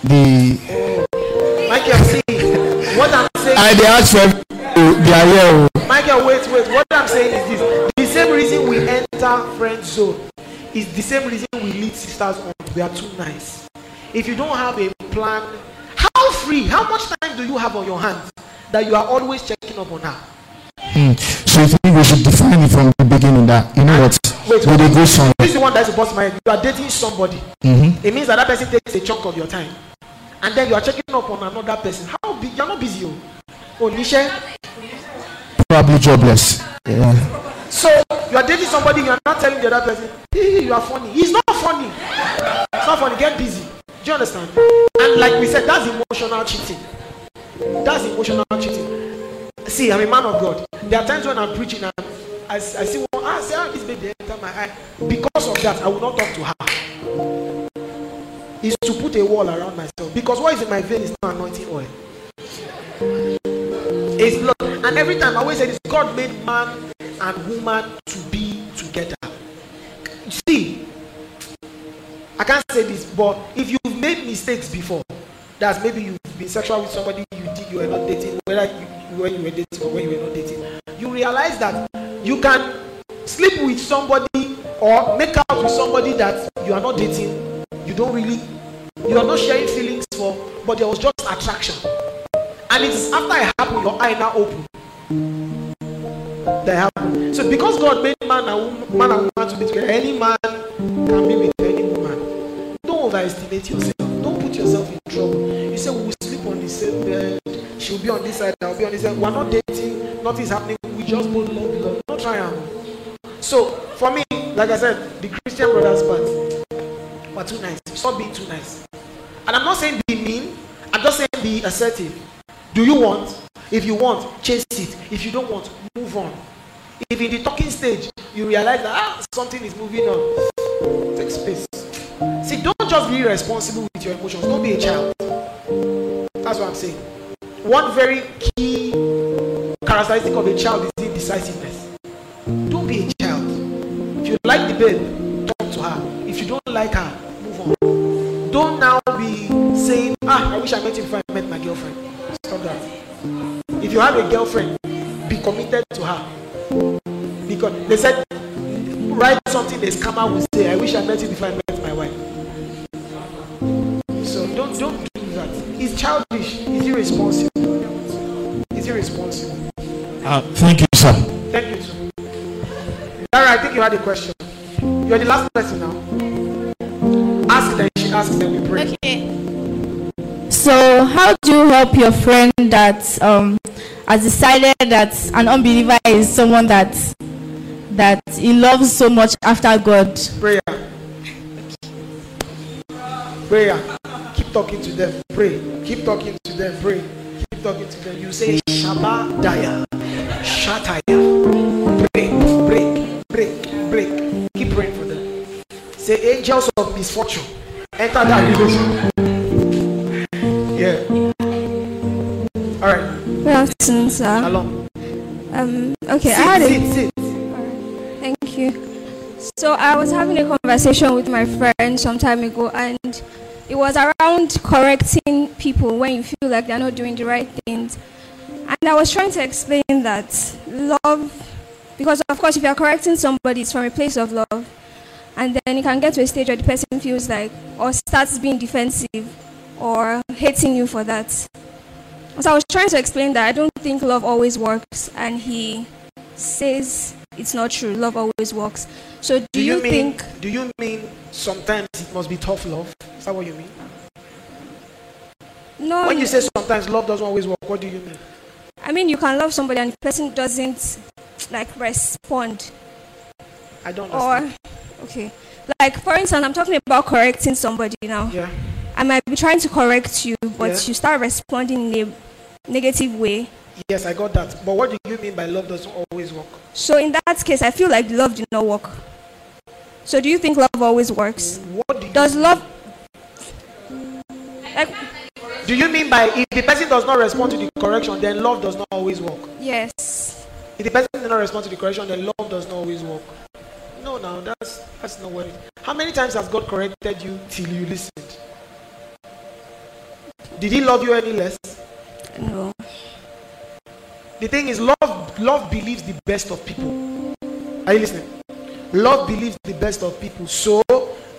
the? Michael, see, what I'm saying. I they ask for they are here. oh. Michael, wait, wait. What I'm saying is this: the same reason we enter friend zone is the same reason we lead sisters on. We are too nice. If you don't have a plan, how free, how much time do you have on your hands that you are always checking up on her? Hmm. So you think we should define it from the beginning that you know what? Wait, we dey go this somewhere. is the one that's supposed to my head. You are dating somebody. Mhm. It means that that person takes a chunk of your time, and then you are checking up on another person. How big? You're not busy, oh. Oh, Nisha. Probably jobless. Yeah. So you are dating somebody, you are not telling the other person, hey, you are funny. He's not funny. It's not funny. Get busy. Do you understand? And like we said, that's emotional cheating. That's emotional cheating. See, I'm a man of God. There are times when I'm preaching and I, I see one, ah, say, ah, this baby enter my eye. Because of that, I will not talk to her. Is to put a wall around myself. Because what is in my vein is not anointing oil. It's blood. And every time I always say this God made man and woman to be together. See, I can't say this, but if you've made mistakes before, that's maybe you've been sexual with somebody you did you were not dating, whether you, when you were dating or when you were not dating, you realize that you can sleep with somebody or make out with somebody that you are not dating, you don't really, you are not sharing feelings for, but there was just attraction. And it's after it happened, your eye now open. That happened. So because God made man and woman, man and woman to be together, any man can be with any woman. Don't overestimate yourself. Don't put yourself in trouble. You say we will sleep on the same bed. She'll be on this side, I'll be on this side. We're not dating. nothing's happening. We just both love, love. Not try and. So for me, like I said, the Christian brothers part were too nice. Stop being too nice. And I'm not saying be mean. I'm just saying be assertive. Do you want? If you want, chase it. If you don't want, move on. If in the talking stage you realize that ah, something is moving on, take space. See, don't just be responsible with your emotions. Don't be a child. That's what I'm saying. One very key characteristic of a child is indecisiveness. Don't be a child. If you like the babe, talk to her. If you don't like her, move on. Don't now be saying, ah, I wish I met you before I met my girlfriend. Stop that. If you have a girlfriend, be committed to her. Because they said, write something the scammer will say, I wish I met you before I met my wife. It's childish. It's irresponsible. It's irresponsible. Uh, thank you, sir. Thank you. sir. Lara, I think you had a question. You're the last person now. Ask then she asks then we pray. Okay. So, how do you help your friend that um, has decided that an unbeliever is someone that that he loves so much after God? Prayer. Prayer. Talking to them. Pray. Keep talking to them. Pray. Keep talking to them. You say Shabbat Daya. Shataya. Break. Break. Break. Break. Keep praying for them. Say angels of misfortune. Enter that relationship. Yeah. All right. Good afternoon, sir. Shalom. Um, okay, sit, I had a sit, sit. Thank you. So I was having a conversation with my friend some time ago, and it was around correcting people when you feel like they're not doing the right things. And I was trying to explain that love, because of course, if you're correcting somebody, it's from a place of love, and then you can get to a stage where the person feels like or starts being defensive or hating you for that. So I was trying to explain that I don't think love always works, and he says it's not true. Love always works. So do, Do you, mean? think? Do you mean sometimes it must be tough love? Is that what you mean? No. When you say sometimes love doesn't always work, what do you mean? I mean, you can love somebody and the person doesn't like respond. I don't Or understand. okay, like for instance, I'm talking about correcting somebody now. Yeah. I might be trying to correct you, but Yeah. you start responding in a negative way. Yes, I got that. But what do you mean by love doesn't always work? So in that case, I feel like love did not work. So do you think love always works? What do Does love like Do you mean by if the person does not respond to the correction, then love does not always work? yes? If the person does not respond to the correction, then love does not always work. No, now that's that's not what it. How many times has God corrected you till you listened? Did He love you any less? No. The thing is, love love believes the best of people. Are you listening? Love believes the best of people. So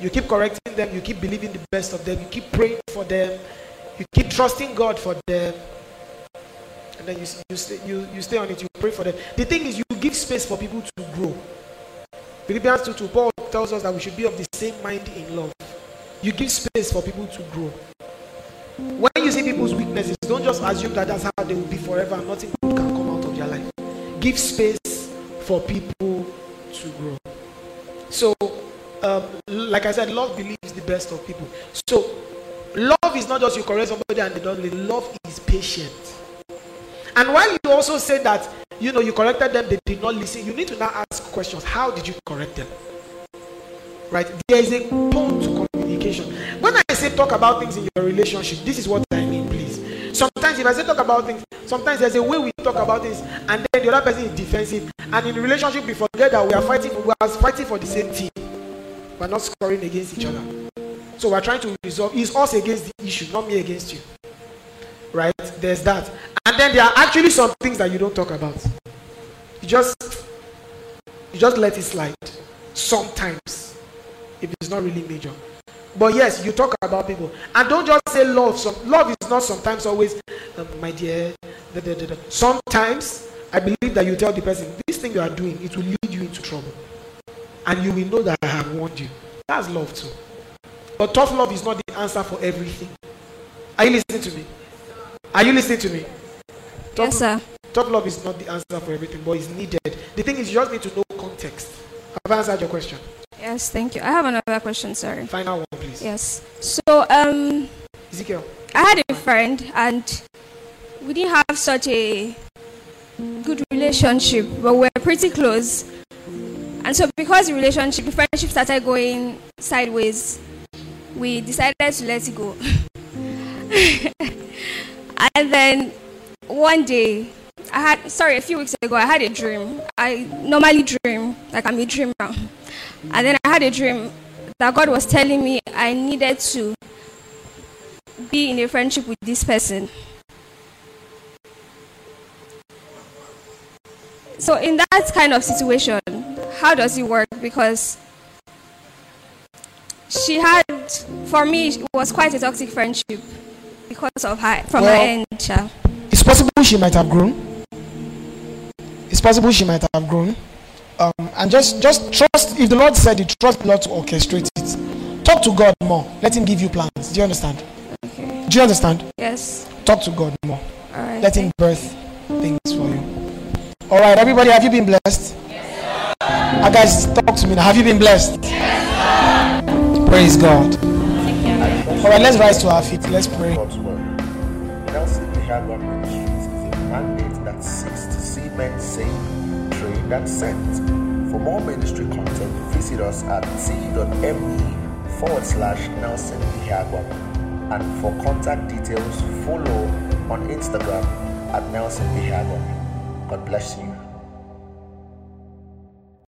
you keep correcting them, you keep believing the best of them, you keep praying for them, you keep trusting God for them, and then you you stay, you, you stay on it. You pray for them. The thing is, you give space for people to grow. Philippians 2 2, Paul tells us that we should be of the same mind in love. You give space for people to grow. When you see people's weaknesses, don't just assume that that's how they will be forever and nothing good can come out of their life. Give space for people to grow. So, um, like I said, love believes the best of people. So, love is not just you correct somebody and they don't listen. Love is patient. And while you also say that, you know, you corrected them, they did not listen, you need to now ask questions. How did you correct them? Right? There is a tone to communication. When I say talk about things in your relationship, this is what I mean. Sometimes if I say talk about things, sometimes there's a way we talk about things, and then the other person is defensive. And in relationship, we forget that we are fighting, we are fighting for the same team. We're not scoring against each other. So we're trying to resolve. It's us against the issue, not me against you. Right? There's that. And then there are actually some things that you don't talk about. You just you just let it slide. Sometimes. If it's not really major. But yes, you talk about people. And don't just say love. Some, love is not sometimes always, um, my dear. Da, da, da. Sometimes I believe that you tell the person, this thing you are doing, it will lead you into trouble. And you will know that I have warned you. That's love too. But tough love is not the answer for everything. Are you listening to me? Are you listening to me? Tough, Yes, sir. tough love is not the answer for everything, but it's needed. The thing is, you just need to know context. I've I answered your question? Yes, thank you. I have another question, sorry. Final one, please. Yes. So, um, Ezekiel. I had a friend and we didn't have such a good relationship, but we were pretty close. And so, because the relationship, the friendship started going sideways, we decided to let it go. and then one day, I had, sorry, a few weeks ago, I had a dream. I normally dream, like I'm a dreamer. And then I had a dream that God was telling me I needed to be in a friendship with this person. So, in that kind of situation, how does it work? Because she had, for me, it was quite a toxic friendship because of her, from Well- her end. It's possible she might have grown. It's possible she might have grown. Um, and just just trust if the Lord said it, trust the Lord to orchestrate it. Talk to God more. Let Him give you plans. Do you understand? Do you understand? Yes. Talk to God more. All right. Let Him birth things for you. All right, everybody, have you been blessed? Yes, uh, guys, talk to me now. Have you been blessed? Yes. Praise God. All right, let's rise to our feet. Let's pray. God's word. Nelson Ihagwa Ministries is a mandate that seeks to see men saved, and sent. For more ministry content, visit us at t.me forward slash Nelson. And for contact details, follow on Instagram at Nelson. God bless you.